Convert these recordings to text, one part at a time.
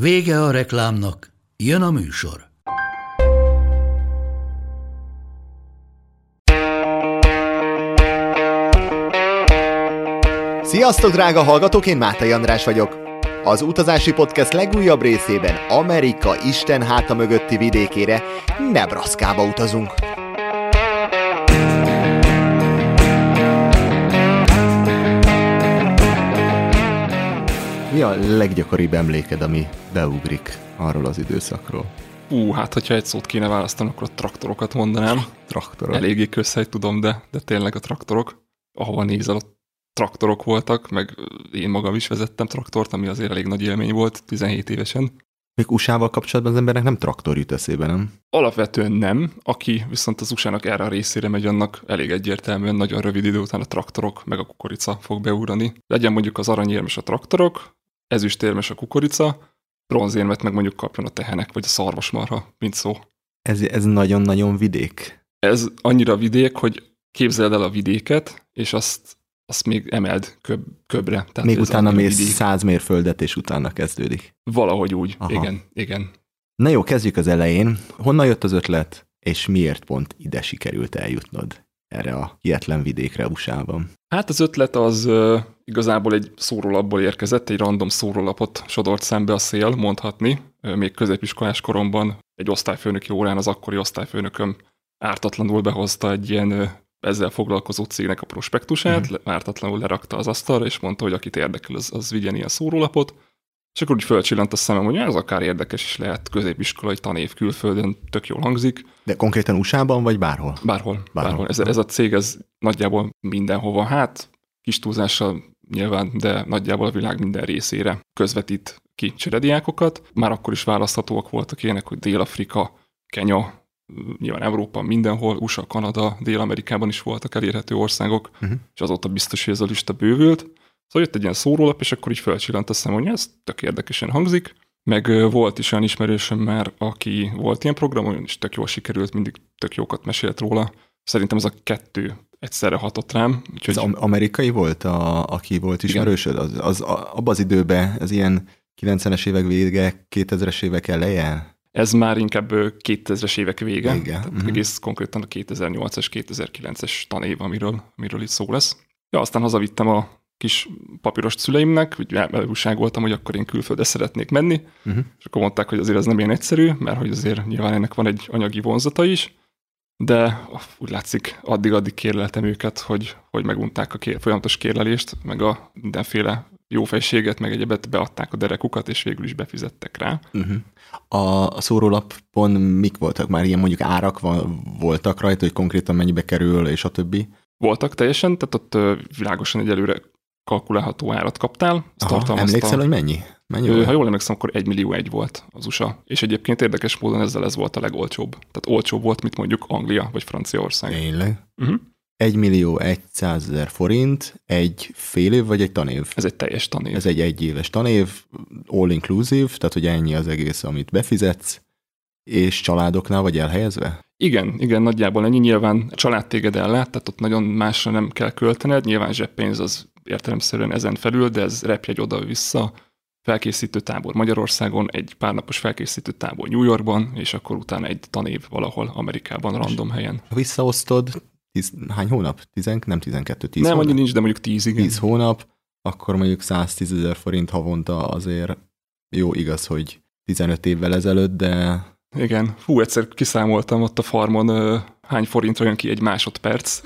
Vége a reklámnak, jön a műsor. Sziasztok, drága hallgatók, én Mátai András vagyok. Az utazási podcast legújabb részében Amerika Isten háta mögötti vidékére, Nebraska-ba utazunk. Mi a leggyakoribb emléked, ami beugrik arról az időszakról? Ú, hát hogyha egy szót kéne választani, akkor a traktorokat mondanám. Traktorok. Eléggé közhely, tudom, de, de tényleg a traktorok. Ahova nézel, ott traktorok voltak, meg én magam is vezettem traktort, ami azért elég nagy élmény volt 17 évesen. Még USA-val kapcsolatban az embernek nem traktor jut eszébe, nem? Alapvetően nem, aki viszont az USA-nak erre a részére megy, annak elég egyértelműen nagyon rövid idő után a traktorok meg a kukorica fog beugrani. Legyen mondjuk az aranyérmes a traktorok, ezüstérmes a kukorica, bronzérmet meg mondjuk kapjon a tehenek vagy a szarvasmarha, mint szó. Ez, ez nagyon-nagyon vidék. Ez annyira vidék, hogy képzeld el a vidéket, és azt, azt még emeld köb, köbre. Tehát Még utána mész vidék. száz mérföldet, és utána kezdődik. Valahogy úgy, Aha. igen, igen. Na jó, kezdjük az elején. Honnan jött az ötlet, és miért pont ide sikerült eljutnod erre a hihetlen vidékre USA-ban? Hát az ötlet az uh, igazából egy szórólapból érkezett, egy random szórólapot sodort szembe a szél, mondhatni. Még középiskolás koromban egy osztályfőnöki órán az akkori osztályfőnököm ártatlanul behozta egy ilyen uh, ezzel foglalkozó cégnek a prospektusát, mm. ártatlanul lerakta az asztalra, és mondta, hogy akit érdekel, az, az vigyen ilyen szórólapot. És akkor úgy fölcsillant a szemem, hogy ez akár érdekes is lehet, középiskolai tanév külföldön, tök jól hangzik. De konkrétan USA-ban, vagy bárhol? Bárhol, bárhol. Bárhol. Ez, ez a cég, ez nagyjából mindenhova, hát kis túlzással nyilván, de nagyjából a világ minden részére közvetít ki cserediákokat. Már akkor is választhatóak voltak ilyenek, hogy Dél-Afrika, Kenya, nyilván Európa, mindenhol, USA, Kanada, Dél-Amerikában is voltak elérhető országok, Uh-huh. és azóta biztos, hogy ez a lista bővült. Szóval jött egy ilyen szórólap, és akkor így felcsillant a szem, hogy ez tök érdekesen hangzik. Meg volt is olyan ismerősöm már, aki volt ilyen programon, és tök jól sikerült, mindig tök jókat mesélt róla. Szerintem ez a kettő egyszerre hatott rám. Úgyhogy Ez am- amerikai volt, a, aki volt ismerősöd? Az, az, a, abban az időben, ez ilyen 90-es évek vége, 2000-es évek eleje? ez már inkább ö, 2000-es évek vége, Vége, tehát mhm. egész konkrétan a 2008-as, 2009-es tanév, amiről, amiről itt szó lesz. Ja, aztán hazavittem a kis papíros szüleimnek, hogy elúságoltam, hogy akkor én külföldre szeretnék menni, Uh-huh. és akkor mondták, hogy azért ez nem ilyen egyszerű, mert hogy azért nyilván ennek van egy anyagi vonzata is, de úgy látszik, addig-addig kérleltem őket, hogy, hogy megunták a kér, folyamatos kérlelést, meg a mindenféle jófejséget, meg egyebet beadták a derekukat, és végül is befizettek rá. Uh-huh. A, szórólapon mik voltak már ilyen mondjuk árak van, voltak rajta, hogy konkrétan mennyibe kerül, és a többi? Voltak teljesen, tehát ott világosan egy előre kalkulálható árat kaptál. Aha, emlékszel, hogy mennyi? Mennyi volt? Ha jól emlékszem, akkor 1 millió egy volt az USA. És egyébként érdekes módon ezzel ez volt a legolcsóbb. Tehát olcsóbb volt, mint mondjuk Anglia vagy Franciaország. Tényleg? Uh-huh. 1 millió 100 ezer forint, egy fél év vagy egy tanév? Ez egy teljes tanév. Ez egy egyéves tanév, all inclusive, tehát hogy ennyi az egész, amit befizetsz, és családoknál vagy elhelyezve? Igen, igen, nagyjából ennyi. Nyilván a család téged ellát, tehát ott nagyon másra nem kell költened. Nyilván zseppénz az értelemszerűen ezen felül, de ez repjegy oda-vissza. Felkészítő tábor Magyarországon, egy párnapos felkészítő tábor New Yorkban, és akkor utána egy tanév valahol Amerikában, random helyen. Ha visszaosztod, tíz, hány hónap? Tizen, nem 12, 10 nem, annyi nincs, de mondjuk 10 igen. 10 hónap, akkor mondjuk 110 ezer forint havonta azért jó, igaz, hogy 15 évvel ezelőtt, de Igen. Hú, egyszer kiszámoltam ott a farmon, hány forintra jön ki egy másodperc.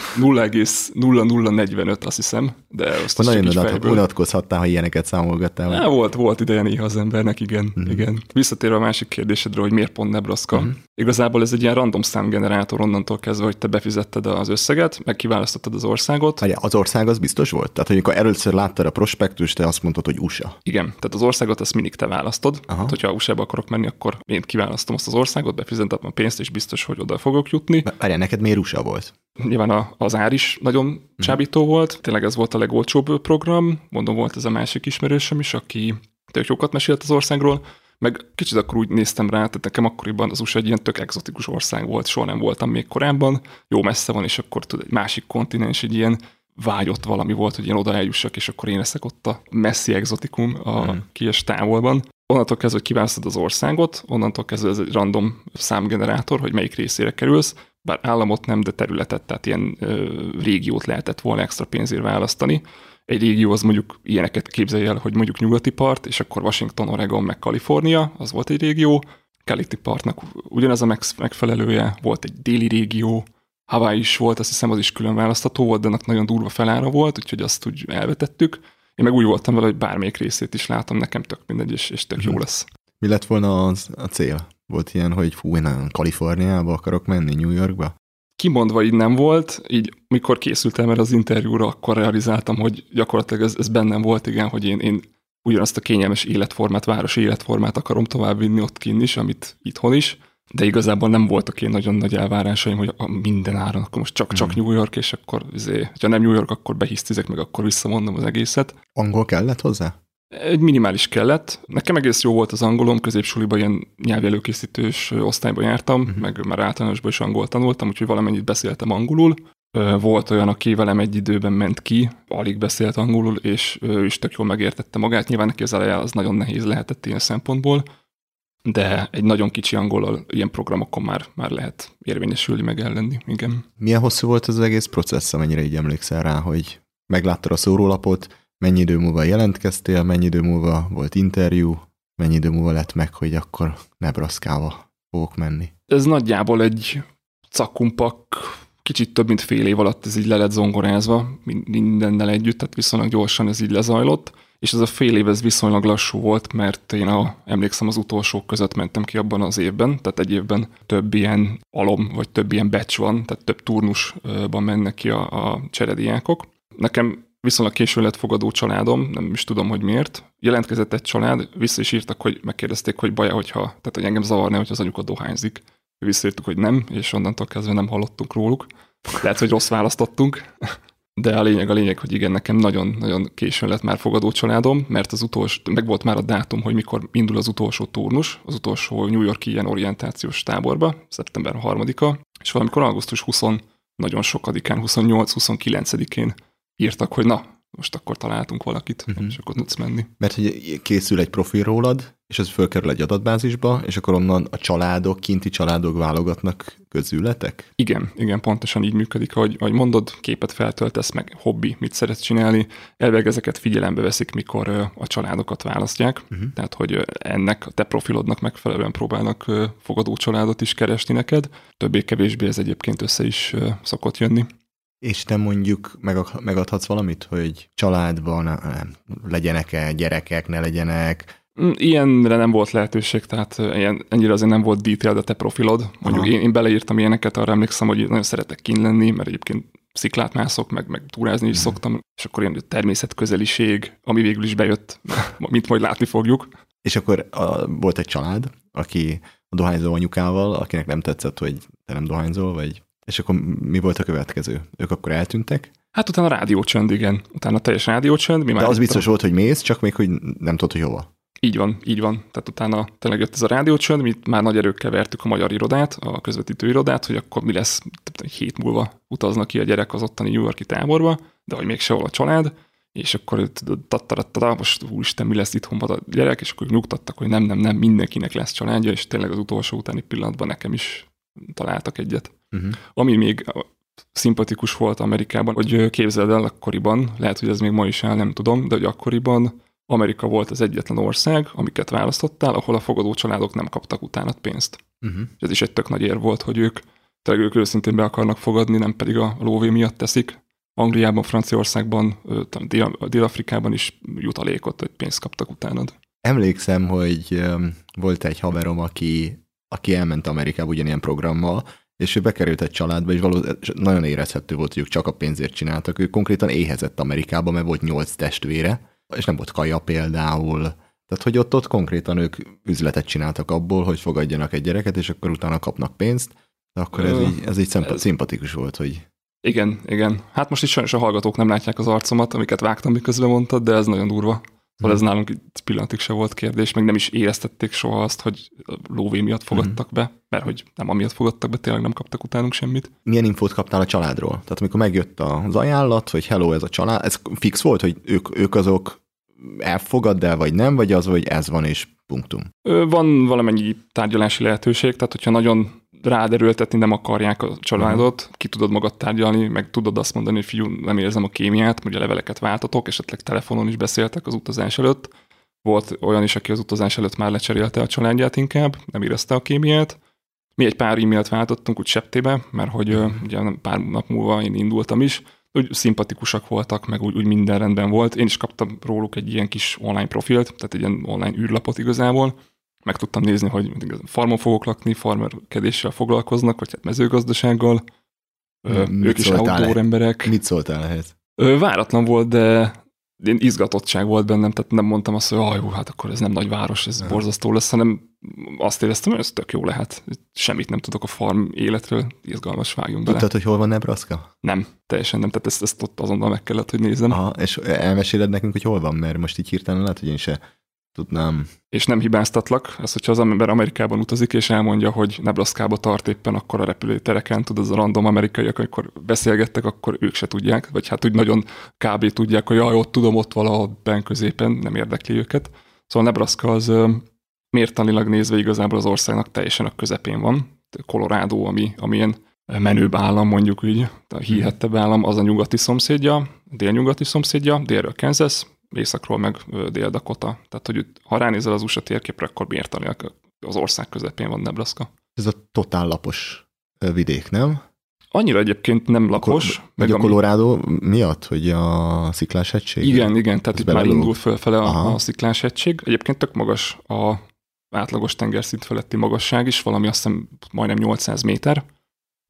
0,0045 azt hiszem, de azt Nagyon így unat, fejből. unatkozhattál, ha ilyeneket számolgattál. Vagy. volt, volt ideje néha az embernek, igen, Mhm. igen. Visszatérve a másik kérdésedre, hogy miért pont Nebraska. Igazából ez egy ilyen random számgenerátor onnantól kezdve, hogy te befizetted az összeget, meg kiválasztottad az országot. Várjál, az ország az biztos volt? Tehát, hogy amikor először láttad a prospektust, te azt mondtad, hogy USA. Igen, tehát az országot azt mindig te választod. Aha. Hát, hogyha USA-ba akarok menni, akkor én kiválasztom azt az országot, befizetem a pénzt, és biztos, hogy oda fogok jutni. Várjál, neked miért USA volt? Nyilván a, az ár is nagyon csábító volt, tényleg ez volt a legolcsóbb program, mondom, volt ez a másik ismerősöm is, aki tök jókat mesélt az országról, meg kicsit akkor úgy néztem rá, tehát nekem akkoriban az USA egy ilyen tök exotikus ország volt, soha nem voltam még korábban, jó messze van, és akkor tud egy másik kontinens, egy ilyen vágyott valami volt, hogy én oda eljussak, és akkor én leszek ott a messzi exotikum a Mhm. kies távolban. Onnantól kezdve, hogy kiválasztod az országot, onnantól kezdve ez egy random számgenerátor, hogy melyik részére kerülsz, bár államot nem, de területet, tehát ilyen ö, régiót lehetett volna extra pénzért választani. Egy régió az mondjuk ilyeneket képzelj el, hogy mondjuk nyugati part, és akkor Washington, Oregon, meg Kalifornia, az volt egy régió. Keleti partnak ugyanez a meg- megfelelője, volt egy déli régió, Hawaii is volt, azt hiszem az is külön választható volt, de annak nagyon durva felára volt, úgyhogy azt úgy elvetettük. Én meg úgy voltam vele, hogy bármelyik részét is látom, nekem tök mindegy, és, és tök jó lesz. Mi lett volna az, a cél? Volt ilyen, hogy fú, én nagyon Kaliforniába akarok menni, New Yorkba? kimondva így nem volt, így mikor készültem erre az interjúra, akkor realizáltam, hogy gyakorlatilag ez, ez bennem volt, igen, hogy én, én ugyanazt a kényelmes életformát, városi életformát akarom továbbvinni ott kinn is, amit itthon is, de igazából nem voltak ilyen nagyon nagy elvárásaim, hogy a minden áron, akkor most csak, csak New York, és akkor, izé, ha nem New York, akkor behisztizek, meg akkor visszamondom az egészet. Angol kellett hozzá? Egy minimális kellett. Nekem egész jó volt az angolom, középsuliban ilyen nyelvelőkészítős osztályban jártam, uh-huh. meg már általánosban is angol tanultam, úgyhogy valamennyit beszéltem angolul. Volt olyan, aki velem egy időben ment ki, alig beszélt angolul, és ő is tök jól megértette magát. Nyilván neki az eleje az nagyon nehéz lehetett ilyen szempontból, de egy nagyon kicsi angolal ilyen programokon már, már lehet érvényesülni, meg ellenni. Igen. Milyen hosszú volt az egész processz, amennyire így emlékszel rá, hogy megláttad a szórólapot, mennyi idő múlva jelentkeztél, mennyi idő múlva volt interjú, mennyi idő múlva lett meg, hogy akkor Nebraska-ba fogok menni. Ez nagyjából egy cakumpak, kicsit több mint fél év alatt ez így le lett zongorázva, min- mindennel együtt, tehát viszonylag gyorsan ez így lezajlott, és ez a fél év ez viszonylag lassú volt, mert én a, emlékszem az utolsók között mentem ki abban az évben, tehát egy évben több ilyen alom, vagy több ilyen batch van, tehát több turnusban mennek ki a, a cserediákok. Nekem viszonylag későn lett fogadó családom, nem is tudom, hogy miért. Jelentkezett egy család, vissza is írtak, hogy megkérdezték, hogy baja, hogyha, tehát hogy engem zavarna, hogy az anyuka dohányzik. Visszaírtuk, hogy nem, és onnantól kezdve nem hallottunk róluk. Lehet, hogy rossz választottunk. De a lényeg a lényeg, hogy igen, nekem nagyon-nagyon későn lett már fogadó családom, mert az utolsó, meg volt már a dátum, hogy mikor indul az utolsó turnus, az utolsó New Yorki ilyen orientációs táborba, szeptember 3-a, és valamikor augusztus 20 nagyon sokadikán, 28-29-én írtak, hogy na, most akkor találtunk valakit, uh-huh. és akkor tudsz menni. Mert hogy készül egy profil rólad, és ez fölkerül egy adatbázisba, és akkor onnan a családok, kinti családok válogatnak közületek? Igen, igen, pontosan így működik, ahogy, ahogy mondod, képet feltöltesz, meg hobbi, mit szeretsz csinálni. Elveg ezeket figyelembe veszik, mikor a családokat választják. Uh-huh. Tehát, hogy ennek a te profilodnak megfelelően próbálnak fogadó családot is keresni neked. Többé-kevésbé ez egyébként össze is szokott jönni. És te mondjuk meg, megadhatsz valamit, hogy családban nem, legyenek-e gyerekek, ne legyenek, Mm, Ilyenre nem volt lehetőség, tehát ilyen, ennyire azért nem volt detailed a te profilod. Mondjuk Aha. én, én beleírtam ilyeneket, arra emlékszem, hogy nagyon szeretek kint lenni, mert egyébként sziklát mászok, meg, meg túrázni is szoktam, és akkor ilyen természetközeliség, ami végül is bejött, mint majd látni fogjuk. És akkor a, volt egy család, aki a dohányzó anyukával, akinek nem tetszett, hogy te nem dohányzol, vagy... És akkor mi volt a következő? Ők akkor eltűntek? Hát utána rádiócsönd, igen. Utána teljes rádiócsönd. Mi De már az biztos volt, hogy mész, csak még, hogy nem tudod, hogy hova. Így van, így van. Tehát utána tényleg jött ez a rádiócsönd, mi már nagy erőkkel vertük a magyar irodát, a közvetítő irodát, hogy akkor mi lesz, hét múlva utaznak ki a gyerek az ottani New Yorki táborba, de hogy még sehol a család, és akkor tattarattara, most úristen, mi lesz itthon a gyerek, és akkor nyugtattak, hogy nem, nem, nem, mindenkinek lesz családja, és tényleg az utolsó utáni pillanatban nekem is találtak egyet. Uh-huh. Ami még szimpatikus volt Amerikában, hogy képzeld el akkoriban, lehet, hogy ez még ma is el, nem tudom, de hogy akkoriban Amerika volt az egyetlen ország, amiket választottál, ahol a fogadó családok nem kaptak utána pénzt. Uh-huh. Ez is egy tök nagy ér volt, hogy ők tényleg ők őszintén be akarnak fogadni, nem pedig a lóvé miatt teszik. Angliában, Franciaországban, Dél-Afrikában is jutalékot, hogy pénzt kaptak utánad. Emlékszem, hogy volt egy haverom, aki, aki elment Amerikába ugyanilyen programmal, és ő bekerült egy családba, és való, nagyon érezhető volt, hogy ők csak a pénzért csináltak. Ő konkrétan éhezett Amerikába, mert volt nyolc testvére, és nem volt kaja például. Tehát, hogy ott, ott konkrétan ők üzletet csináltak abból, hogy fogadjanak egy gyereket, és akkor utána kapnak pénzt. De akkor ez, így, ez így szempa, ez... szimpatikus volt, hogy... Igen, igen. Hát most is sajnos a hallgatók nem látják az arcomat, amiket vágtam, miközben mondtad, de ez nagyon durva. Szóval ez nálunk pillanatig se volt kérdés, meg nem is éreztették soha azt, hogy lóvé miatt fogadtak mm. be, mert hogy nem amiatt fogadtak be, tényleg nem kaptak utánunk semmit. Milyen infót kaptál a családról? Tehát amikor megjött az ajánlat, hogy hello, ez a család, ez fix volt, hogy ők, ők azok elfogad el, vagy nem, vagy az, hogy ez van, és punktum? Van valamennyi tárgyalási lehetőség, tehát hogyha nagyon rád erőltetni nem akarják a családot, uh-huh. ki tudod magad tárgyalni, meg tudod azt mondani, hogy fiú, nem érzem a kémiát, ugye leveleket váltatok, esetleg telefonon is beszéltek az utazás előtt. Volt olyan is, aki az utazás előtt már lecserélte a családját inkább, nem érezte a kémiát. Mi egy pár e-mailt váltottunk úgy septébe, mert hogy uh-huh. ugye pár nap múlva én indultam is, úgy szimpatikusak voltak, meg úgy, úgy minden rendben volt. Én is kaptam róluk egy ilyen kis online profilt, tehát egy ilyen online űrlapot igazából, meg tudtam nézni, hogy farmon fogok lakni, farmerkedéssel foglalkoznak, vagy hát mezőgazdasággal. Mit ők is outdoor emberek. Mit szóltál ehhez? Váratlan volt, de én izgatottság volt bennem, tehát nem mondtam azt, hogy jó, hát akkor ez nem nagy város, ez borzasztó lesz, hanem azt éreztem, hogy ez tök jó lehet. Semmit nem tudok a farm életről, izgalmas vágjunk bele. Tudtad, hogy hol van Nebraska? Nem, teljesen nem, tehát ezt, ezt ott azonnal meg kellett, hogy nézzem. Aha, és elmeséled nekünk, hogy hol van, mert most így hirtelen lehet, hogy én se tudnám. És nem hibáztatlak, az, hogyha az ember Amerikában utazik, és elmondja, hogy Nebraska-ba tart éppen akkor a repülőtereken, tudod, az a random amerikaiak, amikor beszélgettek, akkor ők se tudják, vagy hát úgy nagyon kb. tudják, hogy jaj, ott tudom, ott valahol ben középen, nem érdekli őket. Szóval Nebraska az mértanilag nézve igazából az országnak teljesen a közepén van. Colorado, ami, ami ilyen menőbb állam, mondjuk úgy, a hírhettebb állam, az a nyugati szomszédja, délnyugati szomszédja, délről Kansas, északról meg Dél-Dakota. Tehát, hogy ha ránézel az USA térképre, akkor mértanilag az ország közepén van Nebraska. Ez a totál lapos vidék, nem? Annyira egyébként nem lapos. Ko- meg a Colorado ami... miatt, hogy a sziklás hegység? Igen, igen, tehát itt már indul fölfele a, a sziklás hegység. Egyébként tök magas a átlagos tengerszint feletti magasság is, valami azt hiszem majdnem 800 méter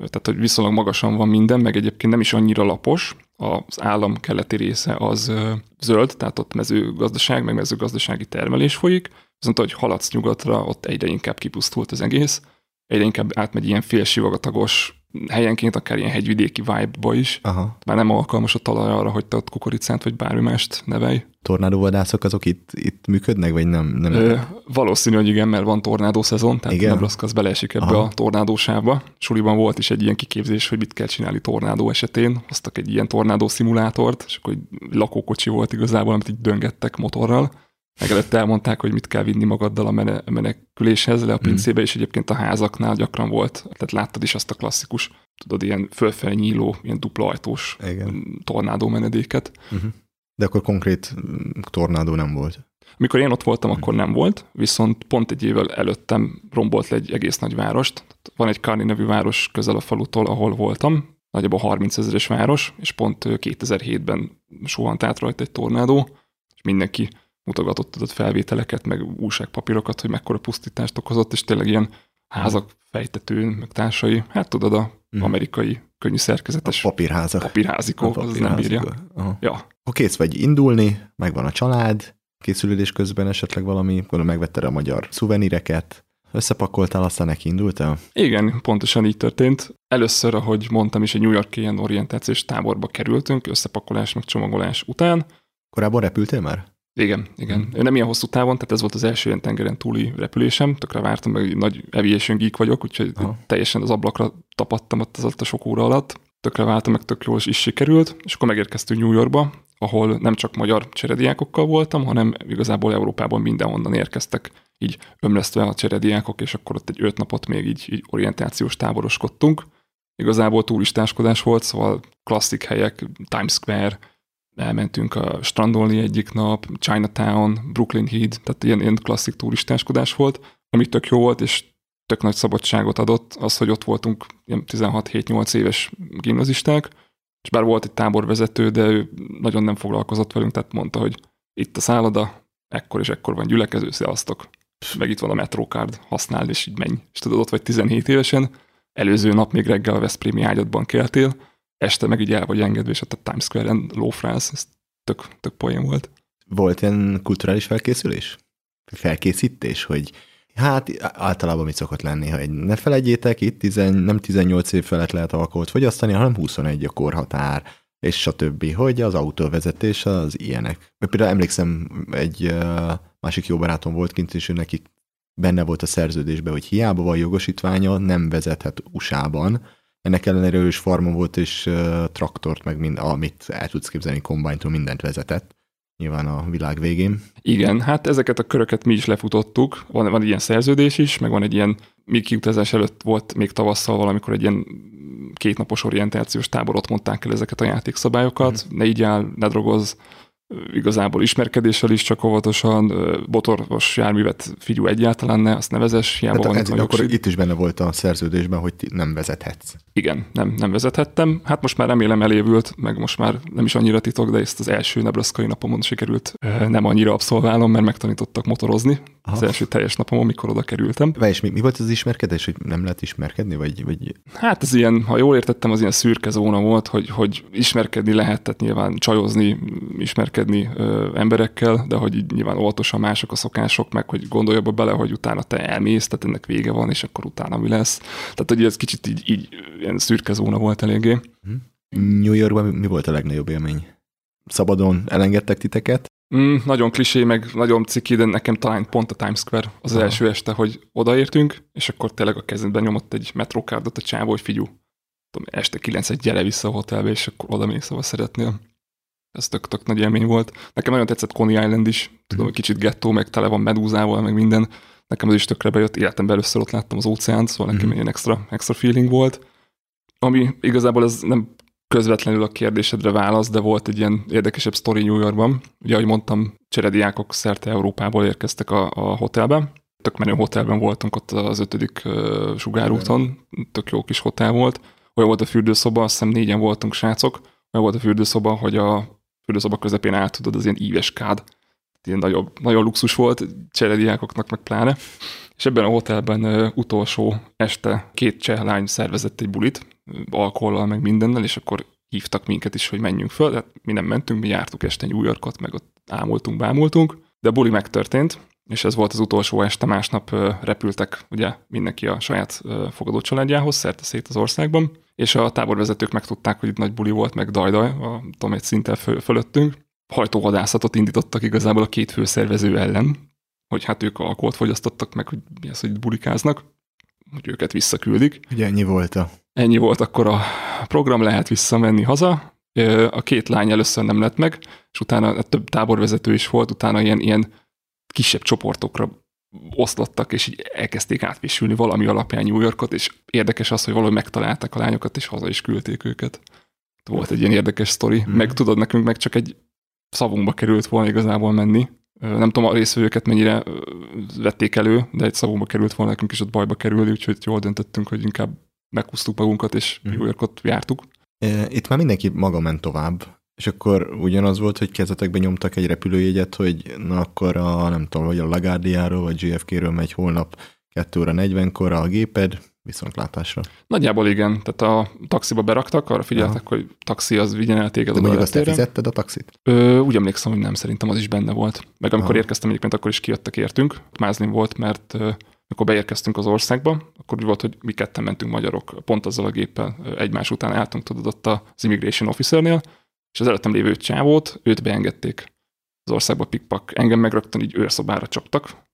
tehát hogy viszonylag magasan van minden, meg egyébként nem is annyira lapos, az állam keleti része az zöld, tehát ott mezőgazdaság, meg mezőgazdasági termelés folyik, viszont hogy haladsz nyugatra, ott egyre inkább kipusztult az egész, egyre inkább átmegy ilyen félsivagatagos helyenként akár ilyen hegyvidéki vibe-ba is. Aha. Már nem alkalmas a talaj arra, hogy te ott kukoricát vagy bármi mást nevelj. Tornádóvadászok azok itt, itt működnek, vagy nem? nem Ö, valószínű, hogy igen, mert van tornádó szezon, tehát igen? Nebraska az beleesik ebbe Aha. a tornádósába. Suliban volt is egy ilyen kiképzés, hogy mit kell csinálni tornádó esetén. Hoztak egy ilyen tornádó szimulátort, és akkor egy lakókocsi volt igazából, amit így döngettek motorral meg előtte elmondták, hogy mit kell vinni magaddal a mene, meneküléshez, le a hmm. pincébe, mm. és egyébként a házaknál gyakran volt, tehát láttad is azt a klasszikus, tudod, ilyen fölfelé nyíló, ilyen dupla ajtós Igen. tornádó menedéket. Uh-huh. De akkor konkrét tornádó nem volt? Amikor én ott voltam, akkor nem volt, viszont pont egy évvel előttem rombolt le egy egész nagy várost. Van egy Karni nevű város közel a falutól, ahol voltam, nagyjából 30 ezeres város, és pont 2007-ben suhant át rajta egy tornádó, és mindenki mutogatott adott felvételeket, meg újságpapírokat, hogy mekkora pusztítást okozott, és tényleg ilyen házak fejtetőn, meg társai, hát tudod, a mm. amerikai könnyű szerkezetes a papírházak. Papírházikó, a az nem bírja. Aha. Ja. Ha kész vagy indulni, megvan a család, készülődés közben esetleg valami, gondolom megvetted a magyar szuveníreket, összepakoltál, aztán neki indultál? Igen, pontosan így történt. Először, ahogy mondtam is, egy New York ilyen orientációs táborba kerültünk, összepakolás meg csomagolás után. Korábban repültél már? Igen, igen. Hmm. Nem ilyen hosszú távon, tehát ez volt az első ilyen tengeren túli repülésem, tökre vártam, meg nagy aviation geek vagyok, úgyhogy Aha. teljesen az ablakra tapadtam ott az a sok óra alatt. Tökre vártam, meg tök jól is, is sikerült, és akkor megérkeztünk New Yorkba, ahol nem csak magyar cserediákokkal voltam, hanem igazából Európában mindenhonnan érkeztek így ömlesztve a cserediákok, és akkor ott egy öt napot még így, így orientációs táboroskodtunk. Igazából turistáskodás volt, szóval klasszik helyek, Times Square, elmentünk a strandolni egyik nap, Chinatown, Brooklyn Heat, tehát ilyen, ilyen klasszik turistáskodás volt, ami tök jó volt, és tök nagy szabadságot adott, az, hogy ott voltunk 16-7-8 éves gimnazisták, és bár volt egy táborvezető, de ő nagyon nem foglalkozott velünk, tehát mondta, hogy itt a szálloda, ekkor és ekkor van gyülekező, sziasztok. Meg itt van a Metrocard, használd, és így menj. És tudod, ott vagy 17 évesen, előző nap még reggel a Veszprémi ágyadban keltél, este meg így el vagy engedve, és ott a Times Square-en lófrász, ez tök, tök poén volt. Volt ilyen kulturális felkészülés? Felkészítés, hogy hát általában mit szokott lenni, hogy ne felejtjétek, itt tizen, nem 18 év felett lehet alkoholt fogyasztani, hanem 21 a korhatár, és stb. Hogy az autóvezetés az ilyenek. Például emlékszem, egy másik jó barátom volt kint, és ő neki benne volt a szerződésben, hogy hiába van jogosítványa, nem vezethet USA-ban. Ennek ellenére ő is farmon volt, és uh, traktort, meg mind, amit el tudsz képzelni, kombánytól mindent vezetett. Nyilván a világ végén. Igen, hát ezeket a köröket mi is lefutottuk. Van, van egy ilyen szerződés is, meg van egy ilyen, még kiutazás előtt volt még tavasszal valamikor egy ilyen kétnapos orientációs tábor, ott mondták el ezeket a játékszabályokat, mm. ne így áll, ne drogoz, igazából ismerkedéssel is csak óvatosan, botoros járművet figyú egyáltalán ne, azt nevezes, hiába van ez, Akkor itt is benne volt a szerződésben, hogy nem vezethetsz. Igen, nem, nem vezethettem. Hát most már remélem elévült, meg most már nem is annyira titok, de ezt az első nebraszkai napomon sikerült nem annyira abszolválom, mert megtanítottak motorozni. Aha. Az első teljes napom, amikor oda kerültem. Vaj, és mi, mi volt az ismerkedés, hogy nem lehet ismerkedni? Vagy, vagy... Hát ez ilyen, ha jól értettem, az ilyen szürke zóna volt, hogy, hogy ismerkedni lehet, tehát nyilván csajozni, ismerkedni ö, emberekkel, de hogy így nyilván óvatosan mások a szokások, meg hogy gondolj abba bele, hogy utána te elmész, tehát ennek vége van, és akkor utána mi lesz. Tehát, hogy ez kicsit így, így ilyen szürke zóna volt eléggé. New Yorkban mi volt a legnagyobb élmény? Szabadon elengedtek titeket? Mm, nagyon klisé, meg nagyon ciki, de nekem talán pont a Times Square az, az első este, hogy odaértünk, és akkor tényleg a kezedben nyomott egy metrókárdot a csávó, hogy figyú, tudom, este kilenc egy gyere vissza a hotelbe, és akkor oda mész, ahol szeretnél. Ez tök, tök nagy élmény volt. Nekem nagyon tetszett Coney Island is, tudom, hogy kicsit gettó, meg tele van medúzával, meg minden. Nekem az is tökre bejött, életemben először ott láttam az óceánt, szóval nekem mm. ilyen extra, extra feeling volt. Ami igazából ez nem közvetlenül a kérdésedre válasz, de volt egy ilyen érdekesebb sztori New Yorkban. Ugye, ahogy mondtam, cserediákok szerte Európából érkeztek a, a hotelbe. Tök menő hotelben voltunk ott az ötödik uh, sugárúton, tök jó kis hotel volt. Olyan volt a fürdőszoba, azt hiszem négyen voltunk srácok, olyan volt a fürdőszoba, hogy a fürdőszoba közepén át tudod az ilyen íves kád. Ilyen nagyon, nagyon luxus volt, cserediákoknak meg pláne. És ebben a hotelben uh, utolsó este két cseh lány szervezett egy bulit, alkohollal, meg mindennel, és akkor hívtak minket is, hogy menjünk föl. Hát mi nem mentünk, mi jártuk este New Yorkot, meg ott ámultunk, bámultunk, de a buli megtörtént, és ez volt az utolsó este, másnap repültek ugye mindenki a saját fogadó családjához, szerte szét az országban, és a táborvezetők megtudták, hogy itt nagy buli volt, meg dajdaj, a, tudom, egy szinten föl, fölöttünk. Hajtóvadászatot indítottak igazából a két főszervező ellen, hogy hát ők alkoholt fogyasztottak, meg hogy mi az, hogy bulikáznak, hogy őket visszaküldik. Ugye ennyi volt a... Ennyi volt akkor a program, lehet visszamenni haza. A két lány először nem lett meg, és utána több táborvezető is volt, utána ilyen, ilyen kisebb csoportokra oszlottak, és így elkezdték átvisülni valami alapján New Yorkot, és érdekes az, hogy valahogy megtalálták a lányokat, és haza is küldték őket. Volt egy ilyen érdekes sztori. Mm. Meg tudod, nekünk meg csak egy szavunkba került volna igazából menni. Nem tudom, a részvevőket mennyire vették elő, de egy szavunkba került volna nekünk is ott bajba kerülni, úgyhogy jól döntöttünk, hogy inkább meghúztuk magunkat, és mm. New Yorkot jártuk. Itt már mindenki maga ment tovább. És akkor ugyanaz volt, hogy kezetekben nyomtak egy repülőjegyet, hogy na akkor a, nem tudom, vagy a Lagardiáról, vagy JFK-ről megy holnap 2 óra 40-kor a géped, viszontlátásra. Nagyjából igen, tehát a taxiba beraktak, arra figyeltek, Aha. hogy taxi az vigyen el téged De mondjuk azt te fizetted a taxit? Ö, úgy emlékszem, hogy nem, szerintem az is benne volt. Meg amikor Aha. érkeztem egyébként, akkor is kijöttek értünk. Mázlim volt, mert amikor beérkeztünk az országba, akkor úgy volt, hogy mi ketten mentünk magyarok, pont azzal a géppel egymás után álltunk, tudod, ott az Immigration Officernél, és az előttem lévő csávót, őt beengedték az országba pikpak. Engem meg rögtön így őrszobára csaptak,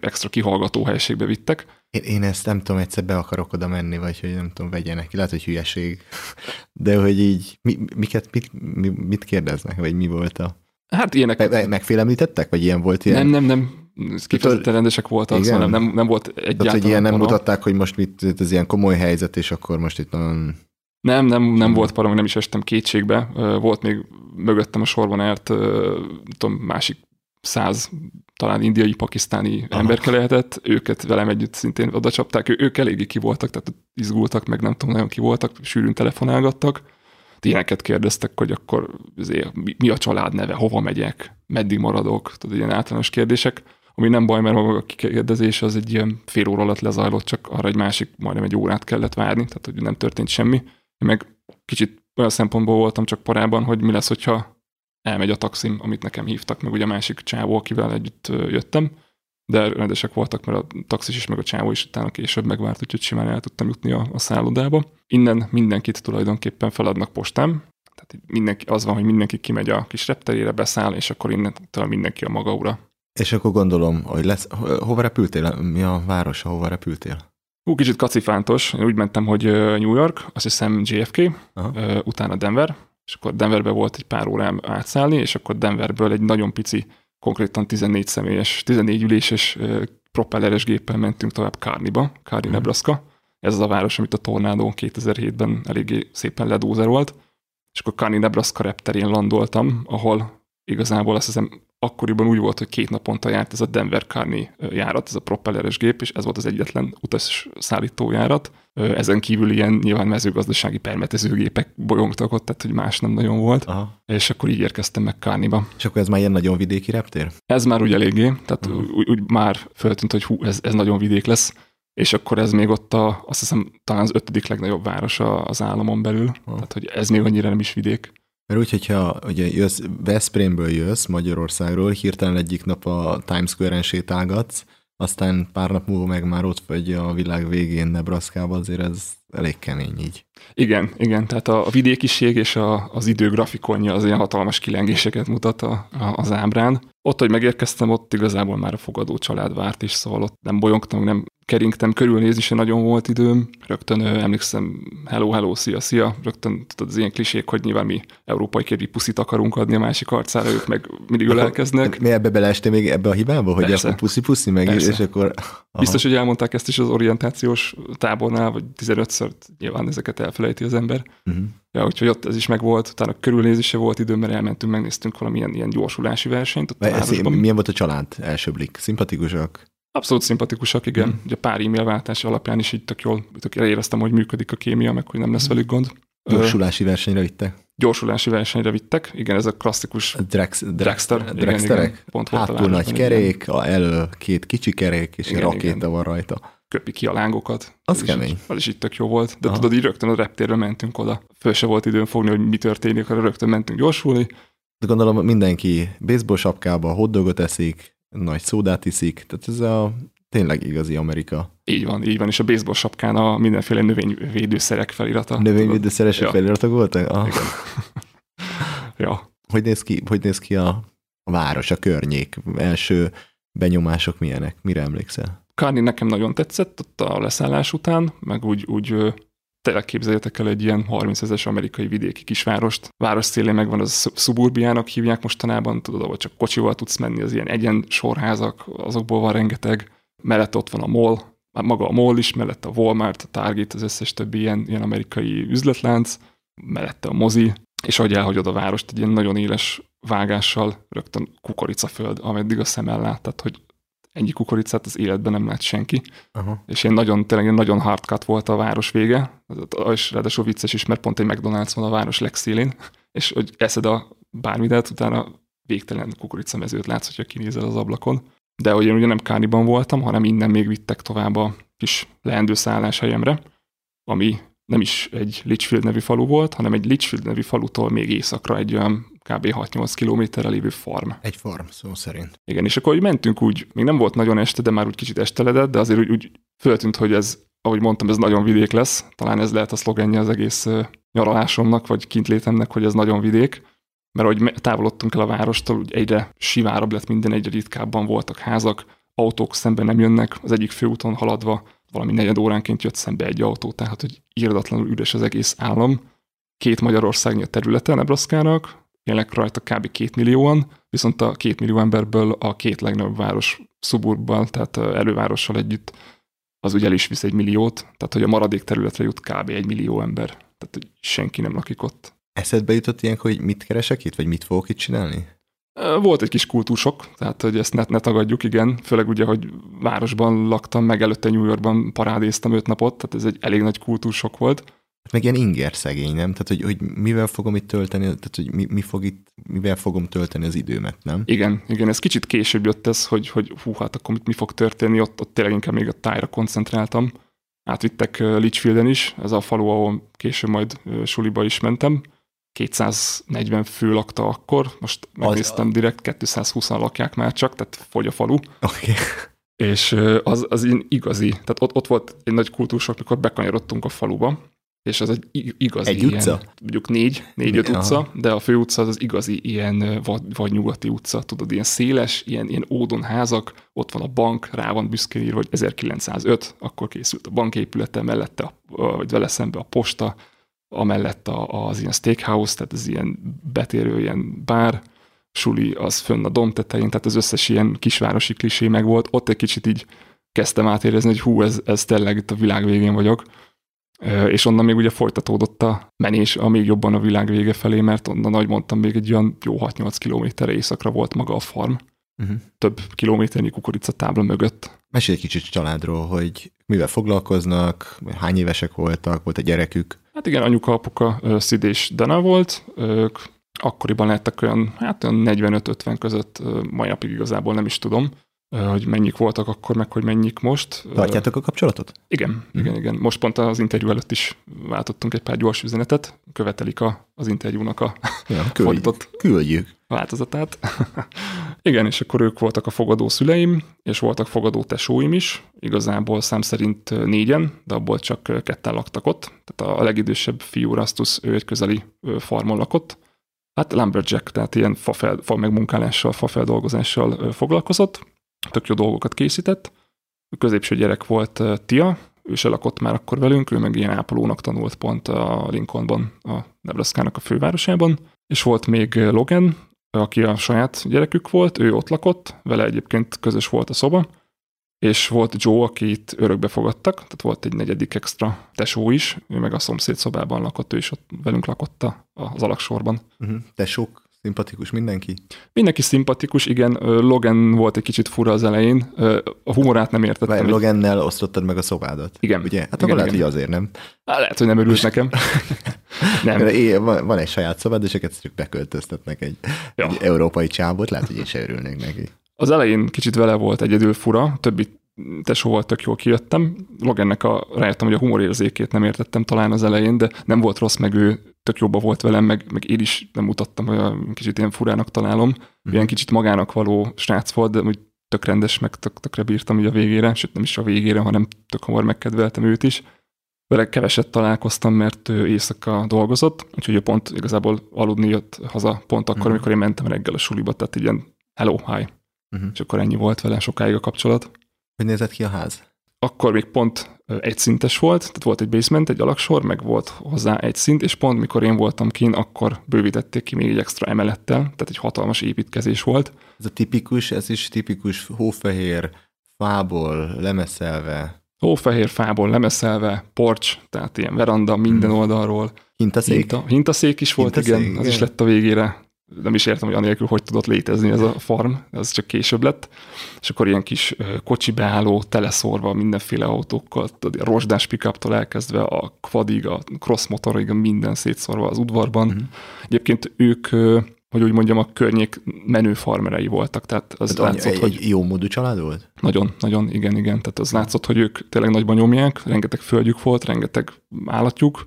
extra kihallgató helységbe vittek. Én, én ezt nem tudom, egyszer be akarok oda menni, vagy hogy nem tudom, vegyenek. Lehet, hogy hülyeség. De hogy így, mi, miket, mit, mi, mit kérdeznek, vagy mi volt a... Hát ilyenek... Me, megfélemlítettek, vagy ilyen volt ilyen? Nem, nem, nem. Kifejezetten rendesek voltak, szóval nem, nem, nem volt egyáltalán. Tehát, hogy ilyen nem mutatták, hogy most mit, ez ilyen komoly helyzet, és akkor most itt nagyon nem, nem, nem volt parang, nem is estem kétségbe. Volt még mögöttem a sorban ért, tudom, másik száz talán indiai, pakisztáni Aha. emberke lehetett, őket velem együtt szintén oda csapták, ő, ők eléggé ki voltak, tehát izgultak, meg nem tudom, nagyon ki voltak, sűrűn telefonálgattak, ilyeneket kérdeztek, hogy akkor mi, mi a család neve, hova megyek, meddig maradok, tudod, ilyen általános kérdések, ami nem baj, mert maga a kikérdezés az egy ilyen fél óra alatt lezajlott, csak arra egy másik majdnem egy órát kellett várni, tehát hogy nem történt semmi. Én meg kicsit olyan szempontból voltam csak parában, hogy mi lesz, hogyha elmegy a taxim, amit nekem hívtak, meg ugye a másik csávó, akivel együtt jöttem, de rendesek voltak, mert a taxis is, meg a csávó is utána később megvárt, úgyhogy simán el tudtam jutni a, a szállodába. Innen mindenkit tulajdonképpen feladnak postám, tehát mindenki, az van, hogy mindenki kimegy a kis repterére, beszáll, és akkor innentől mindenki a maga ura. És akkor gondolom, hogy lesz, hova repültél? Mi a város, ahova repültél? Hú, kicsit kacifántos. Én úgy mentem, hogy New York, azt hiszem JFK, Aha. utána Denver, és akkor Denverbe volt egy pár órám átszállni, és akkor Denverből egy nagyon pici, konkrétan 14 személyes, 14 üléses propelleres géppel mentünk tovább Kárniba, Kárni, hmm. Nebraska. Ez az a város, amit a tornádó 2007-ben eléggé szépen ledózerolt. És akkor Kárni, Nebraska repterén landoltam, ahol igazából azt hiszem akkoriban úgy volt, hogy két naponta járt ez a Denver Carney járat, ez a propelleres gép, és ez volt az egyetlen utas szállítójárat. Ezen kívül ilyen nyilván mezőgazdasági permetezőgépek bolyongtak ott, tehát hogy más nem nagyon volt. Aha. És akkor így érkeztem meg Kárniba. És akkor ez már ilyen nagyon vidéki reptér? Ez már úgy eléggé, tehát uh-huh. úgy, úgy, már föltűnt, hogy hú, ez, ez nagyon vidék lesz. És akkor ez még ott a, azt hiszem talán az ötödik legnagyobb város az államon belül, uh-huh. tehát hogy ez még annyira nem is vidék. Mert úgy, hogyha ugye jössz, Veszprémből jössz Magyarországról, hirtelen egyik nap a Times Square-en sétálgatsz, aztán pár nap múlva meg már ott vagy a világ végén Nebraska-ban, azért ez elég kemény így. Igen, igen, tehát a vidékiség és a, az idő grafikonja az ilyen hatalmas kilengéseket mutat a, a, az ábrán. Ott, hogy megérkeztem, ott igazából már a fogadó család várt is, szóval ott nem bolyongtam, nem keringtem, körülnézni se nagyon volt időm. Rögtön emlékszem, hello, hello, szia, szia. Rögtön tudod, az ilyen klisék, hogy nyilván mi európai kérdi puszit akarunk adni a másik arcára, ők meg mindig ölelkeznek. Mi ebbe beleestél még ebbe a hibába, hogy Persze. puszi-puszi meg, Persze. és akkor... Aha. Biztos, hogy elmondták ezt is az orientációs tábornál, vagy 15-ször nyilván ezeket elfelejti az ember. Uh-huh. Ja, úgyhogy ott ez is megvolt, utána körülnézése volt időm, mert elmentünk, megnéztünk valamilyen ilyen gyorsulási versenyt. Ott ez, milyen volt a család első blik? Szimpatikusak? Abszolút szimpatikusak, igen. Mm. Ugye pár e-mailváltás alapján is így tök jól tök éreztem, hogy működik a kémia, meg hogy nem lesz velük gond. Gyorsulási versenyre vittek? Gyorsulási versenyre vittek, igen, ez a klasszikus Drex, Dragster. Dragsterek? Pont Hátul nagy kerék, a elő két kicsi kerék, és igen, egy rakéta igen. van rajta. Köpi ki a lángokat. Az ez kemény. Is, az is itt tök jó volt. De Aha. tudod, így rögtön a reptérre mentünk oda. Föl se volt időn fogni, hogy mi történik, hanem rögtön mentünk gyorsulni. De gondolom mindenki baseball sapkába hotdogot eszik, nagy szódát iszik, tehát ez a tényleg igazi Amerika. Így van, így van, és a baseball sapkán a mindenféle növényvédőszerek felirata. Növényvédőszeres ja. feliratok voltak? Ah. ja. Hogy néz ki, hogy néz ki a, a város, a környék? Első benyomások milyenek? Mire emlékszel? Kárni nekem nagyon tetszett ott a leszállás után, meg úgy, úgy tényleg képzeljétek el egy ilyen 30 ezeres amerikai vidéki kisvárost. Város szélén megvan az szuburbiának hívják mostanában, tudod, ahol csak kocsival tudsz menni, az ilyen egyen sorházak, azokból van rengeteg. Mellett ott van a mall, maga a mall is, mellett a Walmart, a Target, az összes többi ilyen, ilyen amerikai üzletlánc, mellette a mozi, és ahogy elhagyod a várost, egy ilyen nagyon éles vágással rögtön kukoricaföld, ameddig a szem ellát, tehát hogy ennyi kukoricát az életben nem lát senki. Aha. És én nagyon, tényleg nagyon hardcut volt a város vége, és ráadásul vicces is, mert pont egy McDonald's van a város legszélén, és hogy eszed a bármidet, utána végtelen kukoricamezőt látsz, hogyha kinézel az ablakon. De hogy én ugye nem Kániban voltam, hanem innen még vittek tovább a kis leendő szálláshelyemre, ami nem is egy Litchfield nevű falu volt, hanem egy Litchfield nevű falutól még északra egy olyan kb. 6-8 kilométerre lévő farm. Egy farm, szó szerint. Igen, és akkor hogy mentünk úgy, még nem volt nagyon este, de már úgy kicsit esteledett, de azért úgy, úgy föltűnt, hogy ez, ahogy mondtam, ez nagyon vidék lesz. Talán ez lehet a szlogenje az egész nyaralásomnak, vagy kintlétemnek, hogy ez nagyon vidék. Mert ahogy távolodtunk el a várostól, úgy egyre sivárabb lett minden, egyre ritkábban voltak házak, autók szemben nem jönnek, az egyik főúton haladva valami negyed óránként jött szembe egy autó, tehát hogy írdatlanul üres az egész állam. Két Magyarországnyi a területe Nebraska-nak, élnek rajta kb. két millióan, viszont a két millió emberből a két legnagyobb város szuburbban, tehát elővárossal együtt az ugye el is visz egy milliót, tehát hogy a maradék területre jut kb. egy millió ember. Tehát hogy senki nem lakik ott. Eszedbe jutott ilyenkor, hogy mit keresek itt, vagy mit fogok itt csinálni? Volt egy kis kultúrsok, tehát hogy ezt ne, ne tagadjuk, igen. Főleg ugye, hogy városban laktam, meg előtte New Yorkban parádéztam öt napot, tehát ez egy elég nagy kultúrsok volt. Meg ilyen inger szegény, nem? Tehát, hogy, hogy mivel fogom itt tölteni, tehát, hogy mi, mi fog itt, mivel fogom tölteni az időmet, nem? Igen, igen, ez kicsit később jött ez, hogy, hogy hú, hát akkor mit, mi fog történni, ott, ott tényleg inkább még a tájra koncentráltam. Átvittek Litchfielden is, ez a falu, ahol később majd suliba is mentem 240 fő lakta akkor, most megnéztem az, direkt, 220-an lakják már csak, tehát fogy a falu. Okay. És az, az igazi, tehát ott, ott volt egy nagy kultúrsok, amikor bekanyarodtunk a faluba, és az egy igazi egy ilyen, utca? mondjuk négy, négy-öt utca, de a fő utca az, az igazi ilyen vagy, vagy nyugati utca, tudod, ilyen széles, ilyen, ilyen ódon házak, ott van a bank, rá van büszkén írva, hogy 1905, akkor készült a banképülete, mellette, a, vagy vele szembe a posta, amellett az ilyen steakhouse, tehát az ilyen betérő, ilyen bár, suli az fönn a dom tetején, tehát az összes ilyen kisvárosi klisé meg volt. Ott egy kicsit így kezdtem átérezni, hogy hú, ez, ez tényleg itt a világ végén vagyok. És onnan még ugye folytatódott a menés a még jobban a világ vége felé, mert onnan, nagy mondtam, még egy olyan jó 6-8 kilométerre északra volt maga a farm. Uh-huh. Több kilométernyi kukoricatábla mögött. Mesélj egy kicsit családról, hogy mivel foglalkoznak, hány évesek voltak, volt a gyerekük? Hát igen, anyuka, apuka, Szid és Dana volt, ők akkoriban lettek olyan, hát olyan 45-50 között, mai napig igazából nem is tudom, hogy mennyik voltak akkor, meg hogy mennyik most. Tartjátok a kapcsolatot? Igen, mm. igen, igen. Most pont az interjú előtt is váltottunk egy pár gyors üzenetet, követelik a, az interjúnak a ja, küldjük. küldjük. változatát. igen, és akkor ők voltak a fogadó szüleim, és voltak fogadó tesóim is, igazából szám szerint négyen, de abból csak ketten laktak ott. Tehát a legidősebb fiú Rastus, ő egy közeli farmon lakott, Hát lumberjack, tehát ilyen fa, fel, fa megmunkálással, fa feldolgozással foglalkozott, tök jó dolgokat készített. A középső gyerek volt Tia, ő se lakott már akkor velünk, ő meg ilyen ápolónak tanult pont a Lincolnban, a nebraska a fővárosában. És volt még Logan, aki a saját gyerekük volt, ő ott lakott, vele egyébként közös volt a szoba, és volt Joe, akit örökbe fogadtak, tehát volt egy negyedik extra tesó is, ő meg a szomszéd szobában lakott, ő is ott velünk lakott az alaksorban. Uh-huh. Tesók Szimpatikus mindenki? Mindenki szimpatikus, igen. Logan volt egy kicsit fura az elején. A humorát nem értettem. Várj, Logannel osztottad meg a szobádat? Igen. Ugye? Hát igen, igen, lehet, hogy azért nem. Há, lehet, hogy nem örült nekem. nem. Van, van egy saját szobád, és egyszerűen beköltöztetnek egy, ja. egy európai csábot, lehet, hogy én se örülnék neki. Az elején kicsit vele volt egyedül fura, többi tesó volt, tök jól kijöttem. Logannek a, rájöttem, hogy a humorérzékét nem értettem talán az elején, de nem volt rossz, meg ő tök jobba volt velem, meg, meg én is nem mutattam, hogy a kicsit ilyen furának találom. Mm. Ilyen kicsit magának való srác volt, de úgy tök rendes, meg tök, tökre bírtam így a végére, sőt nem is a végére, hanem tök hamar megkedveltem őt is. Vele keveset találkoztam, mert ő éjszaka dolgozott, úgyhogy ő pont igazából aludni jött haza pont akkor, mm. amikor én mentem reggel a suliba, tehát ilyen hello, hi. Mm. És akkor ennyi volt vele sokáig a kapcsolat. Hogy nézett ki a ház? Akkor még pont egyszintes volt, tehát volt egy basement, egy alaksor, meg volt hozzá egy szint, és pont mikor én voltam kín, akkor bővítették ki még egy extra emelettel, tehát egy hatalmas építkezés volt. Ez a tipikus, ez is tipikus hófehér, fából lemeszelve. Hófehér fából lemeszelve, porcs, tehát ilyen veranda minden hmm. oldalról. Hintaszék? Hinta, hintaszék is volt, hintaszék, igen, igen, az is lett a végére nem is értem, hogy anélkül hogy tudott létezni ez a farm, ez csak később lett. És akkor ilyen kis kocsi beálló, teleszorva mindenféle autókkal, a rozsdás pickuptól elkezdve a quadig, a cross motorig, minden szétszorva az udvarban. Mm-hmm. Egyébként ők hogy úgy mondjam, a környék menő farmerei voltak. Tehát az hát látszott, egy, hogy... Jó módú család volt? Nagyon, nagyon, igen, igen. Tehát az látszott, hogy ők tényleg nagyban nyomják, rengeteg földjük volt, rengeteg állatjuk,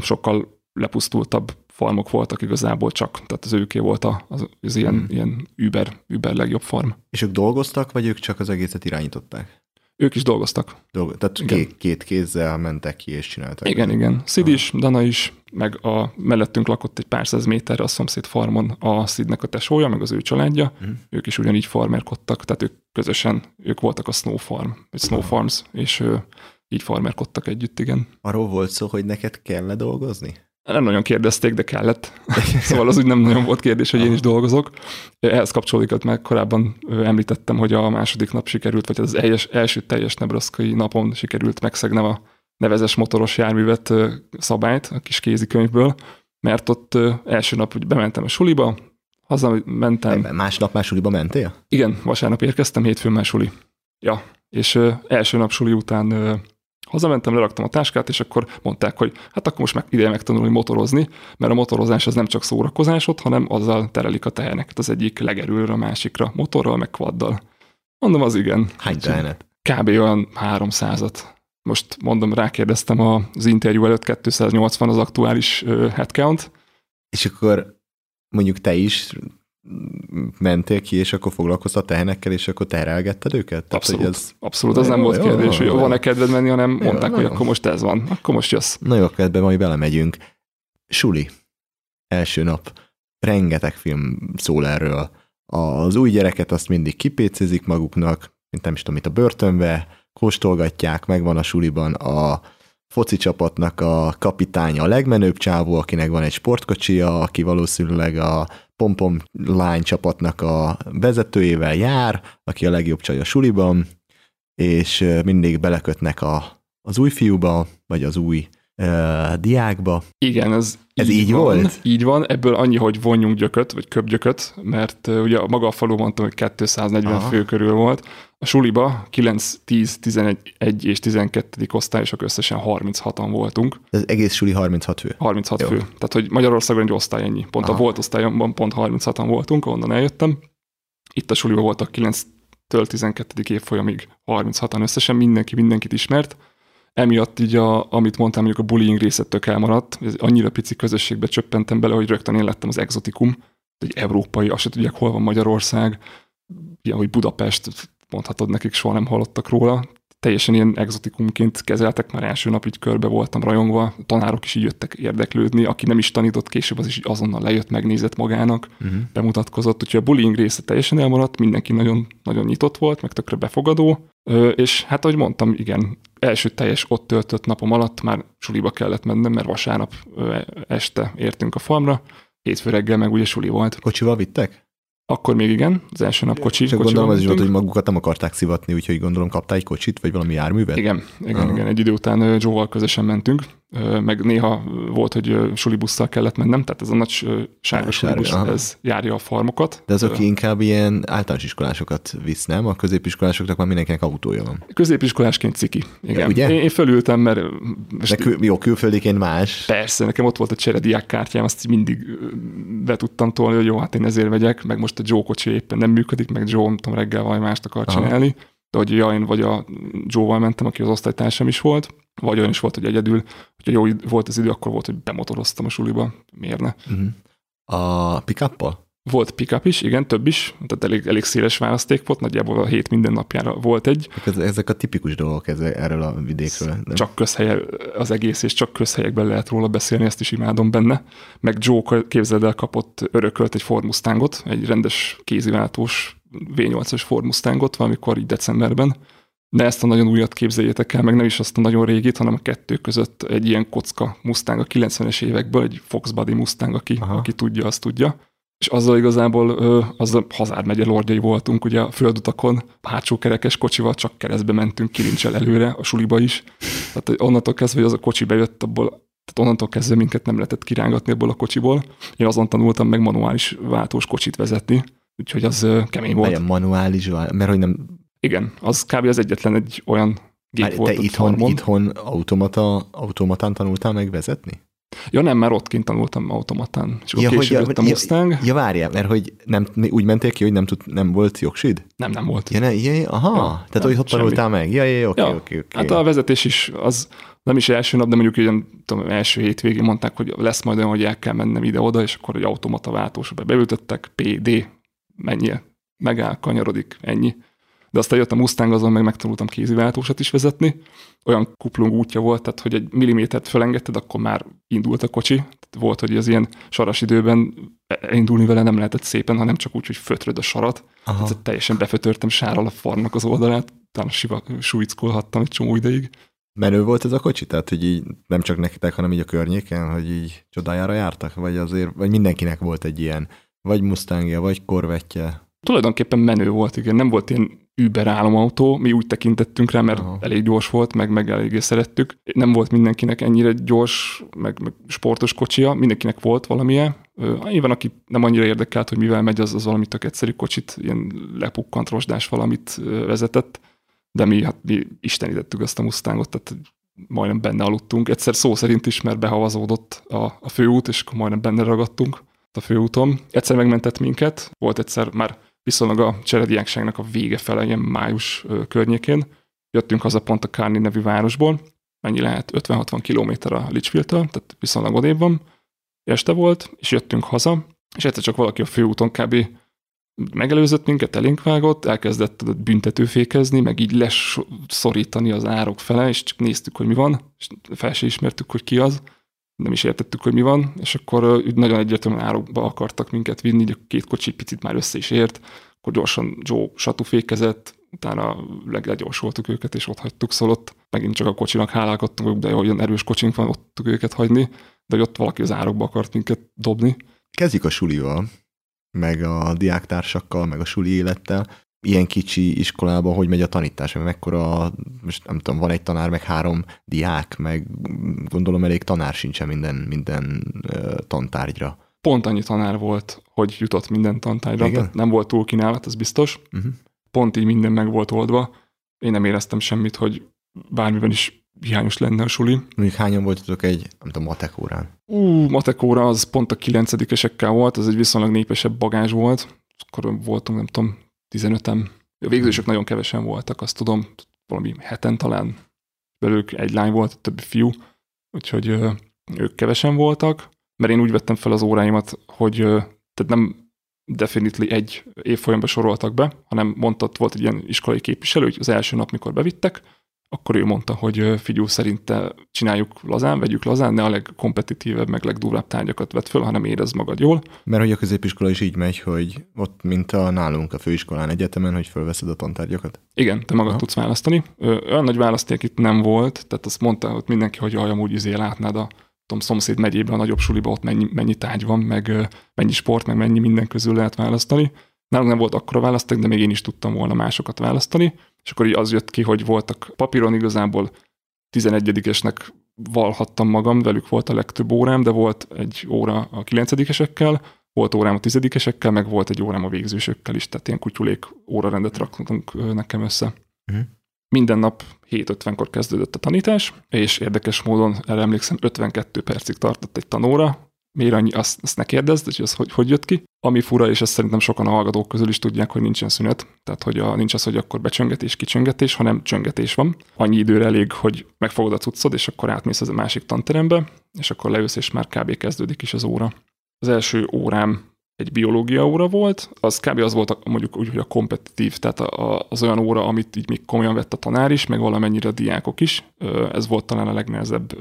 sokkal lepusztultabb farmok voltak igazából csak, tehát az őké volt az, az ilyen, hmm. ilyen Uber, Uber legjobb farm. És ők dolgoztak, vagy ők csak az egészet irányították? Ők is dolgoztak. Dolgo- tehát igen. Két, két kézzel mentek ki és csináltak. Igen, igen. Sid is, Dana is, meg a mellettünk lakott egy pár száz méterre a szomszéd farmon a Sidnek a tesója, meg az ő családja. Mm. Ők is ugyanígy farmerkodtak, tehát ők közösen, ők voltak a Snow Farm, vagy Snow Farms, és ő, így farmerkodtak együtt, igen. Arról volt szó, hogy neked kell dolgozni? Nem nagyon kérdezték, de kellett. szóval az úgy nem nagyon volt kérdés, hogy én is dolgozok. Ehhez kapcsolódik, már korábban említettem, hogy a második nap sikerült, vagy az egyes, első teljes nebraszkai napon sikerült megszegnem a nevezes motoros járművet szabályt a kis kézikönyvből, mert ott első nap hogy bementem a suliba, hazamentem. Másnap más suliba mentél? Igen, vasárnap érkeztem, hétfőn már suli. Ja, és első nap suli után hazamentem, leraktam a táskát, és akkor mondták, hogy hát akkor most meg ideje megtanulni motorozni, mert a motorozás az nem csak szórakozás ott, hanem azzal terelik a teheneket az egyik legerülről a másikra, motorral, meg quaddal. Mondom, az igen. Hány tehenet? Kb. olyan 300-at. Most mondom, rákérdeztem az interjú előtt 280 az aktuális headcount. És akkor mondjuk te is mentél ki, és akkor foglalkoztál tehenekkel, és akkor terelgetted őket? Tehát, Abszolút. hogy ez... Abszolút, az Jó, nem volt jó, kérdés, jó, hogy jó. van-e kedved menni, hanem mondták, hogy jó. akkor most ez van, akkor most jössz. Na jó, akkor ebbe majd belemegyünk. Suli. Első nap. Rengeteg film szól erről. Az új gyereket azt mindig kipécézik maguknak, mint nem is tudom, itt a börtönbe, kóstolgatják, megvan a suliban a foci csapatnak a kapitánya, a legmenőbb csávó, akinek van egy sportkocsia, aki valószínűleg a pompom lány csapatnak a vezetőjével jár, aki a legjobb csaj a suliban, és mindig belekötnek a, az új fiúba, vagy az új uh, diákba. Igen, ez, Ez így van, volt? Így van, ebből annyi, hogy vonjunk gyököt, vagy köpgyököt, mert uh, ugye maga a falu mondtam, hogy 240 Aha. fő körül volt. A suliba 9, 10, 11 1 és 12. osztályosok összesen 36-an voltunk. Ez egész suli 36 fő. 36 Jó. fő. Tehát, hogy Magyarországon egy osztály ennyi. Pont Aha. a volt osztályomban pont 36-an voltunk, onnan eljöttem. Itt a suliba voltak 9-től 12. évfolyamig 36-an összesen, mindenki mindenkit ismert. Emiatt így, a, amit mondtam, mondjuk a bullying része tök elmaradt. Ez annyira pici közösségbe csöppentem bele, hogy rögtön én lettem az exotikum. Egy európai, azt se tudják, hol van Magyarország. Ilyen, hogy Budapest, mondhatod nekik, soha nem hallottak róla teljesen ilyen exotikumként kezeltek, már első nap így körbe voltam rajongva, tanárok is így jöttek érdeklődni, aki nem is tanított később, az is azonnal lejött, megnézett magának, Uh-huh. bemutatkozott, úgyhogy a bullying része teljesen elmaradt, mindenki nagyon, nagyon nyitott volt, meg tökre befogadó, Ö, és hát ahogy mondtam, igen, első teljes ott töltött napom alatt már suliba kellett mennem, mert vasárnap este értünk a farmra, hétfő reggel meg ugye suli volt. Kocsival vittek? Akkor még igen, az első nap kocsi. Csak gondolom az is volt, hogy magukat nem akarták szivatni, úgyhogy gondolom kaptál egy kocsit, vagy valami járművet? Igen, igen, Aha. igen. Egy idő után Joe-val közösen mentünk, meg néha volt, hogy sulibusszal kellett mennem, tehát ez a nagy sárga sulibusz, ez járja a farmokat. De azok Ö, inkább ilyen általános iskolásokat visz, nem? A középiskolásoknak már mindenkinek autója van. Középiskolásként ciki. Igen. ugye? Én, én fölültem, mert De kül, jó, külföldiként más. persze, nekem ott volt a cserediák kártyám, azt mindig be tudtam tolni, hogy jó, hát én ezért vegyek, meg most a Joe kocsi éppen nem működik, meg Joe, nem tudom, reggel valami mást akar Aha. csinálni. De hogy ja, én vagy a Joe-val mentem, aki az osztálytársam is volt, vagy olyan is volt, hogy egyedül, hogyha jó volt az idő, akkor volt, hogy bemotoroztam a suliba, miért ne? Uh-huh. A pick Volt pickup is, igen, több is, tehát elég, elég széles választék volt, nagyjából a hét minden napjára volt egy, Ezek a tipikus dolgok ez, erről a vidékről. Nem? csak közhelye az egész, és csak közhelyekben lehet róla beszélni, ezt is imádom benne. Meg Joe képzeld el kapott, örökölt egy Ford Mustangot, egy rendes kéziváltós V8-as Ford Mustangot valamikor így decemberben, de ezt a nagyon újat képzeljétek el, meg nem is azt a nagyon régit, hanem a kettő között egy ilyen kocka Mustang a 90-es évekből, egy Fox Body Mustang, aki, Aha. aki tudja, azt tudja. És azzal igazából ö, az a Hazár megye lordjai voltunk, ugye a földutakon, a hátsó kerekes kocsival csak keresztbe mentünk kilincsel előre, a suliba is. Tehát onnantól kezdve, hogy az a kocsi bejött abból, tehát onnantól kezdve minket nem lehetett kirángatni ebből a kocsiból. Én azon tanultam meg manuális váltós kocsit vezetni, úgyhogy az kemény volt. Vagy a manuális, mert hogy nem... Igen, az kb. az egyetlen egy olyan gép Már volt te itthon, farmon. itthon automata, automatán tanultál meg vezetni? Ja nem, már ott kint tanultam automatán. És akkor ja, hogy- később jött a Mustang. Ja, ja, várjál, mert hogy nem, úgy mentél ki, hogy nem, tud, nem volt jogsid? Nem, nem volt. Ja, ne, ja, aha, Ja, tehát nem, hogy ott tanultál meg? Ja, ja, ja, oké, Ja, oké, oké. Hát a vezetés is az nem is első nap, de mondjuk ilyen tudom, első hétvégén mondták, hogy lesz majd olyan, hogy el kell mennem ide-oda, és akkor egy automata váltósba beültettek, PD, mennyi, megáll, kanyarodik, ennyi. De aztán jött a Mustang, azon meg megtanultam kéziváltósat is vezetni. Olyan kuplung útja volt, tehát hogy egy millimétert fölengedted, akkor már indult a kocsi. Tehát volt, hogy az ilyen saras időben indulni vele nem lehetett szépen, hanem csak úgy, hogy fötröd a sarat. Aha. Tehát teljesen befötörtem sárral a farnak az oldalát, utána siva, súlyickolhattam egy csomó ideig. Menő volt ez a kocsi? Tehát, hogy így nem csak nektek, hanem így a környéken, hogy így csodájára jártak? Vagy azért, vagy mindenkinek volt egy ilyen, vagy Mustangja, vagy korvettje? Tulajdonképpen menő volt, igen, nem volt ilyen Uber álomautó, mi úgy tekintettünk rá, mert Aha. elég gyors volt, meg, meg eléggé szerettük. Nem volt mindenkinek ennyire gyors, meg, meg sportos kocsia, mindenkinek volt valamilyen. Nyilván, aki nem annyira érdekelt, hogy mivel megy, az, az valami tök egyszerű kocsit, ilyen lepukkant rozsdás valamit vezetett, de mi, hát mi istenítettük azt a Mustangot, tehát majdnem benne aludtunk. Egyszer szó szerint is, mert behavazódott a, a főút, és akkor majdnem benne ragadtunk a főúton. Egyszer megmentett minket, volt egyszer már viszonylag a cserediákságnak a vége fele, ilyen május környékén. Jöttünk haza pont a Kárni nevű városból, mennyi lehet, 50-60 km a Litchfield-től, tehát viszonylag odébb van. Este volt, és jöttünk haza, és egyszer csak valaki a főúton kb. megelőzött minket, elénk vágott, elkezdett büntetőfékezni, meg így leszorítani az árok fele, és csak néztük, hogy mi van, és fel se ismertük, hogy ki az, nem is értettük, hogy mi van, és akkor úgy nagyon egyértelműen árokba akartak minket vinni, így a két kocsi picit már össze is ért, akkor gyorsan Joe satufékezett, utána leg- legyorsoltuk őket, és ott hagytuk, szóval ott megint csak a kocsinak hálálkodtunk, de olyan erős kocsink van, ott tudtuk őket hagyni, de hogy ott valaki az árokba akart minket dobni. Kezdjük a sulival, meg a diáktársakkal, meg a suli élettel. Ilyen kicsi iskolában hogy megy a tanítás, meg mekkora, most nem tudom, van egy tanár, meg három diák, meg gondolom elég tanár sincsen minden, minden ö, tantárgyra. Pont annyi tanár volt, hogy jutott minden tantárgyra, Igen? tehát nem volt túl kínálat, ez biztos. Uh-huh. Pont így minden meg volt oldva. Én nem éreztem semmit, hogy bármiben is hiányos lenne a suli. Mondjuk hányan voltatok egy, nem tudom, matek órán? Ú, matekóra az pont a kilencedikesekkel volt, ez egy viszonylag népesebb bagázs volt. Akkor voltunk, nem tudom, 15-en. A végzősök nagyon kevesen voltak, azt tudom, valami heten talán. Belőlük egy lány volt, a többi fiú. Úgyhogy ö, ők kevesen voltak, mert én úgy vettem fel az óráimat, hogy ö, tehát nem definitely egy évfolyamba soroltak be, hanem mondta, volt egy ilyen iskolai képviselő, hogy az első nap, mikor bevittek, akkor ő mondta, hogy figyú, szerinte csináljuk lazán, vegyük lazán, ne a legkompetitívebb, meg legdurvább tárgyakat vett föl, hanem érezd magad jól. Mert hogy a középiskola is így megy, hogy ott, mint a nálunk a főiskolán egyetemen, hogy fölveszed a tantárgyakat. Igen, te magad Aha. tudsz választani. Olyan nagy választék itt nem volt, tehát azt mondta hogy mindenki, hogy jaj, amúgy izé látnád a tudom, szomszéd megyében, a nagyobb suliba, ott mennyi, mennyi tárgy van, meg mennyi sport, meg mennyi minden közül lehet választani. Nálunk nem volt akkora választék, de még én is tudtam volna másokat választani, és akkor így az jött ki, hogy voltak papíron igazából 11-esnek valhattam magam, velük volt a legtöbb órám, de volt egy óra a 9-esekkel, volt órám a tizedikesekkel, meg volt egy órám a végzősökkel is, tehát ilyen kutyulék órarendet raktunk nekem össze. Mhm. Minden nap 7.50-kor kezdődött a tanítás, és érdekes módon, erre emlékszem, 52 percig tartott egy tanóra, miért annyi, azt, azt ne kérdezd, hogy az hogy, hogy jött ki. Ami fura, és ezt szerintem sokan a hallgatók közül is tudják, hogy nincsen szünet. Tehát, hogy a, nincs az, hogy akkor becsöngetés, kicsöngetés, hanem csöngetés van. Annyi időre elég, hogy megfogod a cuccod, és akkor átmész az a másik tanterembe, és akkor leülsz, és már kb. kezdődik is az óra. Az első órám egy biológia óra volt, az kb. az volt a, mondjuk úgy, hogy a kompetitív, tehát a, a, az olyan óra, amit így még komolyan vett a tanár is, meg valamennyire a diákok is. Ez volt talán a legnehezebb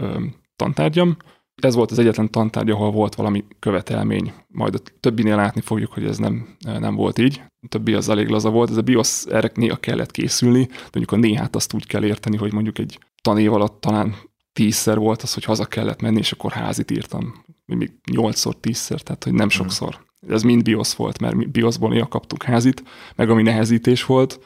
tantárgyam. Ez volt az egyetlen tantárgy, ahol volt valami követelmény. Majd a többinél látni fogjuk, hogy ez nem, nem volt így. A többi az elég laza volt. Ez a BIOS erre néha kellett készülni, de mondjuk a néhát azt úgy kell érteni, hogy mondjuk egy tanév alatt talán tízszer volt az, hogy haza kellett menni, és akkor házit írtam. Még nyolcszor, tízszer, tehát hogy nem sokszor. Ez mind BIOS volt, mert mi BIOS-ból néha kaptuk házit, meg ami nehezítés volt,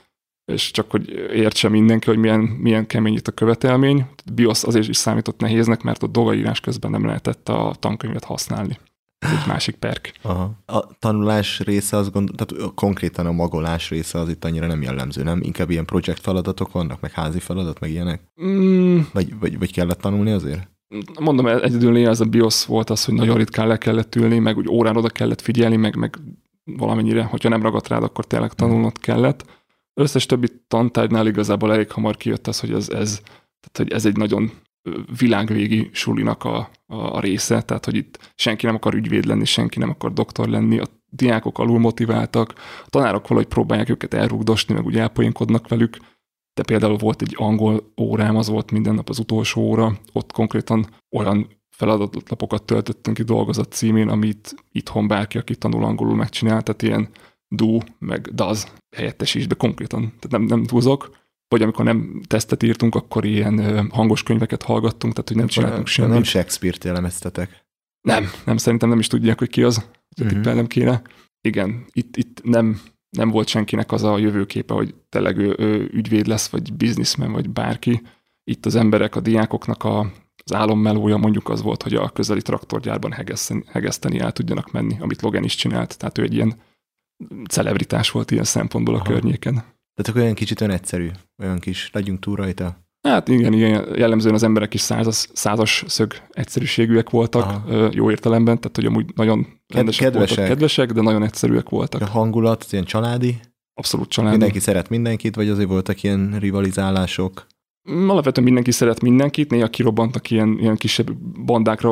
és csak hogy értse mindenki, hogy milyen, milyen kemény itt a követelmény. BIOS azért is számított nehéznek, mert a dolgaírás közben nem lehetett a tankönyvet használni. Ez egy másik perk. Aha. A tanulás része, az gond, tehát konkrétan a magolás része az itt annyira nem jellemző, nem? Inkább ilyen projekt feladatok vannak, meg házi feladat, meg ilyenek? Mm, Vagy, vagy, vagy kellett tanulni azért? mondom, egyedül néha ez a BIOS volt az, hogy nagyon ritkán le kellett ülni, meg úgy órán oda kellett figyelni, meg, meg valamennyire, hogyha nem ragadt rád, akkor tényleg tanulnod kellett. Összes többi tantárgynál igazából elég hamar kijött az, hogy ez, ez, tehát, hogy ez egy nagyon világvégi sulinak a, a, a része, tehát hogy itt senki nem akar ügyvéd lenni, senki nem akar doktor lenni, a diákok alul motiváltak, a tanárok valahogy próbálják őket elrugdosni, meg úgy elpoénkodnak velük, de például volt egy angol órám, az volt minden nap az utolsó óra, ott konkrétan olyan feladatlapokat töltöttünk ki dolgozat címén, amit itthon bárki, aki tanul angolul megcsinál, tehát ilyen do, meg does helyettesíts, de konkrétan, tehát nem, nem túlzok. Vagy amikor nem tesztet írtunk, akkor ilyen hangos könyveket hallgattunk, tehát hogy nem csináltunk Nem, semmit. nem Shakespeare-t jellemeztetek. Nem, nem, szerintem nem is tudják, hogy ki az. Uh-huh. nem kéne. Igen, itt, itt nem nem volt senkinek az a jövőképe, hogy tényleg ő, ő ügyvéd lesz, vagy bizniszmen, vagy bárki. Itt az emberek, a diákoknak a, az álommelója mondjuk az volt, hogy a közeli traktorgyárban hegeszteni, hegeszteni el tudjanak menni, amit Logan is csinált. Tehát ő egy ilyen celebritás volt ilyen szempontból a Aha. környéken. Tehát akkor olyan kicsit olyan egyszerű, olyan kis, legyünk túl rajta. Hát igen, igen, jellemzően az emberek is százas, százas szög egyszerűségűek voltak, Aha. jó értelemben, tehát hogy amúgy nagyon kedvesek, kedvesek. voltak, kedvesek, de nagyon egyszerűek voltak. A hangulat, ilyen családi? Abszolút családi. Mindenki szeret mindenkit, vagy azért voltak ilyen rivalizálások? Mm, alapvetően mindenki szeret mindenkit, néha kirobbantak ilyen, ilyen kisebb bandákra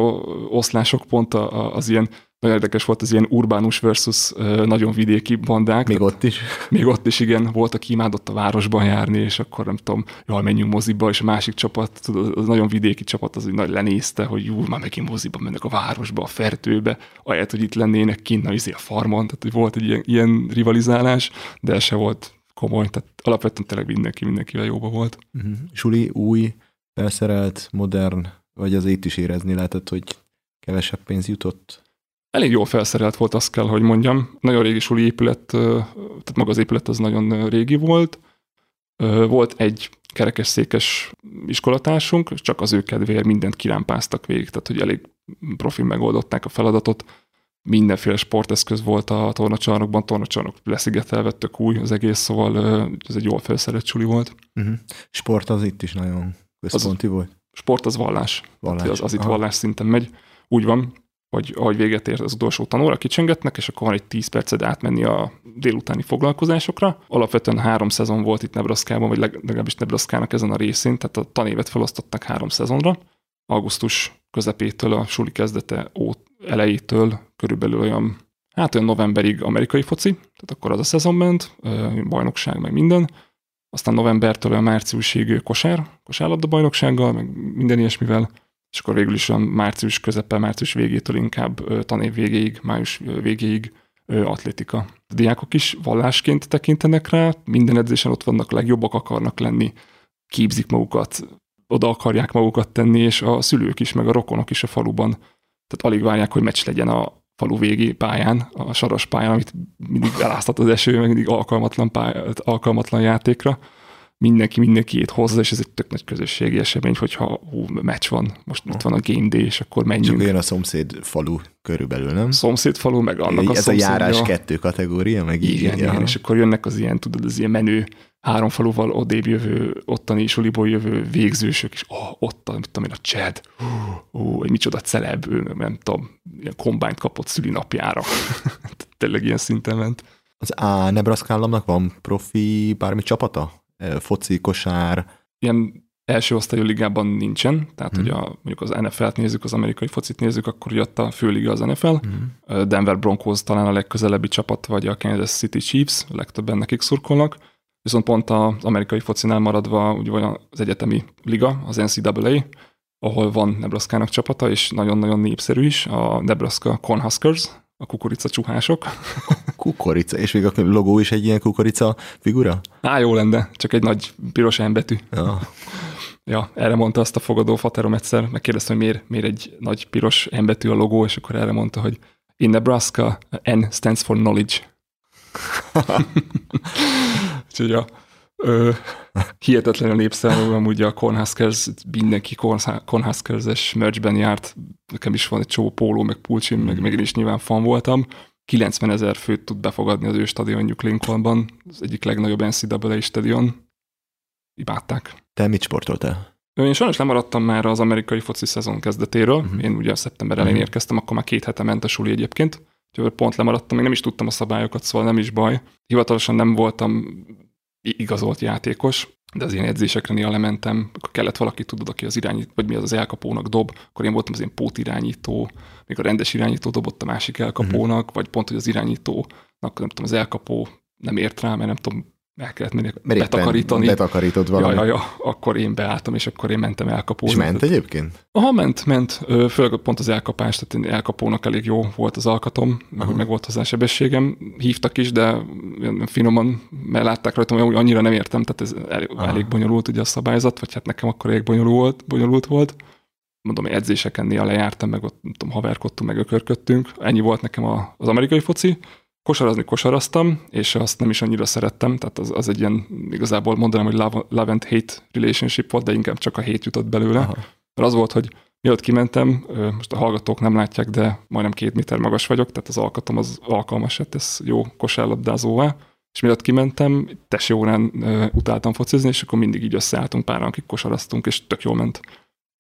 oszlások, pont az ilyen nagyon érdekes volt az ilyen urbánus versus nagyon vidéki bandák. Még ott is? Még ott is, igen. Volt, aki imádott a városban járni, és akkor nem tudom, jól menjünk moziba, és a másik csapat, tudod, az nagyon vidéki csapat az nagy lenézte, hogy jó, már megint moziba mennek a városba, a fertőbe, ahelyett, hogy itt lennének kint a, izé a farmon, tehát hogy volt egy ilyen, ilyen rivalizálás, de se volt komoly, tehát alapvetően tényleg mindenki mindenkivel jóba volt. Uh-huh. Suli új, felszerelt, modern, vagy az itt is érezni lehetett, hogy kevesebb pénz jutott? elég jól felszerelt volt, azt kell, hogy mondjam. Nagyon régi suli épület, tehát maga az épület az nagyon régi volt. Volt egy kerekes székes iskolatársunk, csak az ő kedvéért mindent kirámpáztak végig, tehát hogy elég profil megoldották a feladatot. Mindenféle sporteszköz volt a tornacsarnokban, tornacsarnok leszigetelve, tök új az egész, szóval ez egy jól felszerelt suli volt. Uh-huh. Sport az itt is nagyon központi az, volt? Sport az vallás. vallás. Az, az itt Aha. vallás szinten megy. Úgy van, hogy ahogy véget ért az utolsó tanóra, kicsengetnek, és akkor van egy 10 perced átmenni a délutáni foglalkozásokra. Alapvetően három szezon volt itt Nebraskában, vagy legalábbis Nebraskának ezen a részén, tehát a tanévet felosztották három szezonra. Augusztus közepétől a suli kezdete ót, elejétől körülbelül olyan, hát olyan novemberig amerikai foci, tehát akkor az a szezon ment, bajnokság meg minden. Aztán novembertől a márciusig kosár, kosárlabda bajnoksággal, meg minden ilyesmivel és akkor végül is a március közepe, március végétől inkább tanév végéig, május végéig atlétika. A diákok is vallásként tekintenek rá, minden edzésen ott vannak, legjobbak akarnak lenni, képzik magukat, oda akarják magukat tenni, és a szülők is, meg a rokonok is a faluban. Tehát alig várják, hogy meccs legyen a falu végi pályán, a saras pályán, amit mindig eláztat az eső, meg mindig alkalmatlan, pály, alkalmatlan játékra mindenki mindenkiét hozza, és ez egy tök nagy közösségi esemény, hogyha hú, meccs van, most itt van a game day, és akkor menjünk. Csak olyan a szomszéd falu körülbelül, nem? Szomszéd falu, meg annak ez a Ez a járás kettő kategória, meg így. Igen, igen, és akkor jönnek az ilyen, tudod, az ilyen menő három faluval odébb jövő, ottani suliból jövő végzősök, és oh, ott, nem tudom én, a Chad, ó, egy micsoda celeb, ő, nem tudom, ilyen kombányt kapott szülinapjára. Tényleg ilyen szinten ment. Az A Nebraska államnak van profi bármi csapata? foci, kosár. Ilyen első osztályú ligában nincsen, tehát hmm. hogy a, mondjuk az NFL-t nézzük, az amerikai focit nézzük, akkor jött a főliga az NFL. Hmm. Denver Broncos talán a legközelebbi csapat, vagy a Kansas City Chiefs, legtöbben nekik szurkolnak. Viszont pont az amerikai focinál maradva ugye van az egyetemi liga, az NCAA, ahol van Nebraska-nak csapata, és nagyon-nagyon népszerű is, a Nebraska Cornhuskers, a kukorica csuhások. Kukorica, és még a logó is egy ilyen kukorica figura? Á, jó lenne, csak egy nagy piros betű. Ja. ja, erre mondta azt a fogadó faterom egyszer, megkérdezte, hogy miért, miért egy nagy piros betű a logó, és akkor erre mondta, hogy in Nebraska, N stands for knowledge. Úgyhogy a, ö, hihetetlenül népszerű, amúgy a Cornhuskers, mindenki Cornhuskers-es merchben járt, nekem is van egy csomó póló, meg pulcsim, meg, meg én is nyilván fan voltam. 90 ezer főt tud befogadni az ő stadionjuk Lincolnban, az egyik legnagyobb NCAA stadion. Ibádták. Te mit sportoltál? Én sajnos lemaradtam már az amerikai foci szezon kezdetéről. Uh-huh. Én ugye szeptember elején uh-huh. érkeztem, akkor már két hete ment a suli egyébként. Úgyhogy pont lemaradtam, még nem is tudtam a szabályokat, szóval nem is baj. Hivatalosan nem voltam igazolt játékos, de az ilyen edzésekre néha lementem, akkor kellett valaki, tudod, aki az irányít, vagy mi az az elkapónak dob, akkor én voltam az ilyen pótirányító, még a rendes irányító dobott a másik elkapónak, uh-huh. vagy pont, hogy az irányítónak, nem tudom, az elkapó nem ért rá, mert nem tudom, el kellett menni Mert betakarítani. Betakarítod valami. Ja, ja, ja, akkor én beálltam, és akkor én mentem elkapózni. És ment egyébként? Aha, ment, ment. Főleg pont az elkapás, tehát én elkapónak elég jó volt az alkatom, meg, meg volt hozzá sebességem. Hívtak is, de finoman, mert látták rajtam, hogy annyira nem értem, tehát ez elég, elég bonyolult ugye a szabályzat, vagy hát nekem akkor elég bonyolult volt. Bonyolult volt. Mondom, edzéseken néha lejártam, meg ott tudom, haverkodtunk, meg ökörködtünk. Ennyi volt nekem az amerikai foci kosarazni kosaraztam, és azt nem is annyira szerettem, tehát az, az egy ilyen, igazából mondanám, hogy love, love and hate relationship volt, de inkább csak a hét jutott belőle. Aha. Mert az volt, hogy Mielőtt kimentem, most a hallgatók nem látják, de majdnem két méter magas vagyok, tehát az alkatom az alkalmas lett, ez jó kosárlabdázóvá. És mielőtt kimentem, tesi órán utáltam focizni, és akkor mindig így összeálltunk páran, akik kosaraztunk, és tök jól ment.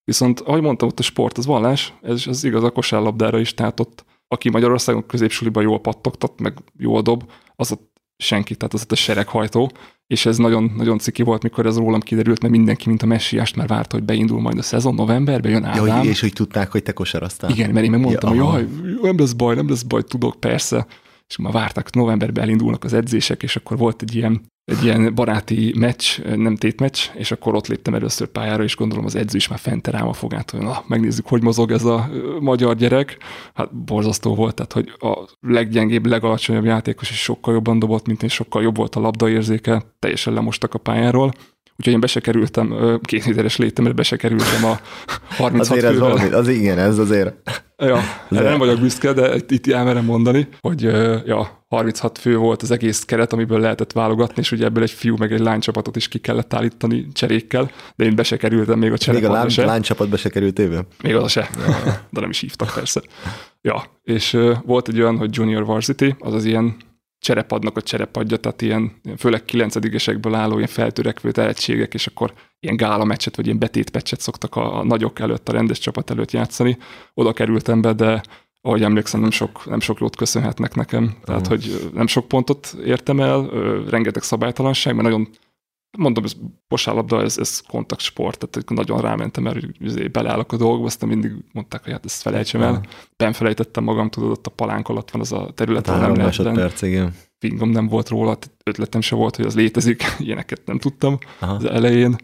Viszont, ahogy mondtam, ott a sport, az vallás, ez, ez igaz a kosárlabdára is, tehát ott, aki Magyarországon középsuliban jól pattogtat, meg jól dob, az ott senki, tehát az ott a sereghajtó, és ez nagyon, nagyon ciki volt, mikor ez rólam kiderült, mert mindenki, mint a messiást már várta, hogy beindul majd a szezon, novemberben jön Ádám. Ja, és hogy tudták, hogy te kosaraztál. Igen, mert én megmondtam, ja, hogy jaj, nem lesz baj, nem lesz baj, tudok, persze. És már vártak, novemberben elindulnak az edzések, és akkor volt egy ilyen egy ilyen baráti meccs, nem tétmeccs, és akkor ott léptem először pályára, és gondolom az edző is már fent rám a fogát, hogy na, megnézzük, hogy mozog ez a magyar gyerek. Hát borzasztó volt, tehát hogy a leggyengébb, legalacsonyabb játékos is sokkal jobban dobott, mint én, sokkal jobb volt a labdaérzéke, teljesen lemostak a pályáról. Úgyhogy én be se kerültem, két méteres létemre be se kerültem a 36 Azért ez valami, az igen, ez azért. Ja, erre nem vagyok büszke, de itt elmerem mondani, hogy ja, 36 fő volt az egész keret, amiből lehetett válogatni, és ugye ebből egy fiú meg egy lánycsapatot is ki kellett állítani cserékkel, de én be se kerültem még a cserékkel. Még a lány, se. lánycsapat be se került? Még az se, ja. de nem is hívtak persze. Ja, és volt egy olyan, hogy Junior Varsity, az az ilyen cserepadnak a cserepadja, tehát ilyen, főleg kilencedigesekből álló ilyen feltörekvő tehetségek, és akkor ilyen gála meccset, vagy ilyen betétmeccset szoktak a, a nagyok előtt, a rendes csapat előtt játszani. Oda kerültem be, de ahogy emlékszem, nem sok, nem sok jót köszönhetnek nekem. Tehát, uh. hogy nem sok pontot értem el, rengeteg szabálytalanság, mert nagyon mondom, ez posálabda, ez, ez kontaktsport, tehát nagyon rámentem, mert izé beleállok a dolgokba, aztán mindig mondták, hogy hát ezt felejtsem el. Ben felejtettem magam, tudod, ott a palánk alatt van az a terület, hát nem lehet. Igen. Fingom nem volt róla, ötletem se volt, hogy az létezik, ilyeneket nem tudtam Aha. az elején.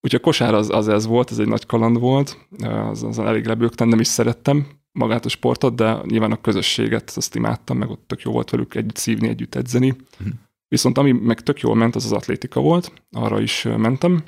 Úgyhogy a kosár az, az ez volt, ez egy nagy kaland volt, az, az elég lebőgtem, nem is szerettem magát a sportot, de nyilván a közösséget azt imádtam, meg ott tök jó volt velük együtt szívni, együtt edzeni. Uh-huh. Viszont ami meg tök jól ment, az az atlétika volt, arra is mentem,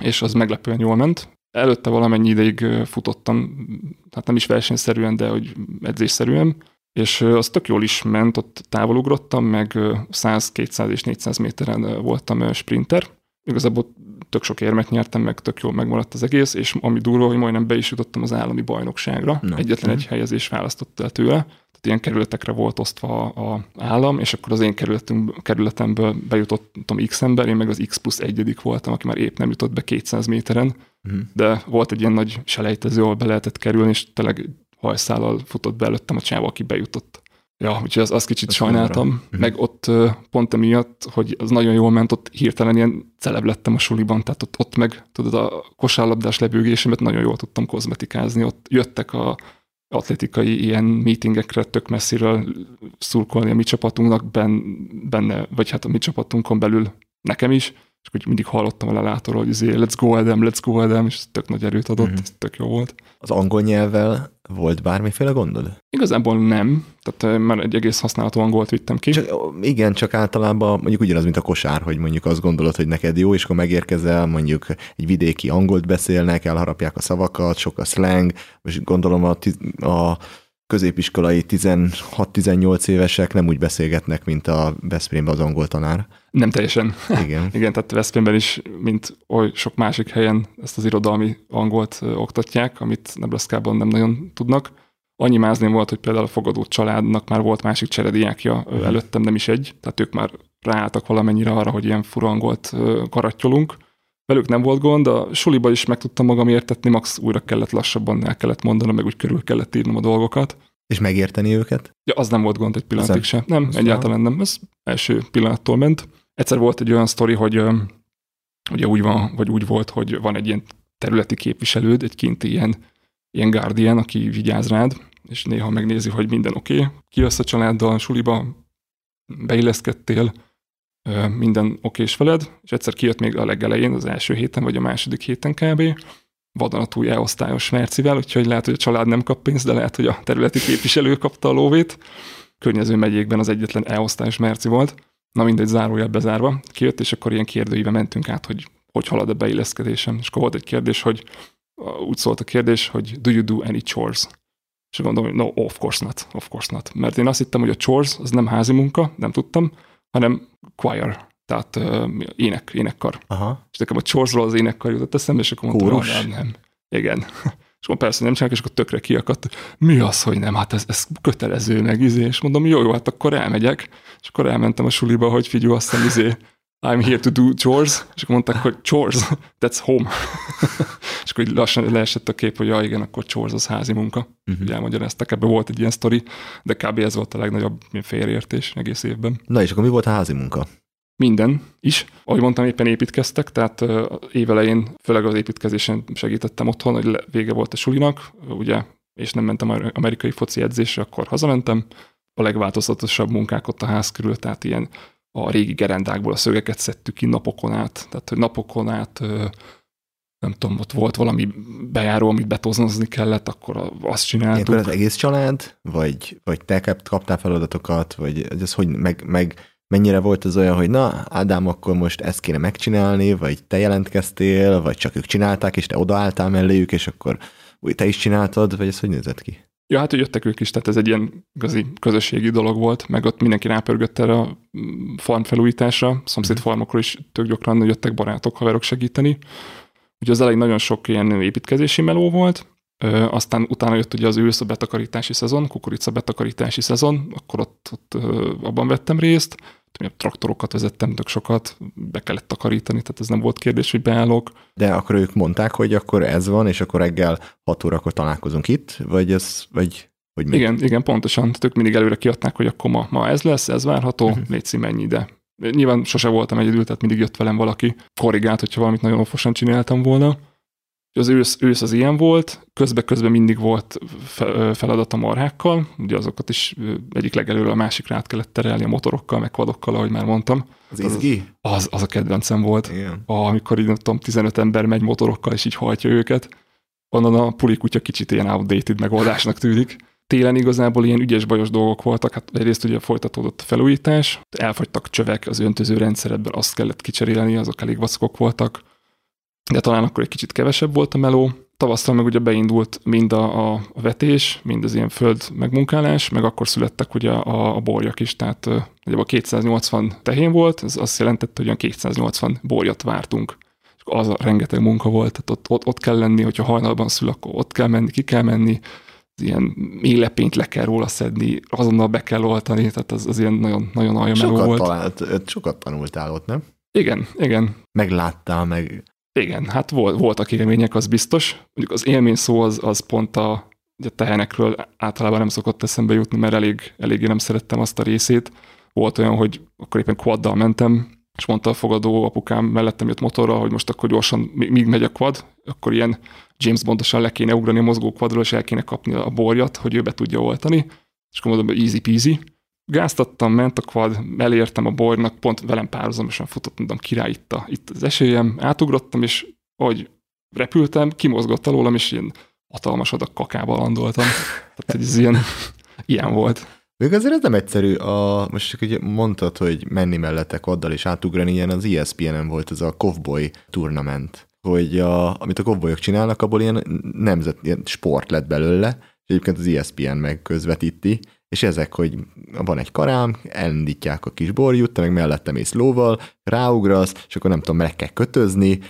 és az meglepően jól ment. Előtte valamennyi ideig futottam, hát nem is versenyszerűen, de hogy edzésszerűen, és az tök jól is ment, ott távolugrottam, meg 100, 200 és 400 méteren voltam sprinter. Igazából tök sok érmet nyertem, meg tök jól megmaradt az egész, és ami durva, hogy majdnem be is jutottam az állami bajnokságra. No. Egyetlen egy helyezés választott el tőle ilyen kerületekre volt osztva a állam, és akkor az én kerületünk, kerületemből bejutottam X ember, én meg az X plusz egyedik voltam, aki már épp nem jutott be 200 méteren, uh-huh. de volt egy ilyen nagy selejtező, ahol be lehetett kerülni, és tényleg hajszállal futott be előttem a csáva, aki bejutott. Ja, úgyhogy az, az kicsit Ez sajnáltam. Uh-huh. Meg ott pont emiatt, hogy az nagyon jól ment, ott hirtelen ilyen celeb lettem a suliban, tehát ott, ott meg tudod, a kosárlabdás lebőgésemet nagyon jól tudtam kozmetikázni, ott jöttek a atletikai ilyen meetingekre tök messziről szurkolni a mi csapatunknak benne, vagy hát a mi csapatunkon belül nekem is, és hogy mindig hallottam a lelátorról, hogy azért let's go Adam, let's go Adam, és tök nagy erőt adott, mm-hmm. ez tök jó volt. Az angol nyelvvel volt bármiféle gondod? Igazából nem, tehát már egy egész használható angolt vittem ki. Csak, igen, csak általában mondjuk ugyanaz, mint a kosár, hogy mondjuk azt gondolod, hogy neked jó, és akkor megérkezel, mondjuk egy vidéki angolt beszélnek, elharapják a szavakat, sok a slang, és gondolom a, a középiskolai 16-18 évesek nem úgy beszélgetnek, mint a Veszprémben az angol tanár. Nem teljesen. Igen. Igen, tehát Veszprémben is, mint oly sok másik helyen ezt az irodalmi angolt oktatják, amit Nebraska-ban nem nagyon tudnak. Annyi mázném volt, hogy például a fogadó családnak már volt másik cserediákja uh-huh. előttem, nem is egy, tehát ők már ráálltak valamennyire arra, hogy ilyen furangolt karattyolunk. Velük nem volt gond, a suliba is meg tudtam magam értetni, max újra kellett lassabban el kellett mondanom, meg úgy körül kellett írnom a dolgokat. És megérteni őket? Ja, az nem volt gond egy pillanatig sem. Nem, egyáltalán nem. Ez első pillanattól ment. Egyszer volt egy olyan sztori, hogy ugye úgy van, vagy úgy volt, hogy van egy ilyen területi képviselőd, egy kinti ilyen, ilyen guardian, aki vigyáz rád, és néha megnézi, hogy minden oké. Okay. Kijössz a családdal, suliba, beilleszkedtél, minden okés veled, és egyszer kijött még a legelején, az első héten, vagy a második héten kb. vadonatúj E-osztályos Mercivel, úgyhogy lehet, hogy a család nem kap pénzt, de lehet, hogy a területi képviselő kapta a lóvét. Környező megyékben az egyetlen E-osztályos Merci volt. Na mindegy, zárójel bezárva. Kijött, és akkor ilyen kérdőibe mentünk át, hogy hogy halad a beilleszkedésem. És akkor volt egy kérdés, hogy úgy szólt a kérdés, hogy do you do any chores? És gondolom, hogy no, of course not, of course not. Mert én azt hittem, hogy a chores az nem házi munka, nem tudtam, hanem choir, tehát uh, ének, énekkar. Aha. És nekem a chorsról az énekkar jutott eszembe, és akkor mondtam, Kórus? hogy nem. Igen. És akkor persze nem csinálok, és akkor tökre kiakadt. Mi az, hogy nem? Hát ez, ez kötelező meg, izé. És mondom, jó, jó, hát akkor elmegyek. És akkor elmentem a suliba, hogy figyelj, azt hiszem, izé, I'm here to do chores, és akkor mondták, hogy chores, that's home. és akkor így lassan leesett a kép, hogy ja, igen, akkor chores az házi munka. Uh-huh. Ugye elmagyaráztak, ebben volt egy ilyen sztori, de kb. ez volt a legnagyobb félreértés egész évben. Na és akkor mi volt a házi munka? Minden is. Ahogy mondtam, éppen építkeztek, tehát évelején főleg az építkezésen segítettem otthon, hogy vége volt a sulinak, ugye, és nem mentem amerikai foci edzésre, akkor hazamentem. A legváltozatosabb munkák ott a ház körül, tehát ilyen a régi gerendákból a szögeket szedtük ki napokon át, tehát hogy napokon át nem tudom, ott volt valami bejáró, amit betozozni kellett, akkor azt csináltuk. Ilyenkor az egész család, vagy, vagy te kap- kaptál feladatokat, vagy ez hogy meg, meg mennyire volt az olyan, hogy na, Ádám, akkor most ezt kéne megcsinálni, vagy te jelentkeztél, vagy csak ők csinálták, és te odaálltál melléjük, és akkor úgy te is csináltad, vagy ez hogy nézett ki? Ja, hát hogy jöttek ők is, tehát ez egy ilyen igazi közösségi dolog volt, meg ott mindenki rápörgött erre a mm, farm felújításra, szomszéd farmokról is tök gyakran jöttek barátok, haverok segíteni. Ugye az elején nagyon sok ilyen építkezési meló volt, Ö, aztán utána jött ugye az ősz a betakarítási szezon, kukorica betakarítási szezon, akkor ott, ott ö, abban vettem részt, traktorokat vezettem tök sokat, be kellett takarítani, tehát ez nem volt kérdés, hogy beállok. De akkor ők mondták, hogy akkor ez van, és akkor reggel 6 órakor találkozunk itt, vagy ez, vagy hogy mi? Igen, igen, pontosan. Ők mindig előre kiadták, hogy akkor ma, ma ez lesz, ez várható, uh-huh. légy menj ide. Nyilván sose voltam egyedül, tehát mindig jött velem valaki, korrigált, hogyha valamit nagyon ofosan csináltam volna. Az ősz, ősz az ilyen volt, közben-közben mindig volt fe- feladat a marhákkal, ugye azokat is egyik legelőre a másikra át kellett terelni a motorokkal, meg vadokkal, ahogy már mondtam. Az izgi? Az, az a kedvencem volt. Igen. Amikor így nem tudom, 15 ember megy motorokkal, és így hajtja őket, onnan a pulikutya kicsit ilyen outdated megoldásnak tűnik. Télen igazából ilyen ügyes bajos dolgok voltak, hát egyrészt ugye folytatódott a felújítás, elfogytak csövek az öntöző rendszeredben, azt kellett kicserélni, azok elég vackok voltak, de talán akkor egy kicsit kevesebb volt a meló. Tavasztal meg ugye beindult mind a, a vetés, mind az ilyen föld megmunkálás, meg akkor születtek ugye a, a borjak is, tehát a 280 tehén volt, ez azt jelentette, hogy olyan 280 borjat vártunk. És az a rengeteg munka volt, tehát ott, ott, ott kell lenni, hogyha hajnalban szül, akkor ott kell menni, ki kell menni, ilyen mélepényt le kell róla szedni, azonnal be kell oltani, tehát az, az ilyen nagyon, nagyon alja meló Sokat, volt. talált, sokat tanultál ott, nem? Igen, igen. Megláttál, meg Igen, hát volt, voltak élmények, az biztos. Mondjuk az élmény szó az, az pont a, ugye a tehenekről általában nem szokott eszembe jutni, mert elég, eléggé nem szerettem azt a részét. Volt olyan, hogy akkor éppen quaddal mentem, és mondta a fogadó apukám mellettem jött motorra, hogy most akkor gyorsan, míg megy a quad, akkor ilyen James Bondosan le kéne ugrani a mozgó quadról, és el kéne kapni a borjat, hogy ő be tudja oltani. És akkor mondom, easy peasy. Gáztattam, ment a quad, elértem a bornak, pont velem párhuzamosan futott, mondom, király itt, a, itt az esélyem, átugrottam, és ahogy repültem, kimozgott alólam, és ilyen hatalmas adag kakába landoltam. Tehát ez ilyen, ilyen volt. Még azért ez nem egyszerű. A, most csak ugye mondtad, hogy menni mellette quaddal és átugrani, ilyen az ESPN-en volt ez a Cowboy Tournament, hogy a, amit a cowboyok csinálnak, abból ilyen nemzet, ilyen sport lett belőle, és egyébként az ESPN meg közvetíti, és ezek, hogy van egy karám, elindítják a kis borjút, te meg mellette mész lóval, ráugrasz, és akkor nem tudom, meg kell kötözni,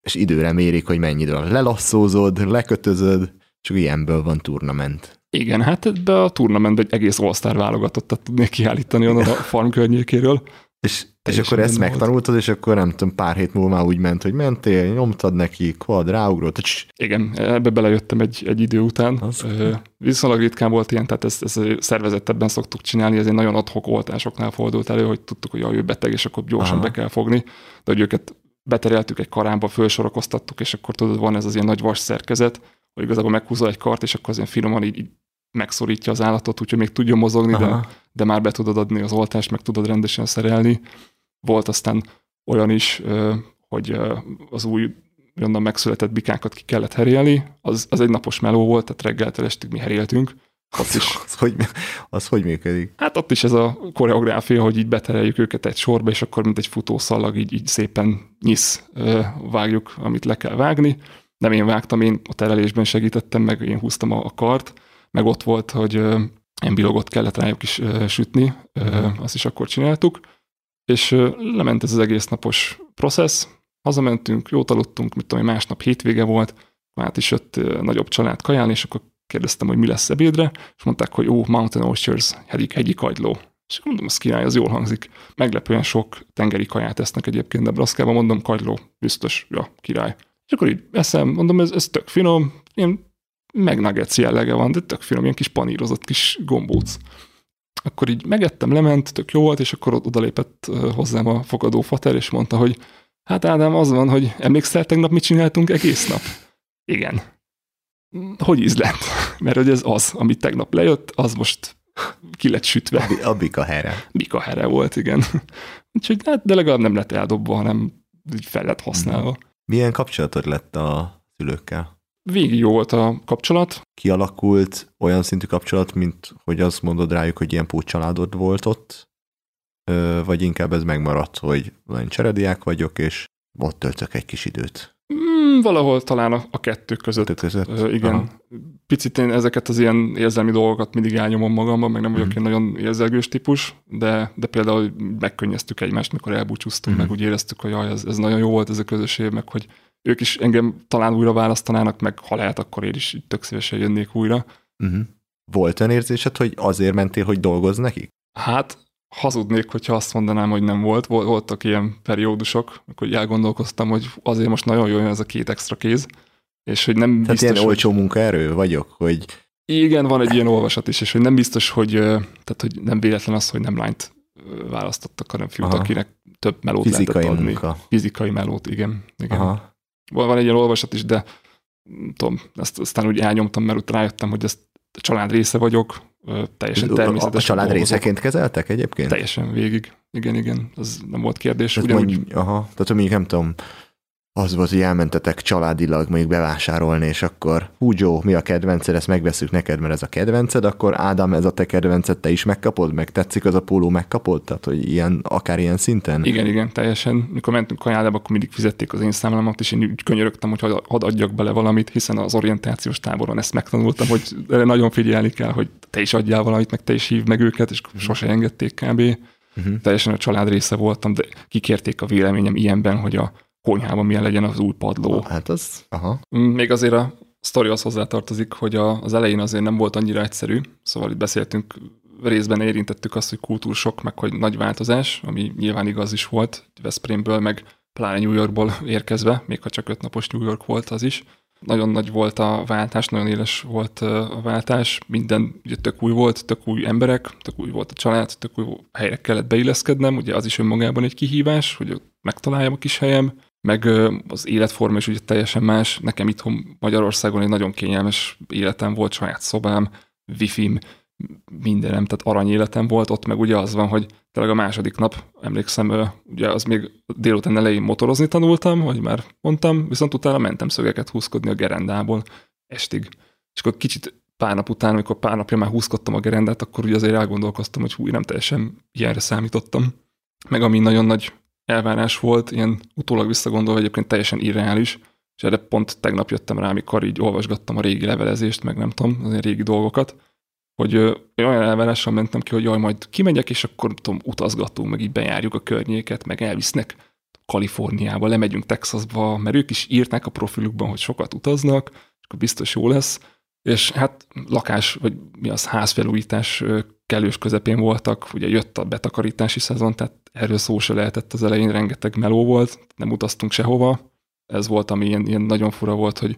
és időre mérik, hogy mennyire lelasszózod, lekötözöd, akkor ilyenből van turnament. Igen, hát ebbe a turnamentben egy egész all válogatottat tudnék kiállítani onnan a farm környékéről. És, és akkor ezt volt. megtanultad, és akkor nem tudom, pár hét múlva már úgy ment, hogy mentél, nyomtad neki, quad, ráugrott, cs, Igen, ebbe belejöttem egy, egy idő után. Az- Viszonylag ritkán volt ilyen, tehát ezt, ezt szervezettebben szoktuk csinálni, ezért nagyon adhok oltásoknál fordult elő, hogy tudtuk, hogy jaj, ő beteg, és akkor gyorsan Aha. be kell fogni. De hogy őket betereltük egy karánba, fölsorakoztattuk, és akkor tudod, van ez az ilyen nagy vas szerkezet, hogy igazából meghúzol egy kart, és akkor az ilyen finoman így, így megszorítja az állatot, úgyhogy még tudjon mozogni, de Aha. de már be tudod adni az oltást, meg tudod rendesen szerelni. Volt aztán olyan is, hogy az új onnan megszületett bikákat ki kellett herélni, az, az egy napos meló volt, tehát reggeltől estig mi heréltünk. Ott is, Az hogy, az hogy működik? hát ott is ez a koreográfia, hogy így betereljük őket egy sorba, és akkor mint egy futószalag így, így szépen nyisz vágjuk, amit le kell vágni. Nem én vágtam, én a terelésben segítettem, meg én húztam a, a kart, meg ott volt, hogy ilyen bilogot kellett rájuk is sütni, azt is akkor csináltuk, és lement ez az egész napos processz, hazamentünk, jót aludtunk, mit tudom, másnap hétvége volt, hát is jött nagyobb család kajálni, és akkor kérdeztem, hogy mi lesz ebédre, és mondták, hogy ó, Mountain Oysters, hegyi, hegyi kagyló. És mondom, az király, az jól hangzik. Meglepően sok tengeri kaját esznek egyébként Nebraskában, mondom, kagyló, biztos, ja, király. És akkor így eszem, mondom, ez, ez tök finom, ilyen megnuggets jellege van, de tök finom, ilyen kis panírozott kis gombóc. Akkor így megettem, lement, tök jó volt, és akkor odalépett hozzám a fogadó fater, és mondta, hogy hát Ádám, az van, hogy emlékszel tegnap mit csináltunk egész nap? Igen. Hogy íz lett? Mert hogy ez az, amit tegnap lejött, az most ki lett sütve. A bika here. Bika here volt, igen. Úgyhogy hát, de legalább nem lett eldobva, hanem így fel lett használva. Milyen kapcsolatod lett a szülőkkel? Végig jó volt a kapcsolat. Kialakult olyan szintű kapcsolat, mint hogy azt mondod rájuk, hogy ilyen családod volt ott? Vagy inkább ez megmaradt, hogy olyan cserediák vagyok, és ott töltök egy kis időt. Mm, valahol talán a, a kettő között. Kettő között? Ö, igen. Aha. Picit én ezeket az ilyen érzelmi dolgokat mindig elnyomom magamban, meg nem vagyok Mhm. én nagyon érzelgős típus, de, de például megkönnyeztük egymást, mikor elbúcsúztunk, Mhm. meg úgy éreztük, hogy jaj, ez, ez nagyon jó volt ez a közösség, meg hogy ők is engem talán újra választanának, meg ha lehet, akkor én is tök szívesen jönnék újra. Uh-huh. Volt olyan érzésed, hogy azért mentél, hogy dolgozz nekik? Hát hazudnék, hogyha azt mondanám, hogy nem volt. Vol- Voltak ilyen periódusok, hogy elgondolkoztam, hogy azért most nagyon jó jön ez a két extra kéz, és hogy nem Tehát biztos, ilyen hogy... olcsó munkaerő vagyok, hogy Igen, van egy ilyen olvasat is, és hogy nem biztos, hogy, tehát, hogy nem véletlen az, hogy nem lányt választottak, hanem fiút, Aha. akinek több melót fizikai lehetett adni. munka. Fizikai melót, igen. igen. Aha. Van, van egy ilyen olvasat is, de tudom, ezt aztán úgy elnyomtam, mert utána rájöttem, hogy ezt a család része vagyok, teljesen A, a természetes. család részeként kezeltek egyébként? Teljesen végig. Igen, igen. Ez nem volt kérdés. Tehát, Ugyanúgy, mondj, aha, tehát mondjuk nem tudom, az volt, hogy elmentetek családilag mondjuk bevásárolni, és akkor hú Joe, mi a kedvenced, ezt megveszünk neked, mert ez a kedvenced, akkor Ádám, ez a te kedvenced, te is megkapod, meg tetszik az a póló, megkapod, tehát hogy ilyen, akár ilyen szinten? Igen, igen, teljesen. Mikor mentünk kajádába, akkor mindig fizették az én számlámat, és én úgy könyörögtem, hogy hadd hadd adjak bele valamit, hiszen az orientációs táboron ezt megtanultam, hogy erre nagyon figyelni kell, hogy te is adjál valamit, meg te is hívd meg őket, és sose engedték kb. Uh-huh. Teljesen a család része voltam, de kikérték a véleményem ilyenben, hogy a konyhában milyen legyen az új padló. Hát az, aha. Mm, Még azért a sztori az hozzátartozik, hogy a, az elején azért nem volt annyira egyszerű, szóval itt beszéltünk, részben érintettük azt, hogy kultúrsok, meg hogy nagy változás, ami nyilván igaz is volt, Veszprémből, meg pláne New Yorkból érkezve, még ha csak öt napos New York volt az is. Nagyon nagy volt a váltás, nagyon éles volt a váltás, minden ugye tök új volt, tök új emberek, tök új volt a család, tök új helyre kellett beilleszkednem, ugye az is önmagában egy kihívás, hogy megtaláljam a kis helyem, meg az életforma is ugye teljesen más. Nekem itthon Magyarországon egy nagyon kényelmes életem volt, saját szobám, wifi-m, mindenem, tehát arany életem volt, ott meg ugye az van, hogy tényleg a második nap, emlékszem, ugye az még délután elején motorozni tanultam, hogy már mondtam, viszont utána mentem szögeket húzkodni a gerendából estig. És akkor kicsit pár nap után, amikor pár napja már húzkodtam a gerendát, akkor ugye azért elgondolkoztam, hogy hú, nem teljesen ilyenre számítottam. Meg ami nagyon nagy elvárás volt, ilyen utólag visszagondolva egyébként teljesen irreális, és erre pont tegnap jöttem rá, amikor így olvasgattam a régi levelezést, meg nem tudom, az ilyen régi dolgokat, hogy olyan elvárással mentem ki, hogy jaj, majd kimegyek, és akkor tudom, utazgatunk, meg így bejárjuk a környéket, meg elvisznek Kaliforniába, lemegyünk Texasba, mert ők is írták a profilukban, hogy sokat utaznak, és akkor biztos jó lesz. És hát lakás, vagy mi az házfelújítás kellős közepén voltak, ugye jött a betakarítási szezon, tehát erről szó se lehetett az elején, rengeteg meló volt, nem utaztunk sehova. Ez volt, ami ilyen, ilyen nagyon fura volt, hogy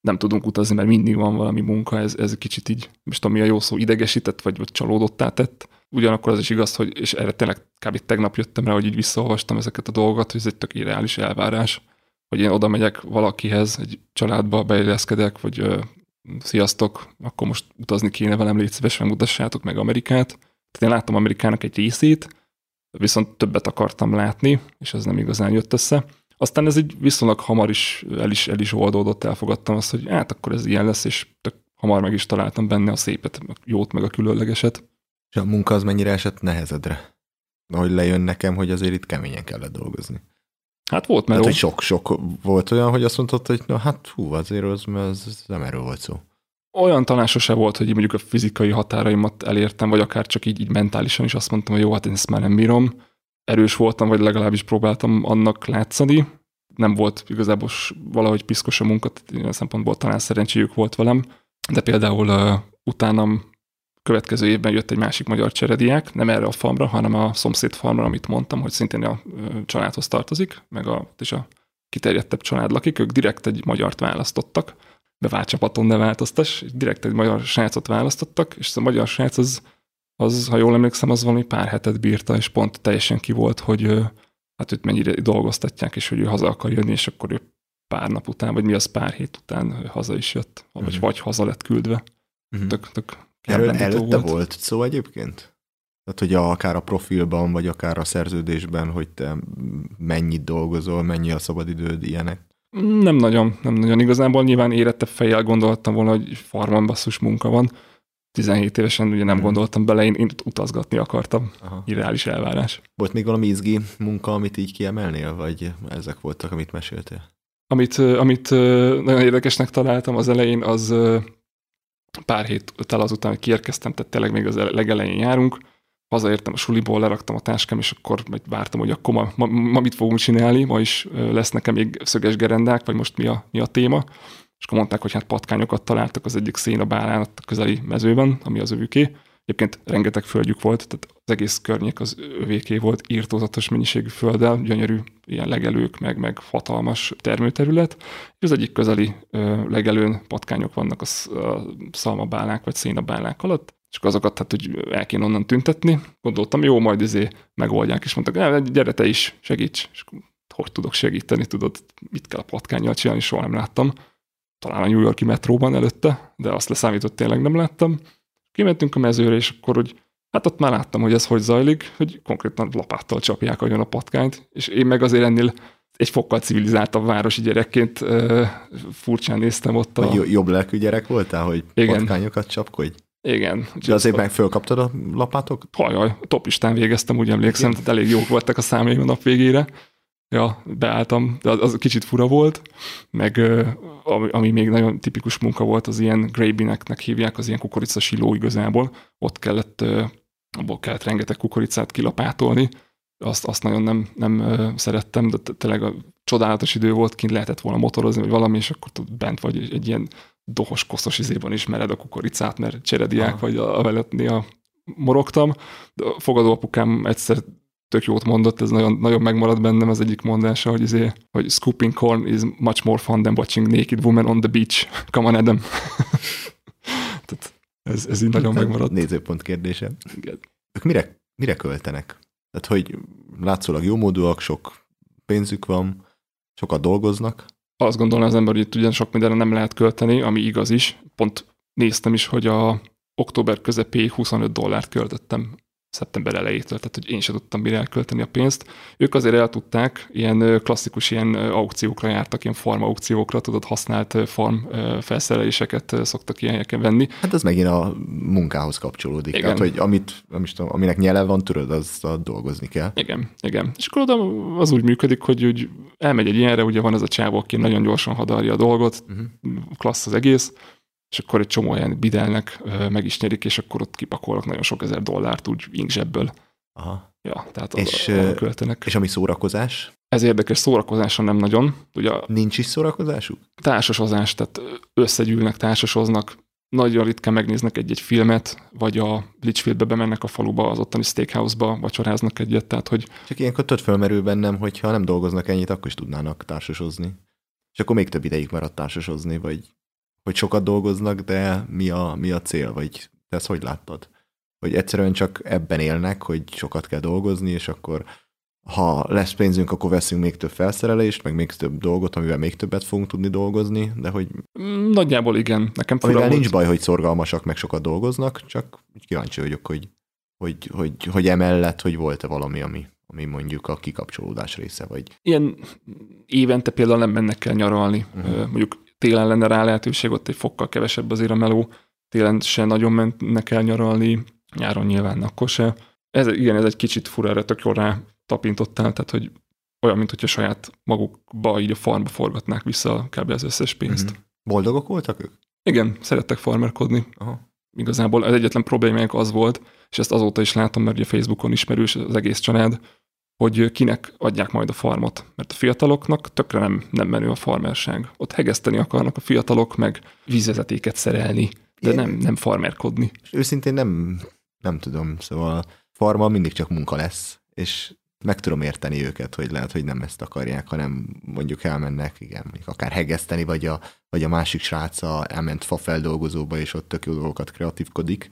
nem tudunk utazni, mert mindig van valami munka, ez, ez kicsit így, most tudom, mi a jó szó, idegesített, vagy, vagy csalódottá tett. Ugyanakkor az is igaz, hogy, és erre tényleg kb. tegnap jöttem rá, hogy így visszaolvastam ezeket a dolgokat, hogy ez egy tök irreális elvárás, hogy én oda megyek valakihez, egy családba beilleszkedek, vagy sziasztok, akkor most utazni kéne velem, légy szívesen mutassátok meg Amerikát. Tehát én láttam Amerikának egy részét, viszont többet akartam látni, és ez nem igazán jött össze. Aztán ez így viszonylag hamar is el is, el is oldódott, elfogadtam azt, hogy hát akkor ez ilyen lesz, és tök hamar meg is találtam benne a szépet, a jót, meg a különlegeset. És a munka az mennyire esett nehezedre? Ahogy lejön nekem, hogy azért itt keményen kellett dolgozni. Hát volt Mert meló. hogy sok-sok volt olyan, hogy azt mondtad, hogy na hát hú, azért az, az, az nem erről volt szó. olyan talán sose volt, hogy mondjuk a fizikai határaimat elértem, vagy akár csak így, így mentálisan is azt mondtam, hogy jó, hát én ezt már nem bírom. Erős voltam, vagy legalábbis próbáltam annak látszani. Nem volt igazából valahogy piszkos a munka, ilyen szempontból talán szerencséjük volt velem. De például uh, utánam következő évben jött egy másik magyar cserediák, nem erre a farmra, hanem a szomszéd farmra, amit mondtam, hogy szintén a családhoz tartozik, meg a, és a kiterjedtebb család lakik, ők direkt egy magyart választottak, bevált csapaton ne változtas, direkt egy magyar srácot választottak, és a magyar srác az, az, ha jól emlékszem, az valami pár hetet bírta, és pont teljesen ki volt, hogy hát őt mennyire dolgoztatják, és hogy ő haza akar jönni, és akkor ő pár nap után, vagy mi az pár hét után haza is jött, vagy, uh-huh. vagy haza lett küldve. Uh-huh. Tök, tök Erről előtte volt. volt szó egyébként? Tehát, hogy a, akár a profilban, vagy akár a szerződésben, hogy te mennyit dolgozol, mennyi a szabadidőd, ilyenek? Nem nagyon, nem nagyon. Igazából nyilván érettebb fejjel gondoltam volna, hogy farman basszus munka van. 17 évesen ugye nem hmm. gondoltam bele, én, én utazgatni akartam. Aha. Irreális elvárás. Volt még valami izgi munka, amit így kiemelnél, vagy ezek voltak, amit meséltél? Amit, amit nagyon érdekesnek találtam az elején, az pár héttel azután, hogy kiérkeztem, tehát tényleg még az legelején járunk, hazaértem a suliból, leraktam a táskám, és akkor majd vártam, hogy akkor ma, ma, ma mit fogunk csinálni, ma is lesz nekem még szöges gerendák, vagy most mi a, mi a téma. És akkor mondták, hogy hát patkányokat találtak az egyik szénabálán a közeli mezőben, ami az övüké. Egyébként rengeteg földjük volt, tehát az egész környék az övéké volt, írtózatos mennyiségű földdel, gyönyörű ilyen legelők, meg, meg hatalmas termőterület. És az egyik közeli ö, legelőn patkányok vannak a, a szalmabálák vagy szénabálák alatt, akkor azokat hát, hogy el kéne onnan tüntetni. Gondoltam, jó, majd izé megoldják, és mondtak, gyere te is, segíts. És hogy tudok segíteni, tudod, mit kell a patkányjal csinálni, soha nem láttam. Talán a New Yorki metróban előtte, de azt leszámított tényleg nem láttam. Kimentünk a mezőre, és akkor, hogy hát ott már láttam, hogy ez hogy zajlik, hogy konkrétan lapáttal csapják agyon a patkányt, és én meg azért ennél egy fokkal civilizáltabb városi gyerekként uh, furcsán néztem ott a... Jobb lelkű gyerek voltál, hogy Igen. patkányokat csapkodj? Igen. De azért meg fölkaptad a lapátok? Hajaj, topistán végeztem, úgy emlékszem, Igen. tehát elég jók voltak a számaim a nap végére. Ja, beálltam, de az, az kicsit fura volt, meg ami, ami még nagyon tipikus munka volt, az ilyen grabineknek hívják, az ilyen kukoricasiló igazából. Ott kellett, abból kellett rengeteg kukoricát kilapátolni, azt, azt nagyon nem, nem szerettem, de tényleg a csodálatos idő volt, kint lehetett volna motorozni, vagy valami, és akkor bent vagy egy ilyen dohos, koszos izében ismered a kukoricát, mert cserediák Aha. vagy a, a néha morogtam. De a fogadóapukám egyszer tök jót mondott, ez nagyon, nagyon megmaradt bennem az egyik mondása, hogy, izé, hogy scooping corn is much more fun than watching naked woman on the beach. Come on, Adam. Tehát ez, ez így nagyon megmaradt. Nézőpont kérdése. Igen. Ők mire, mire költenek? Tehát, hogy látszólag jó módúak, sok pénzük van, sokat dolgoznak, azt gondolná az ember, hogy itt ugyan sok mindenre nem lehet költeni, ami igaz is. Pont néztem is, hogy a október közepéig 25 dollárt költöttem szeptember elejétől, tehát hogy én sem tudtam mire elkölteni a pénzt. Ők azért el tudták, ilyen klasszikus ilyen aukciókra jártak, ilyen farm aukciókra, tudod, használt farm felszereléseket szoktak ilyen helyeken venni. Hát ez megint a munkához kapcsolódik. Igen. Tehát, hogy amit, tudom, aminek nyele van, tudod, az dolgozni kell. Igen, igen. És akkor oda az úgy működik, hogy úgy elmegy egy ilyenre, ugye van ez a csávó, aki nagyon gyorsan hadarja a dolgot, uh-huh. klassz az egész, és akkor egy csomó ilyen bidelnek meg is nyerik, és akkor ott kipakolnak nagyon sok ezer dollárt úgy inkzsebből. Aha. Ja, tehát és, a, költenek. És ami szórakozás? Ez érdekes, szórakozása nem nagyon. Ugye Nincs is szórakozásuk? Társasozás, tehát összegyűlnek, társasoznak, nagyon ritkán megnéznek egy-egy filmet, vagy a Litchfieldbe bemennek a faluba, az ottani steakhouse-ba, vacsoráznak egyet, tehát hogy... Csak ilyenkor több felmerül bennem, hogy ha nem dolgoznak ennyit, akkor is tudnának társasozni. És akkor még több ideig maradt társasozni, vagy hogy sokat dolgoznak, de mi a, mi a cél, vagy te ezt hogy láttad? Hogy egyszerűen csak ebben élnek, hogy sokat kell dolgozni, és akkor ha lesz pénzünk, akkor veszünk még több felszerelést, meg még több dolgot, amivel még többet fogunk tudni dolgozni, de hogy... Mm, nagyjából igen. Nekem fura Amivel volt. nincs baj, hogy szorgalmasak, meg sokat dolgoznak, csak kíváncsi vagyok, hogy, hogy, hogy, hogy emellett, hogy volt-e valami, ami, ami mondjuk a kikapcsolódás része, vagy... Ilyen évente például nem mennek el nyaralni. Uh-huh. Mondjuk télen lenne rá lehetőség, ott egy fokkal kevesebb azért a meló, télen se nagyon mennek el nyaralni, nyáron nyilván akkor se. Ez, igen, ez egy kicsit fura, erre tök jól rá tapintottál, tehát hogy olyan, mint hogyha saját magukba így a farmba forgatnák vissza kb. az összes pénzt. Mm-hmm. Boldogok voltak ők? Igen, szerettek farmerkodni. Aha. Igazából az egyetlen problémájuk az volt, és ezt azóta is látom, mert ugye Facebookon ismerős az egész család, hogy kinek adják majd a farmot. Mert a fiataloknak tökre nem, nem menő a farmerság. Ott hegeszteni akarnak a fiatalok, meg vízvezetéket szerelni, de nem, nem farmerkodni. És őszintén nem, nem tudom, szóval farma mindig csak munka lesz, és meg tudom érteni őket, hogy lehet, hogy nem ezt akarják, hanem mondjuk elmennek, igen, mondjuk akár hegeszteni, vagy a, vagy a másik sráca elment fa feldolgozóba, és ott tök jó dolgokat kreatívkodik.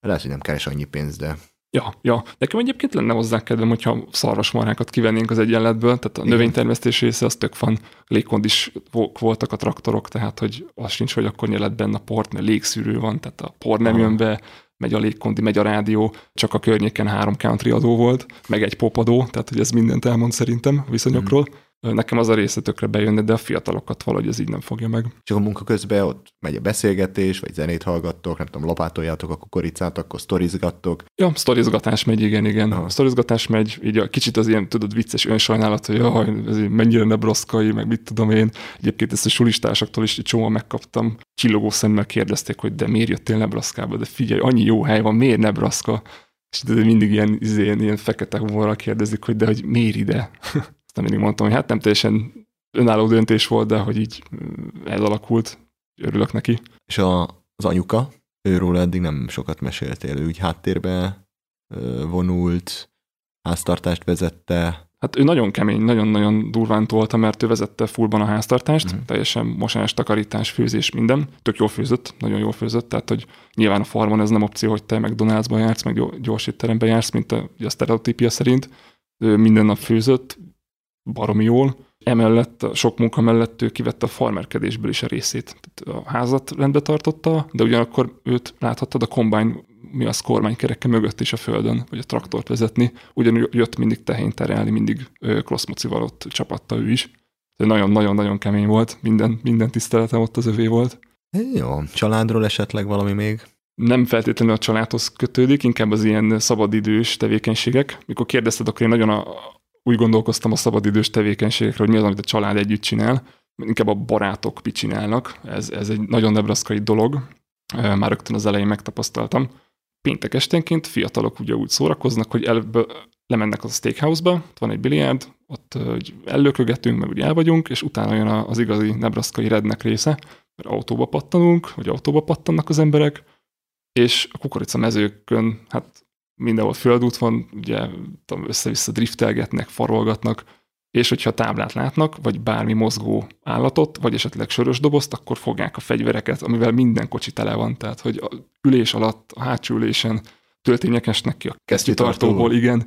Lehet, hogy nem keres annyi pénzt, de Ja, ja. Nekem egyébként lenne hozzá kedvem, hogyha szarvasmarhákat kivennénk az egyenletből, tehát a Igen. növénytermesztés része az tök van, légkondis voltak a traktorok, tehát hogy az sincs, hogy akkor nyelet benne a port, mert légszűrő van, tehát a por nem Aha. jön be, megy a légkondi, megy a rádió, csak a környéken három country adó volt, meg egy popadó, tehát hogy ez mindent elmond szerintem a viszonyokról. Mm. Nekem az a része tökre bejönne, de a fiatalokat valahogy ez így nem fogja meg. Csak a munka közben ott megy a beszélgetés, vagy zenét hallgattok, nem tudom, lapátoljátok a kukoricát, akkor sztorizgattok. Ja, sztorizgatás megy, igen, igen. A sztorizgatás megy, így a kicsit az ilyen, tudod, vicces önsajnálat, hogy jaj, ez mennyire nebraszkai, meg mit tudom én. Egyébként ezt a sulistársaktól is egy csomó megkaptam. Csillogó szemmel kérdezték, hogy de miért jöttél Nebraszkába, de figyelj, annyi jó hely van, miért Nebraska? És de mindig ilyen, ilyen, ilyen fekete humorral kérdezik, hogy de hogy miért ide? Aztán mindig mondtam, hogy hát nem teljesen önálló döntés volt, de hogy így ez alakult, örülök neki. És a, az anyuka, őról eddig nem sokat meséltél, ő úgy háttérbe vonult, háztartást vezette. Hát ő nagyon kemény, nagyon-nagyon durván tolta, mert ő vezette fullban a háztartást, uh-huh. teljesen mosás, takarítás, főzés, minden. Tök jól főzött, nagyon jól főzött, tehát hogy nyilván a farmon ez nem opció, hogy te McDonald'sba jársz, meg gyors étterembe jársz, mint a, a sztereotípia szerint. Ő minden nap főzött, baromi jól. Emellett, sok munka mellett ő kivette a farmerkedésből is a részét. Tehát a házat rendbe tartotta, de ugyanakkor őt láthattad a kombány mi az kormánykereke mögött is a földön, vagy a traktort vezetni. Ugyanúgy jött mindig tehén terelni, mindig kloszmocival ott csapatta ő is. Nagyon-nagyon-nagyon kemény volt, minden, minden tiszteletem ott az övé volt. Jó, családról esetleg valami még? nem feltétlenül a családhoz kötődik, inkább az ilyen szabadidős tevékenységek. Mikor kérdezted, akkor én nagyon a, úgy gondolkoztam a szabadidős tevékenységekre, hogy mi az, amit a család együtt csinál, inkább a barátok mit csinálnak. Ez, ez egy nagyon nebraszkai dolog, már rögtön az elején megtapasztaltam. Péntek esténként fiatalok ugye úgy szórakoznak, hogy előbb lemennek a steakhouse-ba, ott van egy biliárd, ott ellökögetünk, meg úgy el vagyunk, és utána jön az igazi nebraszkai rednek része, mert autóba pattanunk, vagy autóba pattannak az emberek, és a kukorica mezőkön, hát mindenhol földút van, ugye össze-vissza driftelgetnek, farolgatnak, és hogyha táblát látnak, vagy bármi mozgó állatot, vagy esetleg sörös dobozt, akkor fogják a fegyvereket, amivel minden kocsi tele van. Tehát, hogy a ülés alatt, a hátsó ülésen töltények esnek ki a kesztyűtartóból, igen.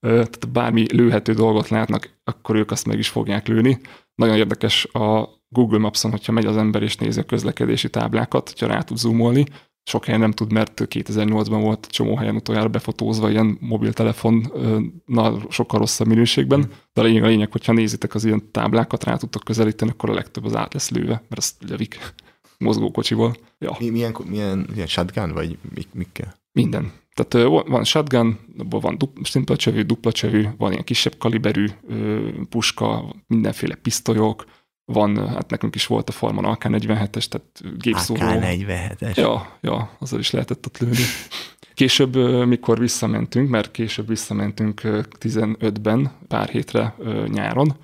Tehát bármi lőhető dolgot látnak, akkor ők azt meg is fogják lőni. Nagyon érdekes a Google Maps-on, hogyha megy az ember és nézi a közlekedési táblákat, hogyha rá tud zoomolni, sok helyen nem tud, mert 2008-ban volt csomó helyen utoljára befotózva ilyen mobiltelefon, na, sokkal rosszabb minőségben, de a lényeg a lényeg, hogyha nézitek az ilyen táblákat, rá tudtok közelíteni, akkor a legtöbb az át lesz lőve, mert azt levik mozgókocsival. Ja. Mi, milyen, milyen, milyen shotgun, vagy mik, mikkel? Minden. Tehát van shotgun, van dupla, szimpla csövű, dupla csövű, van ilyen kisebb kaliberű puska, mindenféle pisztolyok, van, hát nekünk is volt a Farman AK-47-es, tehát gépszóró. AK-47-es. Ja, ja, azzal is lehetett ott lőni. Később, mikor visszamentünk, mert később visszamentünk 15-ben, pár hétre nyáron,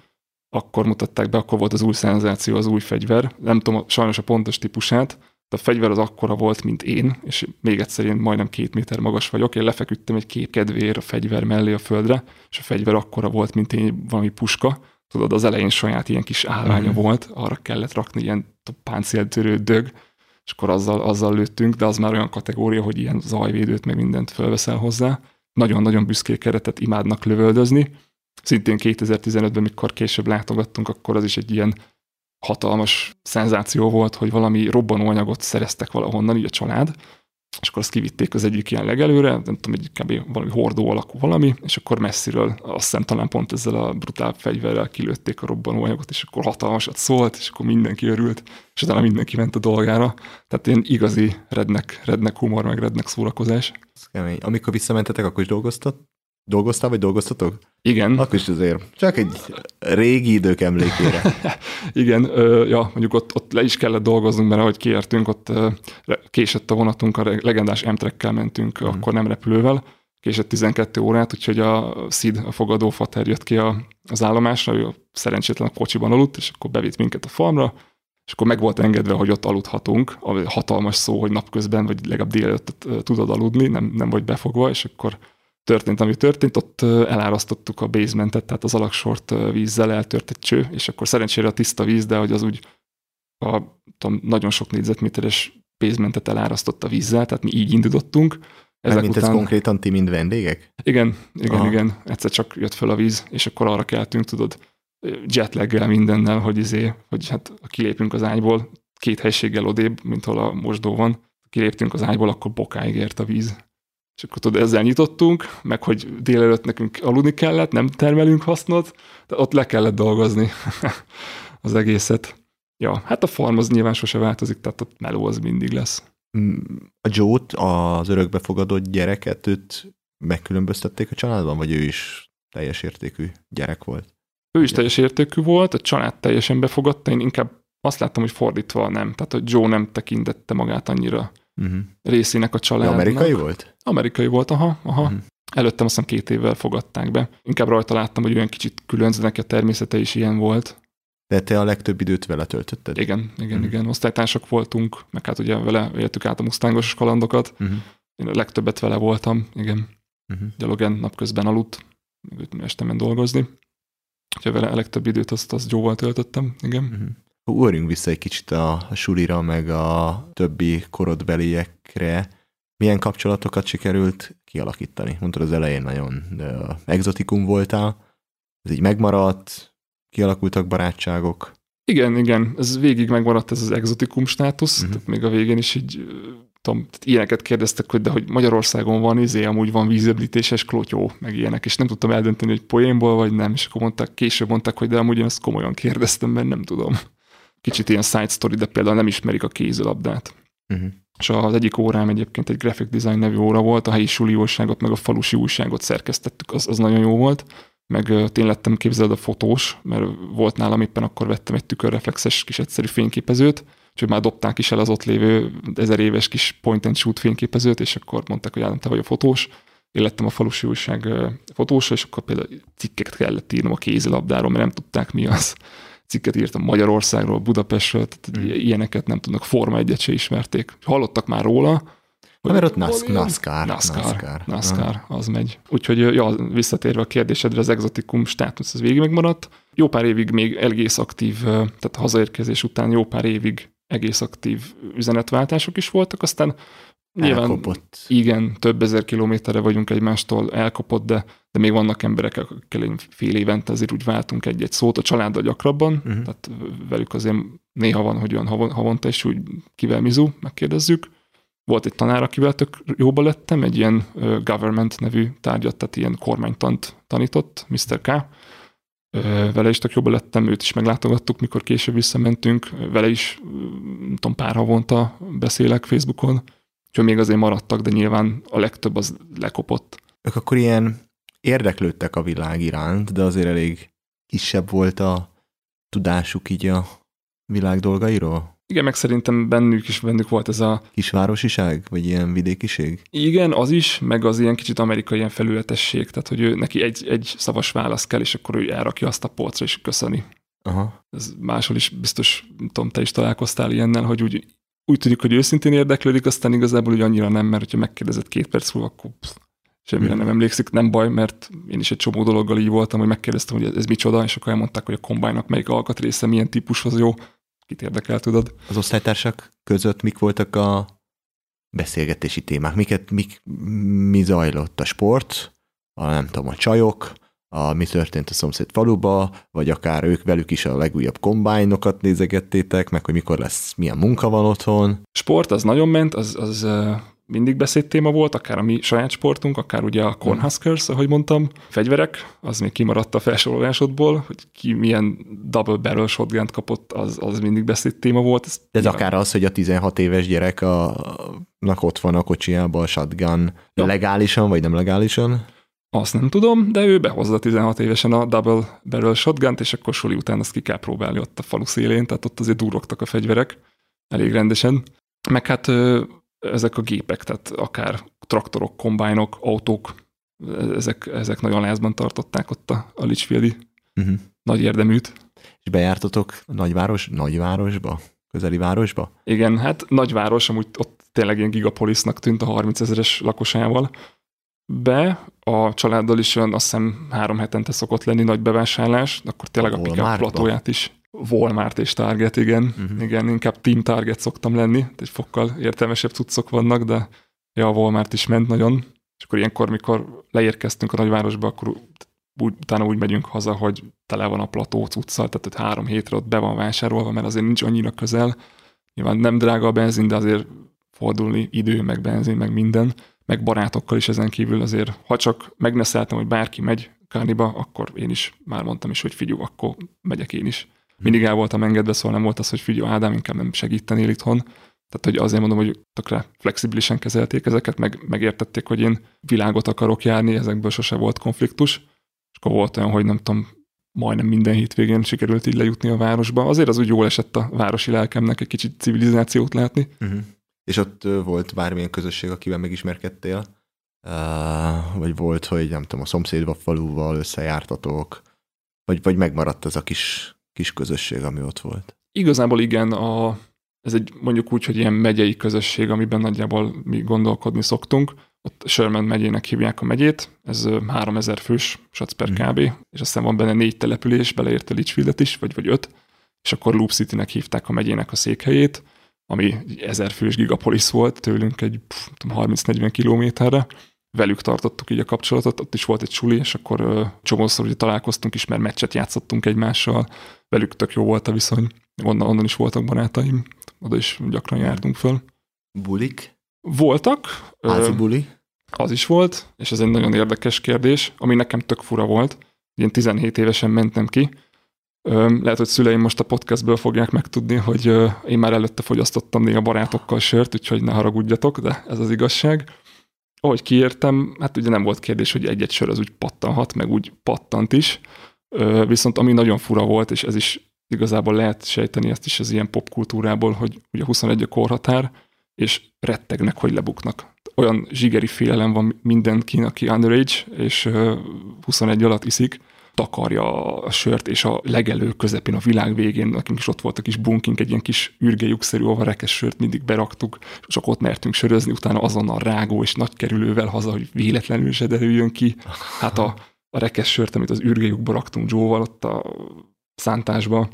akkor mutatták be, akkor volt az új szenzáció, az új fegyver. Nem tudom sajnos a pontos típusát, de a fegyver az akkora volt, mint én, és még egyszer én majdnem két méter magas vagyok. Én lefeküdtem egy kép kedvéért a fegyver mellé a földre, és a fegyver akkora volt, mint én valami puska tudod, az elején saját ilyen kis állványa mm. volt, arra kellett rakni ilyen páncéltörő dög, és akkor azzal, azzal lőttünk, de az már olyan kategória, hogy ilyen zajvédőt meg mindent felveszel hozzá. Nagyon-nagyon büszkék keretet imádnak lövöldözni. Szintén 2015-ben, mikor később látogattunk, akkor az is egy ilyen hatalmas szenzáció volt, hogy valami robbanóanyagot szereztek valahonnan, így a család, és akkor azt kivitték az egyik ilyen legelőre, nem tudom, egy kb. valami hordó alakú valami, és akkor messziről azt hiszem talán pont ezzel a brutál fegyverrel kilőtték a robbanóanyagot, és akkor hatalmasat szólt, és akkor mindenki örült, és utána mindenki ment a dolgára. Tehát ilyen igazi rednek, rednek humor, meg rednek szórakozás. Ez kemény. Amikor visszamentetek, akkor is dolgoztat? Dolgoztál, vagy dolgoztatok? Igen. Akkor is azért csak egy régi idők emlékére. Igen, ö, ja, mondjuk ott, ott le is kellett dolgoznunk, mert ahogy kiértünk, ott ö, késett a vonatunk, a legendás m mentünk, mm. akkor nem repülővel, késett 12 órát, úgyhogy a Sid, a fogadó fater jött ki a, az állomásra, ő szerencsétlen a kocsiban aludt, és akkor bevitt minket a farmra, és akkor meg volt engedve, hogy ott aludhatunk, a hatalmas szó, hogy napközben, vagy legalább délelőtt tudod aludni, nem, nem vagy befogva, és akkor történt, ami történt, ott elárasztottuk a basementet, tehát az alaksort vízzel eltört egy cső, és akkor szerencsére a tiszta víz, de hogy az úgy a tudom, nagyon sok négyzetméteres basementet elárasztott a vízzel, tehát mi így indítottunk. Ezek mint után... ez konkrétan ti, mind vendégek? Igen, igen, Aha. igen. Egyszer csak jött fel a víz, és akkor arra keltünk, tudod, jetlaggel mindennel, hogy izé, hogy hát kilépünk az ágyból, két helységgel odébb, mint ahol a mosdó van. Kiléptünk az ágyból, akkor bokáig ért a víz. És akkor tudod, ezzel nyitottunk, meg hogy délelőtt nekünk aludni kellett, nem termelünk hasznot, de ott le kellett dolgozni az egészet. Ja, hát a farm az nyilván sose változik, tehát ott meló az mindig lesz. Mm, a Joe-t, az örökbefogadott gyereket, őt megkülönböztették a családban, vagy ő is teljes értékű gyerek volt? Ő is teljes értékű volt, a család teljesen befogadta, én inkább azt láttam, hogy fordítva nem. Tehát, hogy Joe nem tekintette magát annyira uh-huh. részének a családnak. De amerikai volt? Amerikai volt, aha. aha. Uh-huh. Előttem azt hiszem két évvel fogadták be. Inkább rajta láttam, hogy olyan kicsit különc, neki a természete is ilyen volt. De te a legtöbb időt vele töltötted? Igen, igen, uh-huh. igen. Osztálytársak voltunk, meg hát ugye vele éltük át a musztángos kalandokat. Uh-huh. Én a legtöbbet vele voltam, igen. Uh-huh. De Logan napközben aludt, estemen dolgozni. Úgyhogy vele a legtöbb időt azt, azt jóval töltöttem, igen. Uh-huh. Ugorjunk vissza egy kicsit a, a sulira, meg a többi korodbeliekre. Milyen kapcsolatokat sikerült kialakítani? Mondtad az elején nagyon de exotikum voltál, ez így megmaradt, kialakultak barátságok. Igen, igen, ez végig megmaradt ez az exotikum státusz, uh-huh. tehát még a végén is így tudom, ilyeneket kérdeztek, hogy de hogy Magyarországon van izé, amúgy van vízöblítéses klotyó, meg ilyenek, és nem tudtam eldönteni, hogy poénból vagy nem, és akkor mondták, később mondták, hogy de amúgy én ezt komolyan kérdeztem, mert nem tudom. Kicsit ilyen side story, de például nem ismerik a kézilabdát. Uh-huh. És az egyik órám egyébként egy graphic design nevű óra volt, a helyi suli újságot, meg a falusi újságot szerkesztettük, az, az nagyon jó volt. Meg én lettem képzeld a fotós, mert volt nálam éppen akkor vettem egy tükörreflexes kis egyszerű fényképezőt, és már dobták is el az ott lévő ezer éves kis point and shoot fényképezőt, és akkor mondták, hogy Ádám, te vagy a fotós. Én lettem a falusi újság fotósa, és akkor például cikkeket kellett írnom a kézilabdáról, mert nem tudták mi az. Cikket írtam Magyarországról, Budapestről, tehát mm. ilyeneket nem tudnak, Forma egyet se ismerték. Hallottak már róla, hogy mert ott NASCAR. NASCAR, NASCAR, NASCAR az megy. Úgyhogy ja, visszatérve a kérdésedre, az exotikum státusz az végig megmaradt. Jó pár évig még egész aktív, tehát hazaérkezés után jó pár évig egész aktív üzenetváltások is voltak, aztán nyilván elkopott. igen, több ezer kilométerre vagyunk egymástól, elkopott, de, de még vannak emberek, akikkel fél évente azért úgy váltunk egy-egy szót, a családdal gyakrabban, uh-huh. tehát velük azért néha van, hogy olyan havonta is úgy kivel mizu, megkérdezzük. Volt egy tanár, akivel tök jóba lettem, egy ilyen government nevű tárgyat, tehát ilyen kormánytant tanított, Mr. K vele is tök jobban lettem, őt is meglátogattuk, mikor később visszamentünk, vele is, nem tudom, pár havonta beszélek Facebookon, úgyhogy még azért maradtak, de nyilván a legtöbb az lekopott. Ők akkor ilyen érdeklődtek a világ iránt, de azért elég kisebb volt a tudásuk így a világ dolgairól? Igen, meg szerintem bennük is bennük volt ez a... Kisvárosiság? Vagy ilyen vidékiség? Igen, az is, meg az ilyen kicsit amerikai ilyen felületesség, tehát hogy ő, neki egy, egy szavas válasz kell, és akkor ő elrakja azt a polcra, és köszöni. Aha. Ez máshol is biztos, tudom, te is találkoztál ilyennel, hogy úgy, úgy tűnik, hogy őszintén érdeklődik, aztán igazából úgy annyira nem, mert hogyha megkérdezett két perc múlva, akkor pff, semmire hmm. nem emlékszik, nem baj, mert én is egy csomó dologgal így voltam, hogy megkérdeztem, hogy ez, ez micsoda, és akkor elmondták, hogy a kombájnak melyik alkatrésze, milyen típushoz jó, kit érdekel, tudod. Az osztálytársak között mik voltak a beszélgetési témák? Miket, mik, mi zajlott a sport, a nem tudom, a csajok, a mi történt a szomszéd faluba, vagy akár ők velük is a legújabb kombájnokat nézegettétek, meg hogy mikor lesz, milyen munka van otthon. Sport az nagyon ment, az, az mindig beszédtéma volt, akár a mi saját sportunk, akár ugye a Cornhuskers, ahogy mondtam. Fegyverek, az még kimaradt a felsorolásodból, hogy ki milyen double barrel shotgun kapott, az, az mindig beszédtéma volt. Ez, De ez akár az, hogy a 16 éves gyerek a, ott van a kocsiában a shotgun ja. legálisan, vagy nem legálisan? Azt nem tudom, de ő behozza 16 évesen a double barrel shotgun és akkor suli után azt ki kell próbálni ott a falu szélén, tehát ott azért durogtak a fegyverek elég rendesen. Meg hát ezek a gépek, tehát akár traktorok, kombájnok, autók, ezek, ezek nagyon lázban tartották ott a, a Litchfieldi uh-huh. nagy érdeműt. És bejártatok nagyváros, nagyvárosba? Közeli városba? Igen, hát nagyváros, amúgy ott tényleg ilyen gigapolisnak tűnt a 30 ezeres lakosával. Be a családdal is olyan, azt hiszem három hetente szokott lenni nagy bevásárlás, akkor tényleg a, a pickup platóját is. Walmart és Target, igen. Uh-huh. Igen, inkább Team Target szoktam lenni, egy fokkal értelmesebb cuccok vannak, de ja, a Walmart is ment nagyon. És akkor ilyenkor, mikor leérkeztünk a nagyvárosba, akkor úgy, utána úgy megyünk haza, hogy tele van a plató cuccal, tehát hogy három hétre ott be van vásárolva, mert azért nincs annyira közel. Nyilván nem drága a benzin, de azért fordulni idő, meg benzin, meg minden, meg barátokkal is ezen kívül azért, ha csak megneszeltem, hogy bárki megy Kárniba, akkor én is már mondtam is, hogy figyelj, akkor megyek én is. Mindig el voltam engedve, szóval nem volt az, hogy figyelj, Ádám, inkább nem segítenél itthon. Tehát, hogy azért mondom, hogy tökre flexibilisen kezelték ezeket, meg megértették, hogy én világot akarok járni, ezekből sose volt konfliktus. És akkor volt olyan, hogy nem tudom, majdnem minden hétvégén sikerült így lejutni a városba. Azért az úgy jól esett a városi lelkemnek egy kicsit civilizációt látni. Uh-huh. És ott volt bármilyen közösség, akivel megismerkedtél? Vagy volt, hogy nem tudom, a szomszédba faluval összejártatok? Vagy, vagy megmaradt ez a kis, kis közösség, ami ott volt? Igazából igen, a, ez egy mondjuk úgy, hogy ilyen megyei közösség, amiben nagyjából mi gondolkodni szoktunk. Ott Sherman megyének hívják a megyét, ez 3000 fős, sac per kb. Mm. És aztán van benne négy település, beleérte Litchfieldet is, vagy, vagy öt, és akkor Loop City-nek hívták a megyének a székhelyét, ami ezer fős gigapolis volt, tőlünk egy 30-40 kilométerre. Velük tartottuk így a kapcsolatot, ott is volt egy suli, és akkor csomószor ugye találkoztunk is, mert meccset játszottunk egymással, velük tök jó volt a viszony, onnan, onnan is voltak barátaim, oda is gyakran jártunk föl. Bulik? Voltak. Házi buli? Az is volt, és ez egy nagyon érdekes kérdés, ami nekem tök fura volt. Én 17 évesen mentem ki, lehet, hogy szüleim most a podcastből fogják megtudni, hogy én már előtte fogyasztottam néha barátokkal sört, úgyhogy ne haragudjatok, de ez az igazság. Ahogy kiértem, hát ugye nem volt kérdés, hogy egy-egy sör az úgy pattanhat, meg úgy pattant is. Viszont ami nagyon fura volt, és ez is igazából lehet sejteni ezt is az ilyen popkultúrából, hogy ugye 21 a korhatár, és rettegnek, hogy lebuknak. Olyan zsigeri félelem van mindenkin, aki underage, és 21 alatt iszik, takarja a sört, és a legelő közepén, a világ végén, nekünk is ott volt a kis bunkink, egy ilyen kis ürgejukszerű, ahol rekes sört mindig beraktuk, és csak ott mertünk sörözni, utána azonnal rágó és nagy kerülővel haza, hogy véletlenül se derüljön ki. Hát a, a rekes sört, amit az ürgejukba raktunk Joe-val ott a szántásba,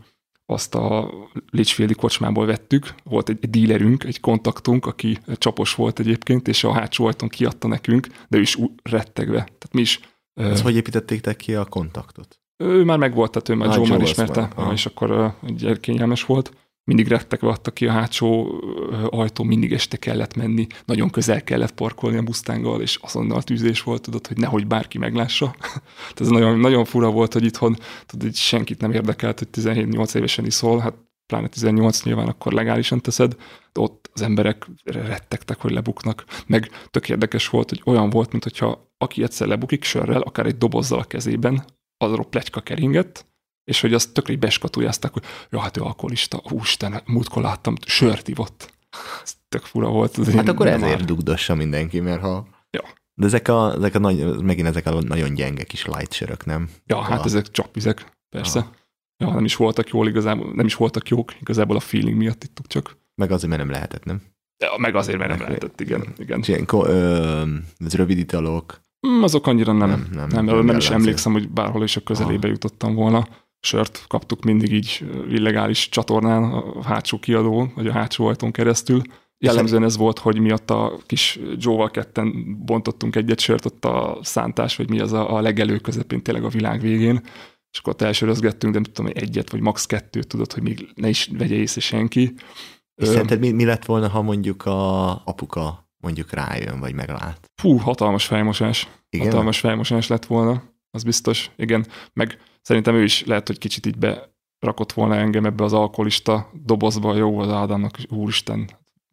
azt a Litchfieldi kocsmából vettük, volt egy, egy dílerünk, egy kontaktunk, aki csapos volt egyébként, és a hátsó ajtón kiadta nekünk, de ő is rettegve. Tehát mi is ez hogy építették ki a kontaktot? Ő már megvolt, tehát ő már Joe már ismerte, már, és akkor egy kényelmes volt. Mindig rettegve adta ki a hátsó ajtó, mindig este kellett menni, nagyon közel kellett parkolni a Mustanggal, és azonnal tűzés volt, tudod, hogy nehogy bárki meglássa. Tehát ez nagyon, nagyon fura volt, hogy itthon tudod, hogy senkit nem érdekelt, hogy 17-8 évesen iszol, hát pláne 18 nyilván akkor legálisan teszed, de ott az emberek rettegtek, hogy lebuknak. Meg tök érdekes volt, hogy olyan volt, mint hogyha aki egyszer lebukik sörrel, akár egy dobozzal a kezében, azról pletyka keringett, és hogy azt tökre beskatujázták, hogy ja, hát ő alkoholista, úristen, múltkor láttam, sört ivott. Ez tök fura volt. Az hát akkor ezért már... dugdossa mindenki, mert ha... Ja. De ezek a, ezek a nagy, megint ezek a nagyon gyenge kis light sörök, nem? Ja, hát a... ezek csapvizek, persze. Aha. Ja, nem is voltak jól igazából, nem is voltak jók, igazából a feeling miatt ittuk csak. Meg azért, mert nem lehetett, nem? Ja, meg azért, mert nem lehetett, igen. igen. Ilyen, ö, ez rövid italok. Mm, azok annyira nem. Nem, nem, nem, nem, nem is emlékszem, hogy bárhol is a közelébe Aha. jutottam volna. Sört kaptuk mindig így illegális csatornán, a hátsó kiadón, vagy a hátsó ajtón keresztül. Jellemzően ez volt, hogy miatt a kis Joe-val ketten bontottunk egyet sört ott a szántás, vagy mi az a, a legelő közepén, tényleg a világ végén és akkor ott elsörözgettünk, de nem tudom, egyet vagy max. kettőt tudod, hogy még ne is vegye észre senki. És Ö, szerinted mi, mi lett volna, ha mondjuk a apuka mondjuk rájön, vagy meglát? Fú, hatalmas fejmosás. Igen? Hatalmas fejmosás lett volna, az biztos. Igen, meg szerintem ő is lehet, hogy kicsit így berakott volna engem ebbe az alkoholista dobozba, jó az Ádámnak, úristen,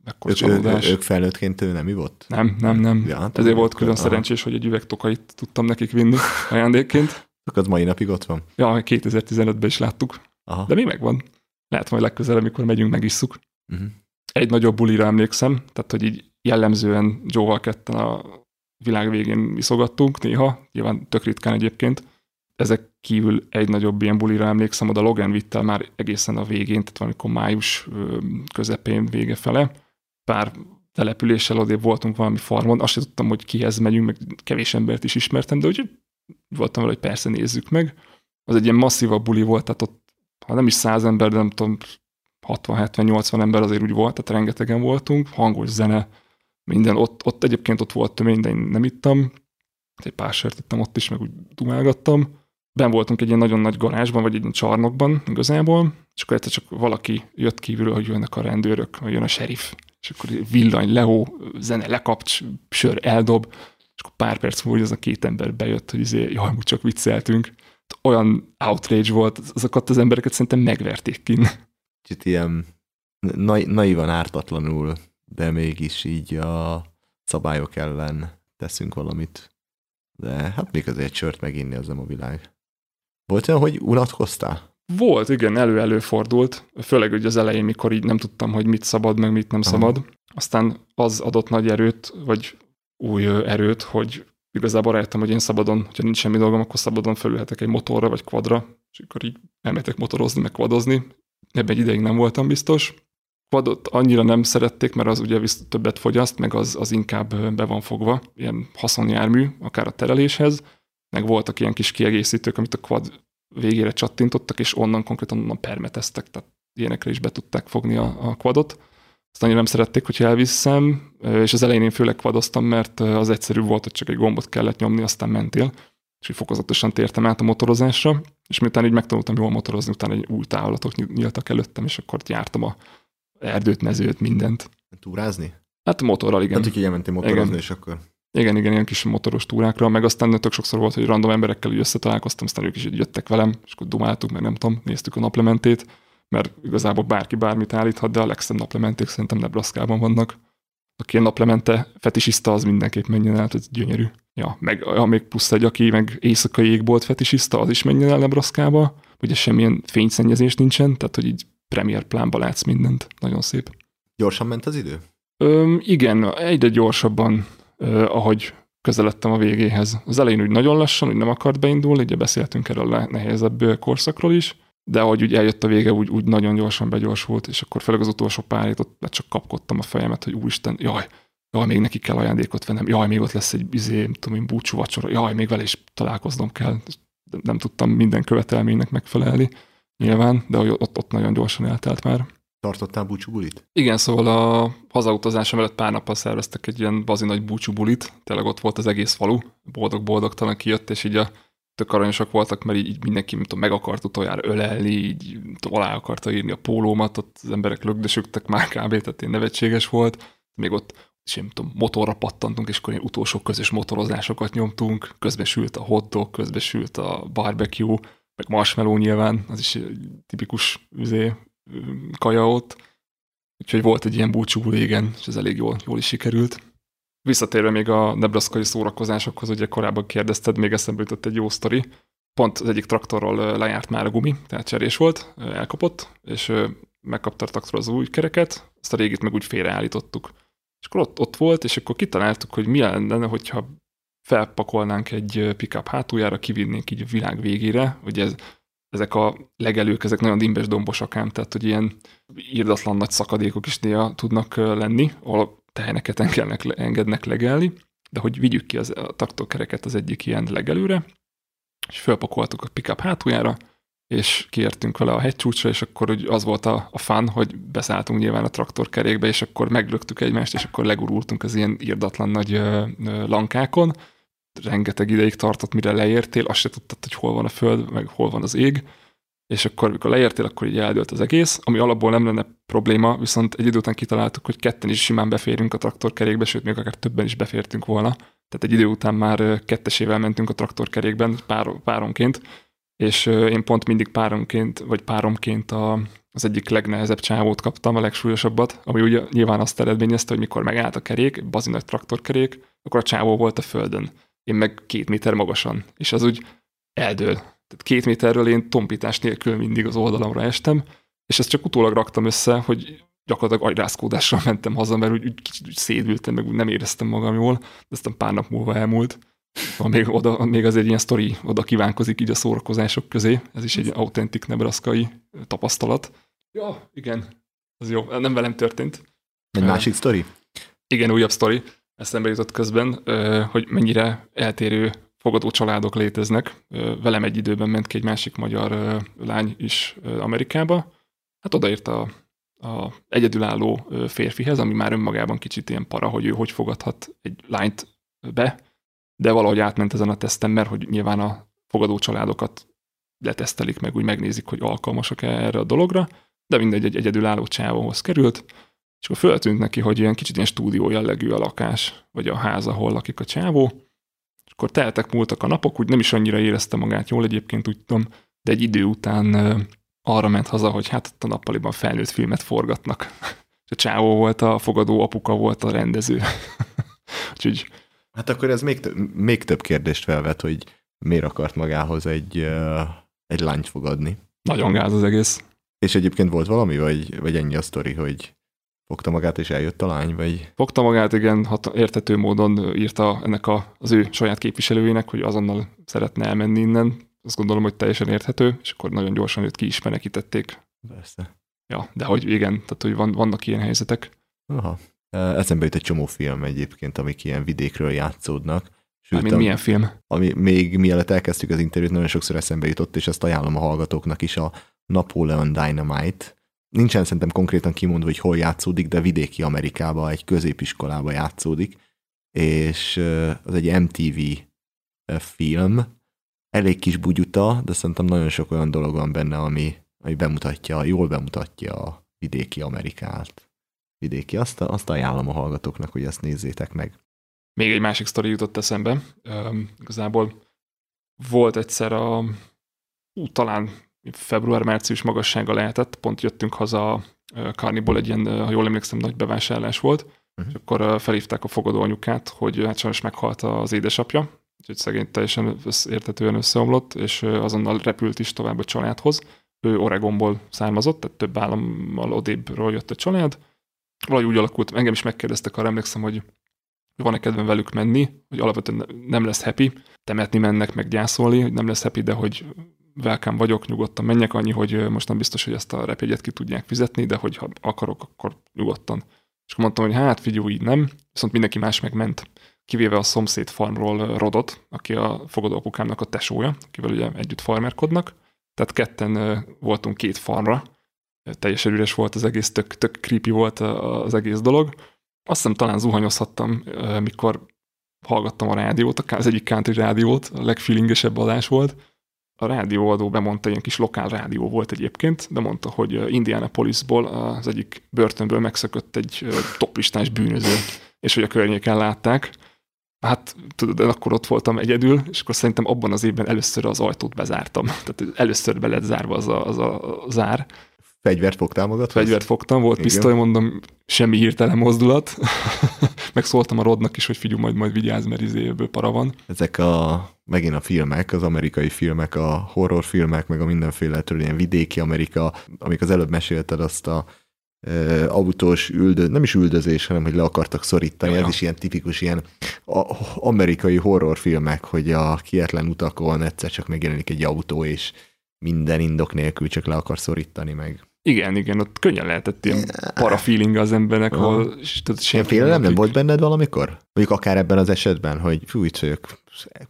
Mekkora Ők, ő, csalódás. ők felnőttként ő nem ivott? Nem, nem, nem. Ja, hát Ezért volt külön aha. szerencsés, hogy egy üveg tokait tudtam nekik vinni ajándékként. Csak az mai napig ott van. Ja, 2015-ben is láttuk, Aha. de még megvan. Lehet majd legközelebb, amikor megyünk, megisszuk. Uh-huh. Egy nagyobb bulira emlékszem, tehát hogy így jellemzően Joe-val ketten a világ végén iszogattunk néha, nyilván tök ritkán egyébként. Ezek kívül egy nagyobb ilyen bulira emlékszem, oda Logan vittel már egészen a végén, tehát valamikor május közepén vége fele. Pár településsel odébb voltunk valami farmon, azt sem tudtam, hogy kihez megyünk, meg kevés embert is ismertem, de úgy voltam vele, hogy persze nézzük meg. Az egy ilyen masszívabb buli volt, tehát ott, ha nem is száz ember, de nem tudom, 60-70-80 ember azért úgy volt, tehát rengetegen voltunk, hangos zene, minden, ott, ott egyébként ott volt tömény, de én nem ittam, egy pár sört ittam ott is, meg úgy dumálgattam. Ben voltunk egy ilyen nagyon nagy garázsban, vagy egy ilyen csarnokban igazából, és akkor egyszer csak valaki jött kívülről, hogy jönnek a rendőrök, vagy jön a sheriff, és akkor villany, lehó, zene lekapcs, sör eldob, és akkor pár perc múlva az a két ember bejött, hogy izé, jaj, úgy csak vicceltünk. Olyan outrage volt, azokat az embereket szerintem megverték ki. Kicsit ilyen na- naivan ártatlanul, de mégis így a szabályok ellen teszünk valamit. De hát még azért egy sört meginni, az nem a világ. Volt olyan, hogy unatkoztál? Volt, igen, elő-elő fordult, főleg ugye az elején, mikor így nem tudtam, hogy mit szabad, meg mit nem Aha. szabad. Aztán az adott nagy erőt, vagy új erőt, hogy igazából rájöttem, hogy én szabadon, hogyha nincs semmi dolgom, akkor szabadon fölülhetek egy motorra, vagy quadra, és akkor így elmehetek motorozni, meg quadozni. Ebben egy ideig nem voltam biztos. Quadot annyira nem szerették, mert az ugye visz többet fogyaszt, meg az, az inkább be van fogva, ilyen haszonjármű, akár a tereléshez, meg voltak ilyen kis kiegészítők, amit a quad végére csattintottak, és onnan konkrétan onnan permeteztek, tehát ilyenekre is be tudták fogni a, a quadot. Azt annyira nem szerették, hogy elviszem, és az elején én főleg quadoztam, mert az egyszerű volt, hogy csak egy gombot kellett nyomni, aztán mentél, és így fokozatosan tértem át a motorozásra, és miután így megtanultam jól motorozni, utána egy új távolatok ny- nyíltak előttem, és akkor jártam a erdőt, mezőt, mindent. Túrázni? Hát motorral, igen. Hát, hogy elmentél motorozni, Igen. és akkor... Igen, igen, ilyen kis motoros túrákra, meg aztán tök sokszor volt, hogy random emberekkel így összetalálkoztam, aztán ők is így jöttek velem, és akkor dumáltuk, meg nem tudom, néztük a naplementét, mert igazából bárki bármit állíthat, de a legszebb naplementék szerintem Nebraskában vannak. Aki ilyen naplemente fetisista, az mindenképp menjen el, ez gyönyörű. Ja, meg ha még plusz egy, aki meg éjszakai égbolt fetisista, az is menjen el Nebraskaba, ugye semmilyen fényszennyezés nincsen, tehát hogy így premier plánba látsz mindent. Nagyon szép. Gyorsan ment az idő? Öm, igen, egyre gyorsabban, ö, ahogy közeledtem a végéhez. Az elején úgy nagyon lassan, úgy nem akart beindulni, ugye beszéltünk erről a nehezebb korszakról is, de ahogy úgy eljött a vége, úgy, úgy nagyon gyorsan begyorsult, és akkor főleg az utolsó pár hét ott csak kapkodtam a fejemet, hogy úristen, jaj, jaj, még neki kell ajándékot vennem, jaj, még ott lesz egy izé, nem tudom én, búcsú vacsora, jaj, még vele is találkoznom kell. Nem tudtam minden követelménynek megfelelni, nyilván, de ott, ott nagyon gyorsan eltelt már. Tartottál búcsú bulit? Igen, szóval a hazautazásom előtt pár nappal szerveztek egy ilyen bazi nagy búcsú bulit, tényleg ott volt az egész falu, boldog-boldogtalan kijött, és így a tök aranyosak voltak, mert így, mindenki mint tudom, meg akart utoljára ölelni, így tudom, alá akarta írni a pólómat, ott az emberek lögdösögtek már kb. tehát én nevetséges volt. Még ott és én nem tudom, motorra pattantunk, és akkor ilyen utolsó közös motorozásokat nyomtunk, közben sült a hotdog, közben sült a barbecue, meg marshmallow nyilván, az is tipikus üzé, kaja ott. Úgyhogy volt egy ilyen búcsú régen, és ez elég jól, jól is sikerült. Visszatérve még a nebraszkai szórakozásokhoz, ugye korábban kérdezted, még eszembe jutott egy jó sztori. Pont az egyik traktorról lejárt már a gumi, tehát cserés volt, elkapott, és megkapta a traktor az új kereket, azt a régit meg úgy félreállítottuk. És akkor ott, ott volt, és akkor kitaláltuk, hogy mi lenne, hogyha felpakolnánk egy pickup hátuljára, kivinnénk így a világ végére, ugye ez, ezek a legelők, ezek nagyon dimbes dombosak ám, tehát hogy ilyen írdatlan nagy szakadékok is néha tudnak lenni, ahol teheneket engednek, engednek legelni, de hogy vigyük ki az, a traktorkereket az egyik ilyen legelőre, és felpakoltuk a pickup hátuljára, és kiértünk vele a hegycsúcsra, és akkor úgy az volt a, a fun, hogy beszálltunk nyilván a traktorkerékbe, és akkor meglöktük egymást, és akkor legurultunk az ilyen írdatlan nagy ö, ö, lankákon. Rengeteg ideig tartott, mire leértél, azt se tudtad, hogy hol van a föld, meg hol van az ég, és akkor, amikor leértél, akkor így eldőlt az egész, ami alapból nem lenne probléma, viszont egy idő után kitaláltuk, hogy ketten is simán beférünk a traktorkerékbe, sőt, még akár többen is befértünk volna. Tehát egy idő után már kettesével mentünk a traktorkerékben, pár, páronként, és én pont mindig páronként, vagy páromként a, az egyik legnehezebb csávót kaptam, a legsúlyosabbat, ami ugye nyilván azt eredményezte, hogy mikor megállt a kerék, bazinak traktorkerék, akkor a csávó volt a földön. Én meg két méter magasan, és az úgy eldől. Tehát két méterről én tompítás nélkül mindig az oldalamra estem, és ezt csak utólag raktam össze, hogy gyakorlatilag agyrázkódással mentem haza, mert úgy, úgy kicsit úgy szédültem, meg úgy nem éreztem magam jól, de aztán pár nap múlva elmúlt. Van még, oda, még azért ilyen sztori oda kívánkozik így a szórakozások közé. Ez is egy autentik nebraszkai tapasztalat. Ja, igen. Ez jó. Nem velem történt. Egy másik sztori? Igen, újabb sztori. Eszembe jutott közben, hogy mennyire eltérő fogadó családok léteznek. Velem egy időben ment ki egy másik magyar lány is Amerikába. Hát odaírta a a egyedülálló férfihez, ami már önmagában kicsit ilyen para, hogy ő hogy fogadhat egy lányt be, de valahogy átment ezen a teszten, mert hogy nyilván a fogadó családokat letesztelik meg, úgy megnézik, hogy alkalmasak-e erre a dologra, de mindegy, egy egyedülálló csávóhoz került, és akkor föltűnt neki, hogy ilyen kicsit ilyen stúdió jellegű a lakás, vagy a ház, ahol lakik a csávó, és akkor teltek, múltak a napok, úgy nem is annyira érezte magát jól egyébként, úgy tudom, de egy idő után arra ment haza, hogy hát ott a nappaliban felnőtt filmet forgatnak. És a csávó volt a fogadó, apuka volt a rendező. Úgyhogy... Hát akkor ez még, több, még több kérdést felvet, hogy miért akart magához egy, egy lányt fogadni. Nagyon gáz az egész. És egyébként volt valami, vagy, vagy ennyi a sztori, hogy fogta magát és eljött a lány, vagy? Fogta magát, igen, hat, értető módon írta ennek a, az ő saját képviselőjének, hogy azonnal szeretne elmenni innen, azt gondolom, hogy teljesen érthető, és akkor nagyon gyorsan őt ki is menekítették. Persze. Ja, de hogy igen, tehát hogy van, vannak ilyen helyzetek. Aha. Eszembe jut egy csomó film egyébként, amik ilyen vidékről játszódnak. Sőt, Mármint milyen film? Ami még mielőtt elkezdtük az interjút, nagyon sokszor eszembe jutott, és ezt ajánlom a hallgatóknak is, a Napoleon Dynamite. Nincsen szerintem konkrétan kimondva, hogy hol játszódik, de vidéki Amerikába, egy középiskolába játszódik, és az egy MTV film, elég kis bugyuta, de szerintem nagyon sok olyan dolog van benne, ami, ami bemutatja, jól bemutatja a vidéki Amerikát. Vidéki, azt, azt ajánlom a hallgatóknak, hogy ezt nézzétek meg. Még egy másik sztori jutott eszembe. Um, igazából volt egyszer a, ú, talán február-március magassága lehetett, pont jöttünk haza a Carnival egy ilyen, ha jól emlékszem, nagy bevásárlás volt, uh-huh. és akkor felhívták a fogadó anyukát, hogy hát sajnos meghalt az édesapja, úgyhogy szegény teljesen értetően összeomlott, és azonnal repült is tovább a családhoz. Ő Oregonból származott, tehát több állammal odébbről jött a család. Valahogy úgy alakult, engem is megkérdeztek, arra emlékszem, hogy van-e kedvem velük menni, hogy alapvetően nem lesz happy, temetni mennek, meg gyászolni, hogy nem lesz happy, de hogy welcome vagyok, nyugodtan menjek, annyi, hogy most nem biztos, hogy ezt a repjegyet ki tudják fizetni, de hogy ha akarok, akkor nyugodtan. És akkor mondtam, hogy hát figyelj, így nem, viszont mindenki más megment kivéve a szomszéd farmról Rodot, aki a fogadóapukámnak a tesója, akivel ugye együtt farmerkodnak. Tehát ketten voltunk két farmra, teljesen üres volt az egész, tök, tök creepy volt az egész dolog. Azt hiszem talán zuhanyozhattam, mikor hallgattam a rádiót, az egyik country rádiót, a legfeelingesebb adás volt. A rádióadó bemondta, ilyen kis lokál rádió volt egyébként, de mondta, hogy Indianapolisból az egyik börtönből megszökött egy toplistás bűnöző, és hogy a környéken látták, Hát tudod, akkor ott voltam egyedül, és akkor szerintem abban az évben először az ajtót bezártam. Tehát először be lett zárva az a, az a zár. Fegyvert fogtál magad? Fegyvert fogtam, volt Igen. pisztoly, mondom, semmi hirtelen mozdulat. Megszóltam a Rodnak is, hogy figyelj, majd, majd vigyázz, mert izéből para van. Ezek a, megint a filmek, az amerikai filmek, a horrorfilmek, meg a mindenféle ilyen vidéki Amerika, amik az előbb mesélted azt a autós üldö, nem is üldözés, hanem hogy le akartak szorítani. Ja, Ez is ilyen tipikus ilyen amerikai horrorfilmek, hogy a kietlen utakon egyszer csak megjelenik egy autó, és minden indok nélkül csak le akar szorítani meg. Igen, igen, ott könnyen lehetett ilyen parafeeling az embernek, uh. ahol... Ilyen félelem nem volt benned valamikor? Mondjuk akár ebben az esetben, hogy fú, itt vagyok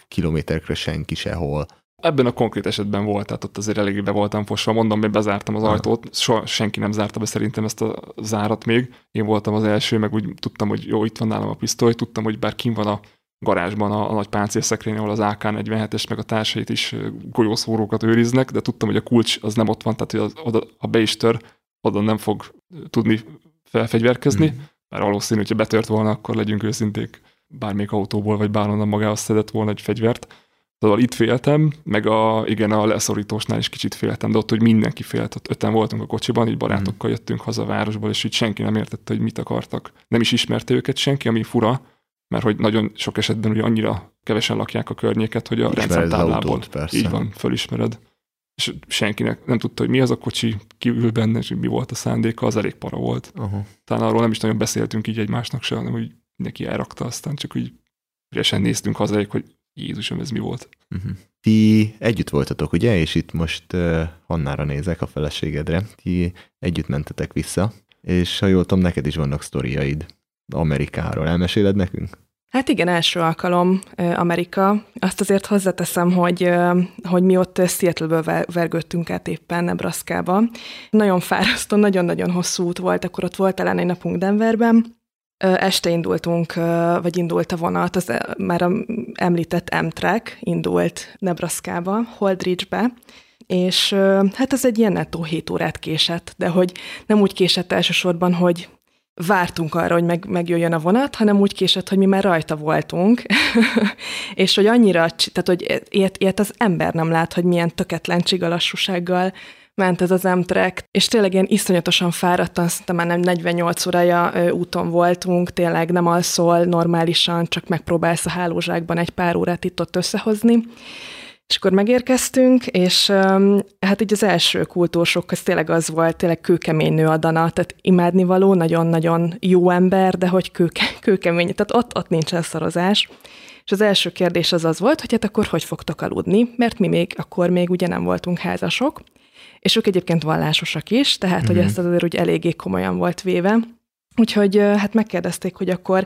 kilométerkre senki sehol. Ebben a konkrét esetben volt, tehát ott azért eléggé be voltam fosva. Mondom, hogy bezártam az ajtót, soha senki nem zárta be szerintem ezt a zárat még. Én voltam az első, meg úgy tudtam, hogy jó, itt van nálam a pisztoly, tudtam, hogy bár kim van a garázsban a, a nagy páncélszekrény, ahol az AK-47-es meg a társait is golyószórókat őriznek, de tudtam, hogy a kulcs az nem ott van, tehát hogy az, oda, ha be is tör, oda nem fog tudni felfegyverkezni, mm. mert valószínű, hogyha betört volna, akkor legyünk őszinték, bármelyik autóból vagy bárhonnan magához szedett volna egy fegyvert Szóval itt féltem, meg a, igen, a leszorítósnál is kicsit féltem, de ott, hogy mindenki félt, ott öten voltunk a kocsiban, így barátokkal jöttünk haza a városból, és így senki nem értette, hogy mit akartak. Nem is ismerte őket senki, ami fura, mert hogy nagyon sok esetben ugye annyira kevesen lakják a környéket, hogy a Ismered rendszámtáblából autót, persze. így van, fölismered. És senkinek nem tudta, hogy mi az a kocsi, ki ül benne, és mi volt a szándéka, az elég para volt. Aha. Talán arról nem is nagyon beszéltünk így egymásnak se, hanem hogy neki elrakta, aztán csak úgy ügyesen néztünk hazáig, hogy Jézusom, ez mi volt. Uh-huh. Ti együtt voltatok, ugye? És itt most uh, Hannára nézek a feleségedre. Ti együtt mentetek vissza, és ha jól tudom, neked is vannak sztoriaid Amerikáról. Elmeséled nekünk? Hát igen, első alkalom Amerika. Azt azért hozzáteszem, hogy, hogy mi ott Seattle-ből ver- vergődtünk át éppen Nebraska-ba. Nagyon fárasztó, nagyon-nagyon hosszú út volt, akkor ott volt talán egy napunk Denverben. Este indultunk, vagy indult a vonat, az már a említett Amtrak indult Nebraska-ba, Holdridge-be, és hát ez egy ilyen nettó 7 órát késett, de hogy nem úgy késett elsősorban, hogy vártunk arra, hogy meg, megjöjjön a vonat, hanem úgy késett, hogy mi már rajta voltunk, és hogy annyira, tehát hogy ilyet, ilyet az ember nem lát, hogy milyen töketlen csigalassúsággal ment ez az Amtrak, és tényleg ilyen iszonyatosan fáradtan, szerintem már nem 48 órája ö, úton voltunk, tényleg nem alszol normálisan, csak megpróbálsz a hálózsákban egy pár órát itt-ott összehozni, és akkor megérkeztünk, és um, hát így az első kultúrsok, az tényleg az volt, tényleg kőkemény nő a Dana, tehát imádnivaló, nagyon-nagyon jó ember, de hogy kőke, kőkemény, tehát ott, ott nincsen szarozás. És az első kérdés az az volt, hogy hát akkor hogy fogtok aludni, mert mi még akkor még ugye nem voltunk házasok, és ők egyébként vallásosak is, tehát mm-hmm. hogy ezt azért úgy eléggé komolyan volt véve. Úgyhogy hát megkérdezték, hogy akkor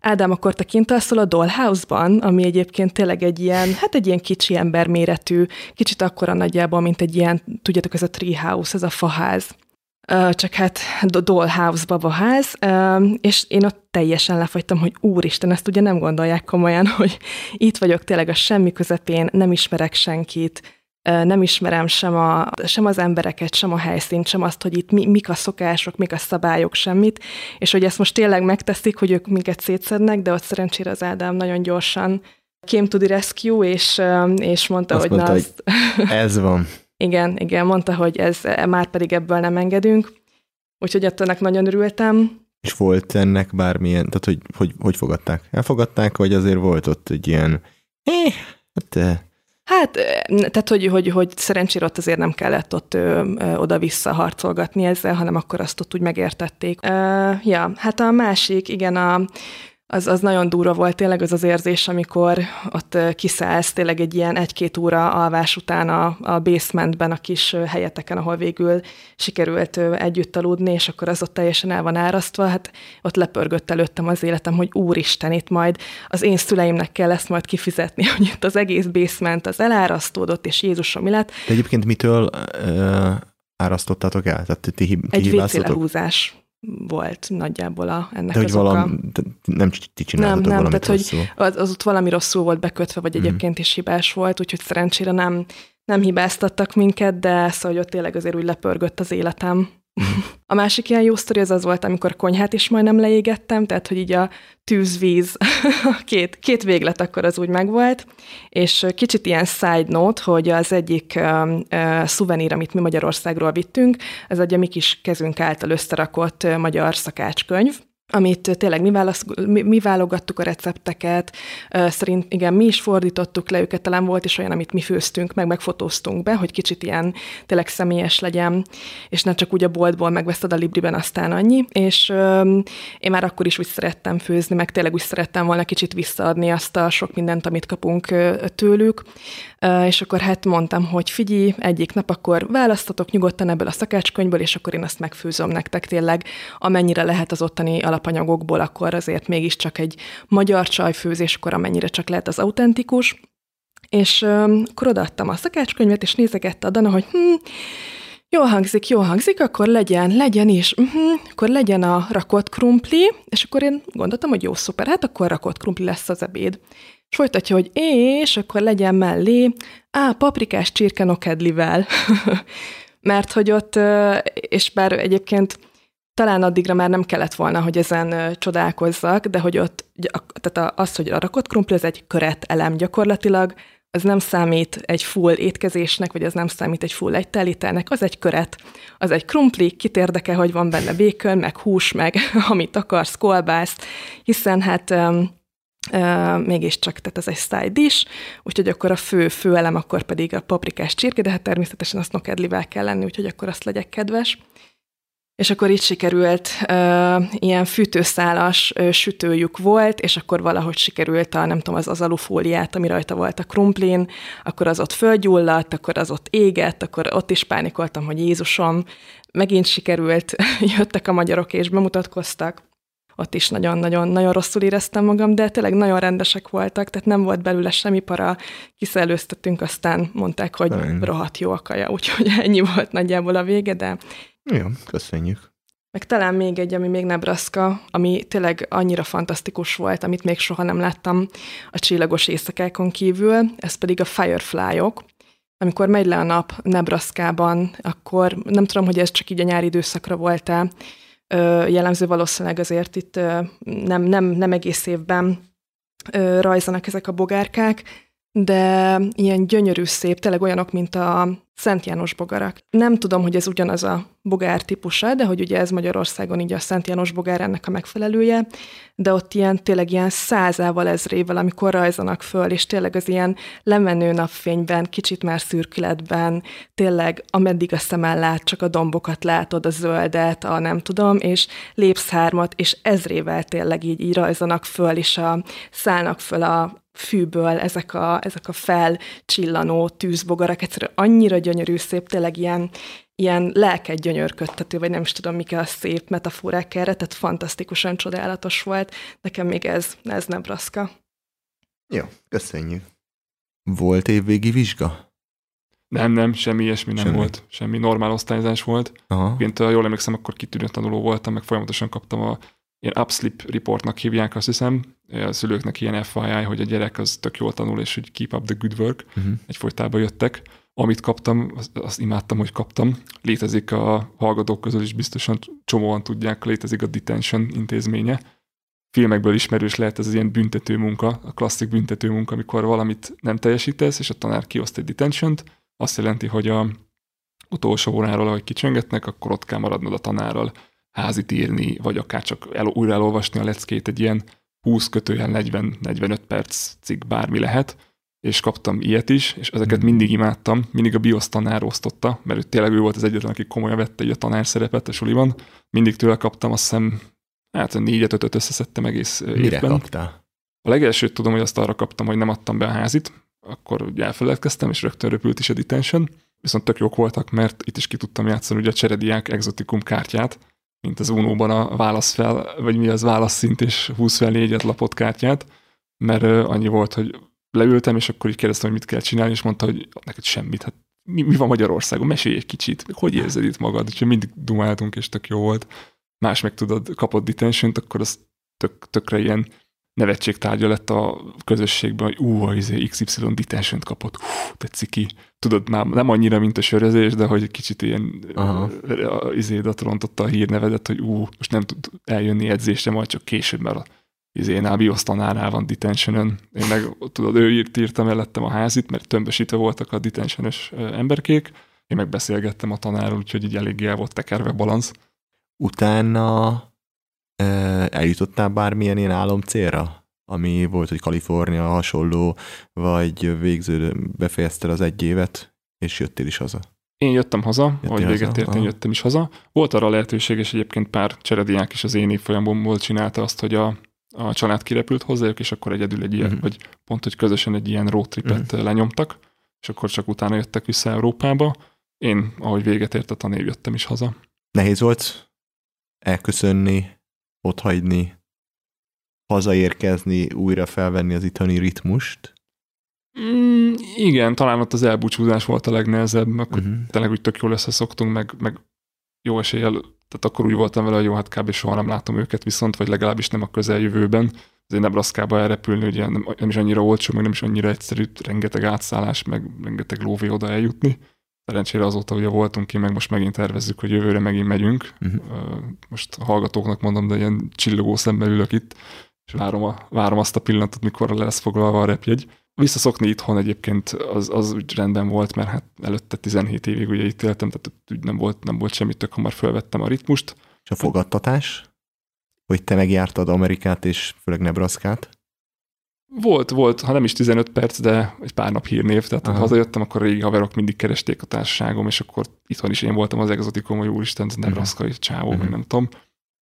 Ádám, akkor te kint alszol a Dollhouse-ban, ami egyébként tényleg egy ilyen, hát egy ilyen kicsi emberméretű, kicsit akkora nagyjából, mint egy ilyen, tudjátok, ez a treehouse, ez a faház. Csak hát do- Dollhouse babaház, és én ott teljesen lefagytam, hogy úristen, ezt ugye nem gondolják komolyan, hogy itt vagyok tényleg a semmi közepén, nem ismerek senkit, nem ismerem sem, a, sem az embereket, sem a helyszínt, sem azt, hogy itt mi, mik a szokások, mik a szabályok, semmit, és hogy ezt most tényleg megteszik, hogy ők minket szétszednek, de ott szerencsére az Ádám nagyon gyorsan came to the rescue, és, és mondta, Azt hogy mondta, na, hogy- azt, Ez van. igen, igen, mondta, hogy ez már pedig ebből nem engedünk, úgyhogy attól nagyon örültem. És volt ennek bármilyen, tehát hogy, hogy, hogy fogadták? Elfogadták, vagy azért volt ott egy ilyen, eh, hát eh, Hát, tehát, hogy, hogy, hogy szerencsére ott azért nem kellett ott oda-vissza harcolgatni ezzel, hanem akkor azt ott úgy megértették. Ö, ja, hát a másik, igen, a, az, az nagyon durva volt tényleg az az érzés, amikor ott ö, kiszállsz tényleg egy ilyen egy-két óra alvás után a, a basementben, a kis ö, helyeteken, ahol végül sikerült ö, együtt aludni, és akkor az ott teljesen el van árasztva, hát ott lepörgött előttem az életem, hogy úristen, itt majd az én szüleimnek kell ezt majd kifizetni, hogy itt az egész basement az elárasztódott, és Jézusom mi lett. de egyébként mitől uh, árasztottátok el? Tehát ti, ti Egy WC lehúzás volt nagyjából a, ennek De hogy az oka. valami, de nem ti csináltatok nem, valamit tehát, hogy. Az, az ott valami rosszul volt bekötve, vagy Mhm. egyébként is hibás volt, úgyhogy szerencsére nem, nem hibáztattak minket, de szóval hogy ott tényleg azért úgy lepörgött az életem. A másik ilyen jó sztori az az volt, amikor konyhát is majdnem leégettem, tehát hogy így a tűzvíz, két, két véglet akkor az úgy megvolt, és kicsit ilyen side note, hogy az egyik uh, uh, szuvenír, amit mi Magyarországról vittünk, ez egy a mi kis kezünk által összerakott uh, magyar szakácskönyv, amit tényleg mi, válasz, mi, mi válogattuk a recepteket, szerint igen, mi is fordítottuk le őket, talán volt is olyan, amit mi főztünk, meg megfotóztunk be, hogy kicsit ilyen tényleg személyes legyen, és ne csak úgy a boltból megveszed a Libriben, aztán annyi, és ö, én már akkor is úgy szerettem főzni, meg tényleg úgy szerettem volna kicsit visszaadni azt a sok mindent, amit kapunk tőlük, és akkor hát mondtam, hogy figyelj, egyik nap akkor választatok nyugodtan ebből a szakácskönyvből, és akkor én azt megfőzöm nektek tényleg, amennyire lehet az ottani alapanyagokból, akkor azért mégiscsak egy magyar csajfőzés, akkor amennyire csak lehet az autentikus. És ö, akkor odaadtam a szakácskönyvet, és nézegette a Dana, hogy hm, jól hangzik, jól hangzik, akkor legyen, legyen is, uh-huh, akkor legyen a rakott krumpli, és akkor én gondoltam, hogy jó, szuper, hát akkor rakott krumpli lesz az ebéd. És folytatja, hogy és akkor legyen mellé, á, paprikás csirke nokedlivel. Mert hogy ott, és bár egyébként talán addigra már nem kellett volna, hogy ezen csodálkozzak, de hogy ott, tehát az, hogy a rakott krumpli, ez egy köret elem gyakorlatilag, az nem számít egy full étkezésnek, vagy az nem számít egy full egytelítelnek, az egy köret. Az egy krumpli, kit érdeke, hogy van benne békön, meg hús, meg amit akarsz, kolbász, hiszen hát um, Uh, mégiscsak, tehát ez egy side dish, úgyhogy akkor a fő, fő elem akkor pedig a paprikás csirke, de hát természetesen azt nokedlivel kell lenni, úgyhogy akkor azt legyek kedves. És akkor itt sikerült, ilyen fűtőszálas sütőjük volt, és akkor valahogy sikerült a, nem tudom, az, az alufóliát, ami rajta volt a krumplin, akkor az ott földgyulladt, akkor az ott égett, akkor ott is pánikoltam, hogy Jézusom, megint sikerült, jöttek a magyarok és bemutatkoztak ott is nagyon-nagyon nagyon rosszul éreztem magam, de tényleg nagyon rendesek voltak, tehát nem volt belőle semmi para, kiszelőztettünk, aztán mondták, hogy Szerint. rohadt jó a kaja, úgyhogy ennyi volt nagyjából a vége, de... Jó, köszönjük. Meg talán még egy, ami még Nebraska, ami tényleg annyira fantasztikus volt, amit még soha nem láttam a csillagos éjszakákon kívül, ez pedig a Firefly-ok. Amikor megy le a nap Nebraskában, akkor nem tudom, hogy ez csak így a nyári időszakra volt-e, jellemző valószínűleg azért itt nem, nem, nem egész évben rajzanak ezek a bogárkák, de ilyen gyönyörű szép, tényleg olyanok, mint a Szent János bogarak. Nem tudom, hogy ez ugyanaz a bogár típusa, de hogy ugye ez Magyarországon így a Szent János bogár ennek a megfelelője, de ott ilyen tényleg ilyen százával, ezrével, amikor rajzanak föl, és tényleg az ilyen lemenő napfényben, kicsit már szürkületben, tényleg ameddig a szemen lát, csak a dombokat látod, a zöldet, a nem tudom, és lépsz hármat, és ezrével tényleg így, így rajzanak föl, és a, szállnak föl a fűből ezek a, ezek a felcsillanó tűzbogarak, egyszerűen annyira gyönyörű, szép, tényleg ilyen, ilyen lelket gyönyörködtető, vagy nem is tudom, mik a szép metaforák erre, tehát fantasztikusan csodálatos volt. Nekem még ez, ez Nebraska. Jó, köszönjük. Volt évvégi vizsga? Nem, nem, semmi ilyesmi nem semmi. volt. Semmi normál osztályzás volt. Aha. Én jól emlékszem, akkor kitűnő tanuló voltam, meg folyamatosan kaptam a ilyen upslip reportnak hívják, azt hiszem, a szülőknek ilyen FYI, hogy a gyerek az tök jól tanul, és hogy keep up the good work. Uh-huh. Egyfolytában jöttek. Amit kaptam, azt, azt imádtam, hogy kaptam. Létezik a hallgatók közül is biztosan csomóan tudják, létezik a detention intézménye. Filmekből ismerős lehet ez az ilyen büntető munka, a klasszik büntető munka, amikor valamit nem teljesítesz, és a tanár kioszt egy detention azt jelenti, hogy a utolsó óráról, ahogy kicsöngetnek, akkor ott kell maradnod a tanárral házit írni, vagy akár csak el, újra elolvasni a leckét, egy ilyen 20 kötőjel 40-45 perc cikk bármi lehet, és kaptam ilyet is, és ezeket mm. mindig imádtam, mindig a BIOS tanár osztotta, mert ő tényleg ő volt az egyetlen, aki komolyan vette egy a tanár szerepet a suliban. Mindig tőle kaptam, azt hiszem, hát négyet, ötöt összeszedtem egész Mire évben. kaptál? A legelsőt tudom, hogy azt arra kaptam, hogy nem adtam be a házit, akkor elfeledkeztem, és rögtön röpült is a detention, viszont tök jók voltak, mert itt is ki tudtam játszani ugye a cserediák exotikum kártyát, mint az Unóban a válaszfel, vagy mi az válaszszint, és 20 fel négyet lapott kártyát, mert annyi volt, hogy leültem, és akkor így kérdeztem, hogy mit kell csinálni, és mondta, hogy neked semmit, hát mi, mi van Magyarországon, mesélj egy kicsit, hogy érzed itt magad, úgyhogy mindig dumáltunk, és tök jó volt. Más meg tudod, kapott detention akkor az tök, tökre ilyen nevetségtárgya lett a közösségben, hogy ú, a izé XY detention kapott, hú, tetszik ki. Tudod, már nem annyira, mint a sörözés, de hogy kicsit ilyen izédat rontotta a hírnevedet, hogy ú, most nem tud eljönni edzésre, majd csak később, mert a izénál biosztanánál van detention Én meg, tudod, ő írt, írta mellettem a házit, mert tömbösítve voltak a detention emberkék, én meg beszélgettem a tanárról, úgyhogy így eléggé el volt tekerve balansz. Utána eljutottál bármilyen ilyen álom célra? Ami volt, hogy Kalifornia hasonló, vagy végző, befejezted az egy évet, és jöttél is haza? Én jöttem haza, Jöttél ahogy véget értem, jöttem is haza. Volt arra lehetőség, és egyébként pár cserediák is az én évfolyamból csinálta azt, hogy a, a család kirepült hozzájuk, és akkor egyedül egy ilyen, uh-huh. vagy pont, hogy közösen egy ilyen road tripet uh-huh. lenyomtak, és akkor csak utána jöttek vissza Európába. Én, ahogy véget ért a tanév, jöttem is haza. Nehéz volt elköszönni ott hagyni, hazaérkezni, újra felvenni az itthoni ritmust? Mm, igen, talán ott az elbúcsúzás volt a legnehezebb, akkor uh-huh. tényleg úgy tök jól összeszoktunk, meg, meg jó eséllyel, tehát akkor úgy voltam vele, hogy jó, hát kb. soha nem látom őket viszont, vagy legalábbis nem a közeljövőben. Azért Nebraska-ba elrepülni, ugye nem, nem is annyira olcsó, meg nem is annyira egyszerű, rengeteg átszállás, meg rengeteg lóvé oda eljutni. Szerencsére azóta ugye voltunk ki, meg most megint tervezzük, hogy jövőre megint megyünk. Uh-huh. Most a hallgatóknak mondom, de ilyen csillogó szemmel ülök itt. és várom, a, várom azt a pillanatot, mikor le lesz foglalva a repjegy. Visszaszokni itthon egyébként az, az úgy rendben volt, mert hát előtte 17 évig ugye itt éltem, tehát úgy nem volt, nem volt semmi, tök hamar felvettem a ritmust. És a fogadtatás? Hogy te megjártad Amerikát és főleg Nebraskát? Volt, volt, ha nem is 15 perc, de egy pár nap hírnév, tehát ha hazajöttem, akkor a régi haverok mindig keresték a társaságom, és akkor itthon is én voltam az exotikum, hogy úristen, nebraskai csávó, uh-huh. nem tudom.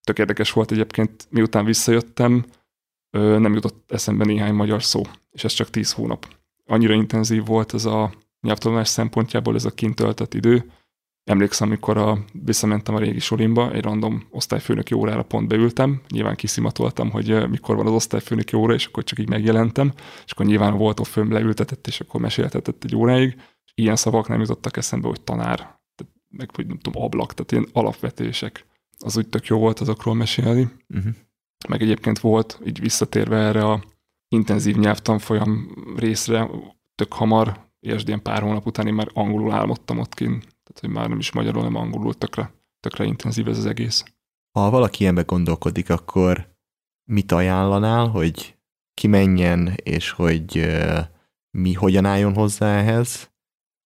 Tök érdekes volt egyébként, miután visszajöttem, nem jutott eszembe néhány magyar szó, és ez csak 10 hónap. Annyira intenzív volt ez a nyelvtanulás szempontjából ez a kint töltött idő, Emlékszem, amikor a, visszamentem a régi solimba, egy random osztályfőnöki órára pont beültem, nyilván kiszimatoltam, hogy mikor van az osztályfőnöki óra, és akkor csak így megjelentem, és akkor nyilván volt ott fönn leültetett, és akkor meséltetett egy óráig. Ilyen szavak nem jutottak eszembe, hogy tanár, meg hogy nem tudom, ablak, tehát ilyen alapvetések. Az úgy tök jó volt azokról mesélni. Uh-huh. Meg egyébként volt, így visszatérve erre a intenzív nyelvtanfolyam részre, tök hamar, és ilyen pár hónap után én már angolul álmodtam ott kint tehát, hogy már nem is magyarul, nem angolul, tökre, tökre intenzív ez az egész. Ha valaki ilyenbe gondolkodik, akkor mit ajánlanál, hogy ki menjen, és hogy mi hogyan álljon hozzá ehhez,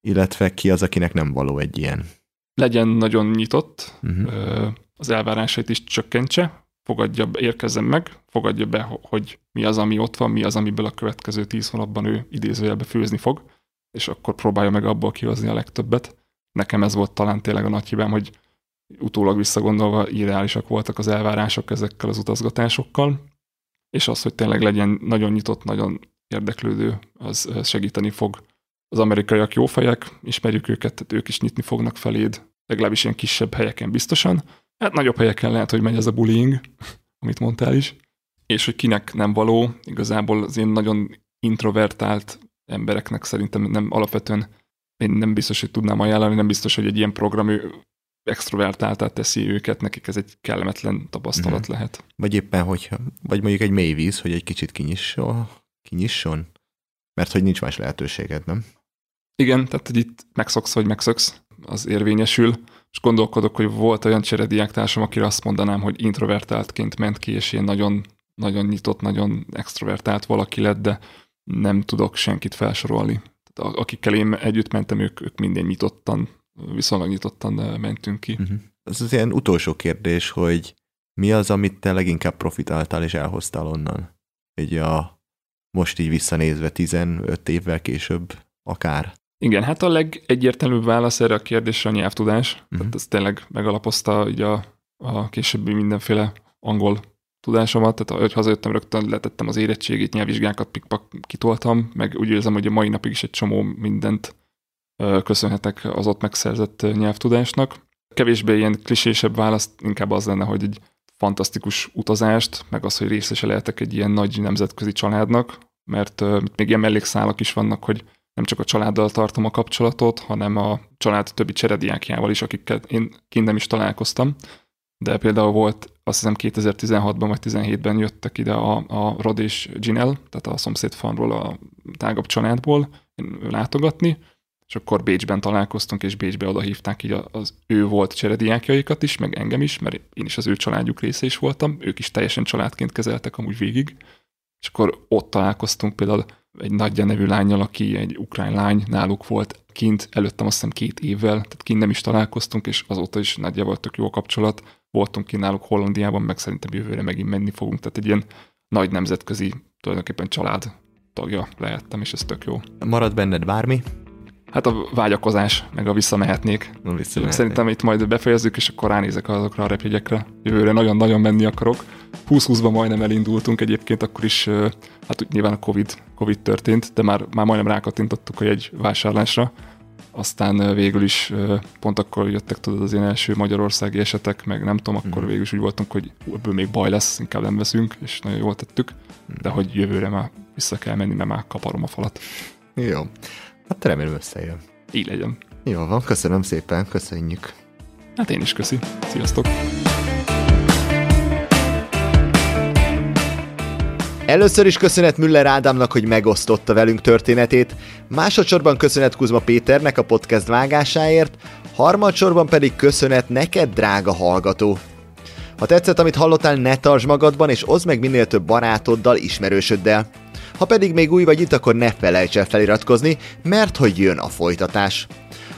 illetve ki az, akinek nem való egy ilyen? Legyen nagyon nyitott, uh-huh. az elvárásait is csökkentse, fogadja, érkezzen meg, fogadja be, hogy mi az, ami ott van, mi az, amiből a következő tíz hónapban ő idézőjelbe főzni fog, és akkor próbálja meg abból kihozni a legtöbbet nekem ez volt talán tényleg a nagy hibám, hogy utólag visszagondolva ideálisak voltak az elvárások ezekkel az utazgatásokkal, és az, hogy tényleg legyen nagyon nyitott, nagyon érdeklődő, az segíteni fog. Az amerikaiak jó fejek, ismerjük őket, tehát ők is nyitni fognak feléd, legalábbis ilyen kisebb helyeken biztosan. Hát nagyobb helyeken lehet, hogy megy ez a bullying, amit mondtál is. És hogy kinek nem való, igazából az én nagyon introvertált embereknek szerintem nem alapvetően én nem biztos, hogy tudnám ajánlani, nem biztos, hogy egy ilyen program ő extrovertáltá teszi őket, nekik ez egy kellemetlen tapasztalat uh-huh. lehet. Vagy éppen, hogyha, vagy mondjuk egy mély víz, hogy egy kicsit kinyisson, kinyisson, mert hogy nincs más lehetőséged, nem? Igen, tehát hogy itt megszoksz, vagy megszöksz, az érvényesül, és gondolkodok, hogy volt olyan cserediáktársam, akire azt mondanám, hogy introvertáltként ment ki, és ilyen nagyon, nagyon nyitott, nagyon extrovertált valaki lett, de nem tudok senkit felsorolni akikkel én együtt mentem, ők, ők minden nyitottan, viszonylag nyitottan mentünk ki. Uh-huh. Ez az ilyen utolsó kérdés, hogy mi az, amit te leginkább profitáltál és elhoztál onnan? Egy a most így visszanézve 15 évvel később akár. Igen, hát a legegyértelműbb válasz erre a kérdésre a nyelvtudás. Uh-huh. Tehát ez tényleg megalapozta így a, a későbbi mindenféle angol tudásomat, tehát ahogy hazajöttem, rögtön letettem az érettségét, nyelvvizsgákat pikpak kitoltam, meg úgy érzem, hogy a mai napig is egy csomó mindent köszönhetek az ott megszerzett nyelvtudásnak. Kevésbé ilyen klisésebb választ inkább az lenne, hogy egy fantasztikus utazást, meg az, hogy részese lehetek egy ilyen nagy nemzetközi családnak, mert még ilyen mellékszálak is vannak, hogy nem csak a családdal tartom a kapcsolatot, hanem a család többi cserediákjával is, akikkel én kint nem is találkoztam. De például volt azt hiszem 2016-ban vagy 17-ben jöttek ide a, a Rod és Ginel, tehát a szomszéd fanról, a tágabb családból látogatni, és akkor Bécsben találkoztunk, és Bécsbe oda hívták így az ő volt cserediákjaikat is, meg engem is, mert én is az ő családjuk része is voltam, ők is teljesen családként kezeltek amúgy végig, és akkor ott találkoztunk például egy Nagyja nevű lányjal, aki egy ukrán lány, náluk volt kint, előttem azt hiszem két évvel, tehát kint nem is találkoztunk, és azóta is volt tök jó a kapcsolat, voltunk ki náluk Hollandiában, meg szerintem jövőre megint menni fogunk, tehát egy ilyen nagy nemzetközi, tulajdonképpen család tagja lehettem, és ez tök jó. Marad benned bármi? Hát a vágyakozás, meg a visszamehetnék. Visszamehetnék. Szerintem itt majd befejezzük, és akkor ránézek azokra a repjegyekre. Jövőre nagyon-nagyon menni akarok. 20-20-ban majdnem elindultunk egyébként, akkor is, hát nyilván a Covid, COVID történt, de már, már majdnem rákattintottuk egy vásárlásra aztán végül is pont akkor jöttek tudod az én első magyarországi esetek, meg nem tudom, akkor mm. végül is úgy voltunk, hogy ebből még baj lesz, inkább nem veszünk, és nagyon jól tettük, de hogy jövőre már vissza kell menni, mert már kaparom a falat. Jó. Hát remélem összejön. Így legyen. Jó van, köszönöm szépen, köszönjük. Hát én is köszi. Sziasztok! Először is köszönet Müller Ádámnak, hogy megosztotta velünk történetét, másodszorban köszönet Kuzma Péternek a podcast vágásáért, harmadsorban pedig köszönet neked, drága hallgató. Ha tetszett, amit hallottál, ne tartsd magadban, és oszd meg minél több barátoddal, ismerősöddel. Ha pedig még új vagy itt, akkor ne felejts el feliratkozni, mert hogy jön a folytatás.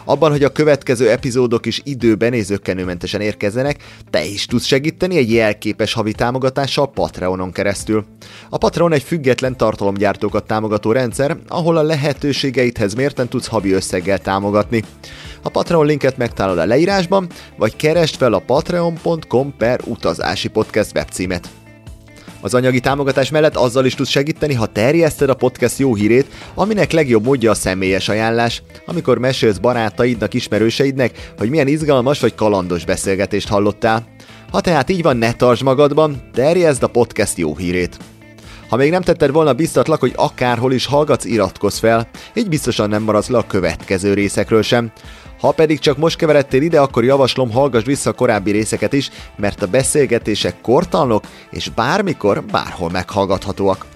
Abban, hogy a következő epizódok is időben és zöggenőmentesen érkezzenek, te is tudsz segíteni egy jelképes havi támogatással Patreonon keresztül. A Patreon egy független tartalomgyártókat támogató rendszer, ahol a lehetőségeidhez mérten tudsz havi összeggel támogatni. A Patreon linket megtalálod a leírásban, vagy keresd fel a patreon.com per utazási podcast webcímet. Az anyagi támogatás mellett azzal is tudsz segíteni, ha terjeszted a podcast jó hírét, aminek legjobb módja a személyes ajánlás, amikor mesélsz barátaidnak, ismerőseidnek, hogy milyen izgalmas vagy kalandos beszélgetést hallottál. Ha tehát így van, ne tartsd magadban, terjeszd a podcast jó hírét. Ha még nem tetted volna, biztatlak, hogy akárhol is hallgatsz, iratkozz fel, így biztosan nem maradsz le a következő részekről sem. Ha pedig csak most keveredtél ide, akkor javaslom, hallgass vissza a korábbi részeket is, mert a beszélgetések kortalnok és bármikor, bárhol meghallgathatóak.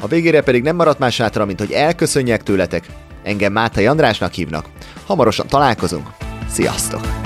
A végére pedig nem maradt más hátra, mint hogy elköszönjek tőletek. Engem Mátai Andrásnak hívnak. Hamarosan találkozunk. Sziasztok!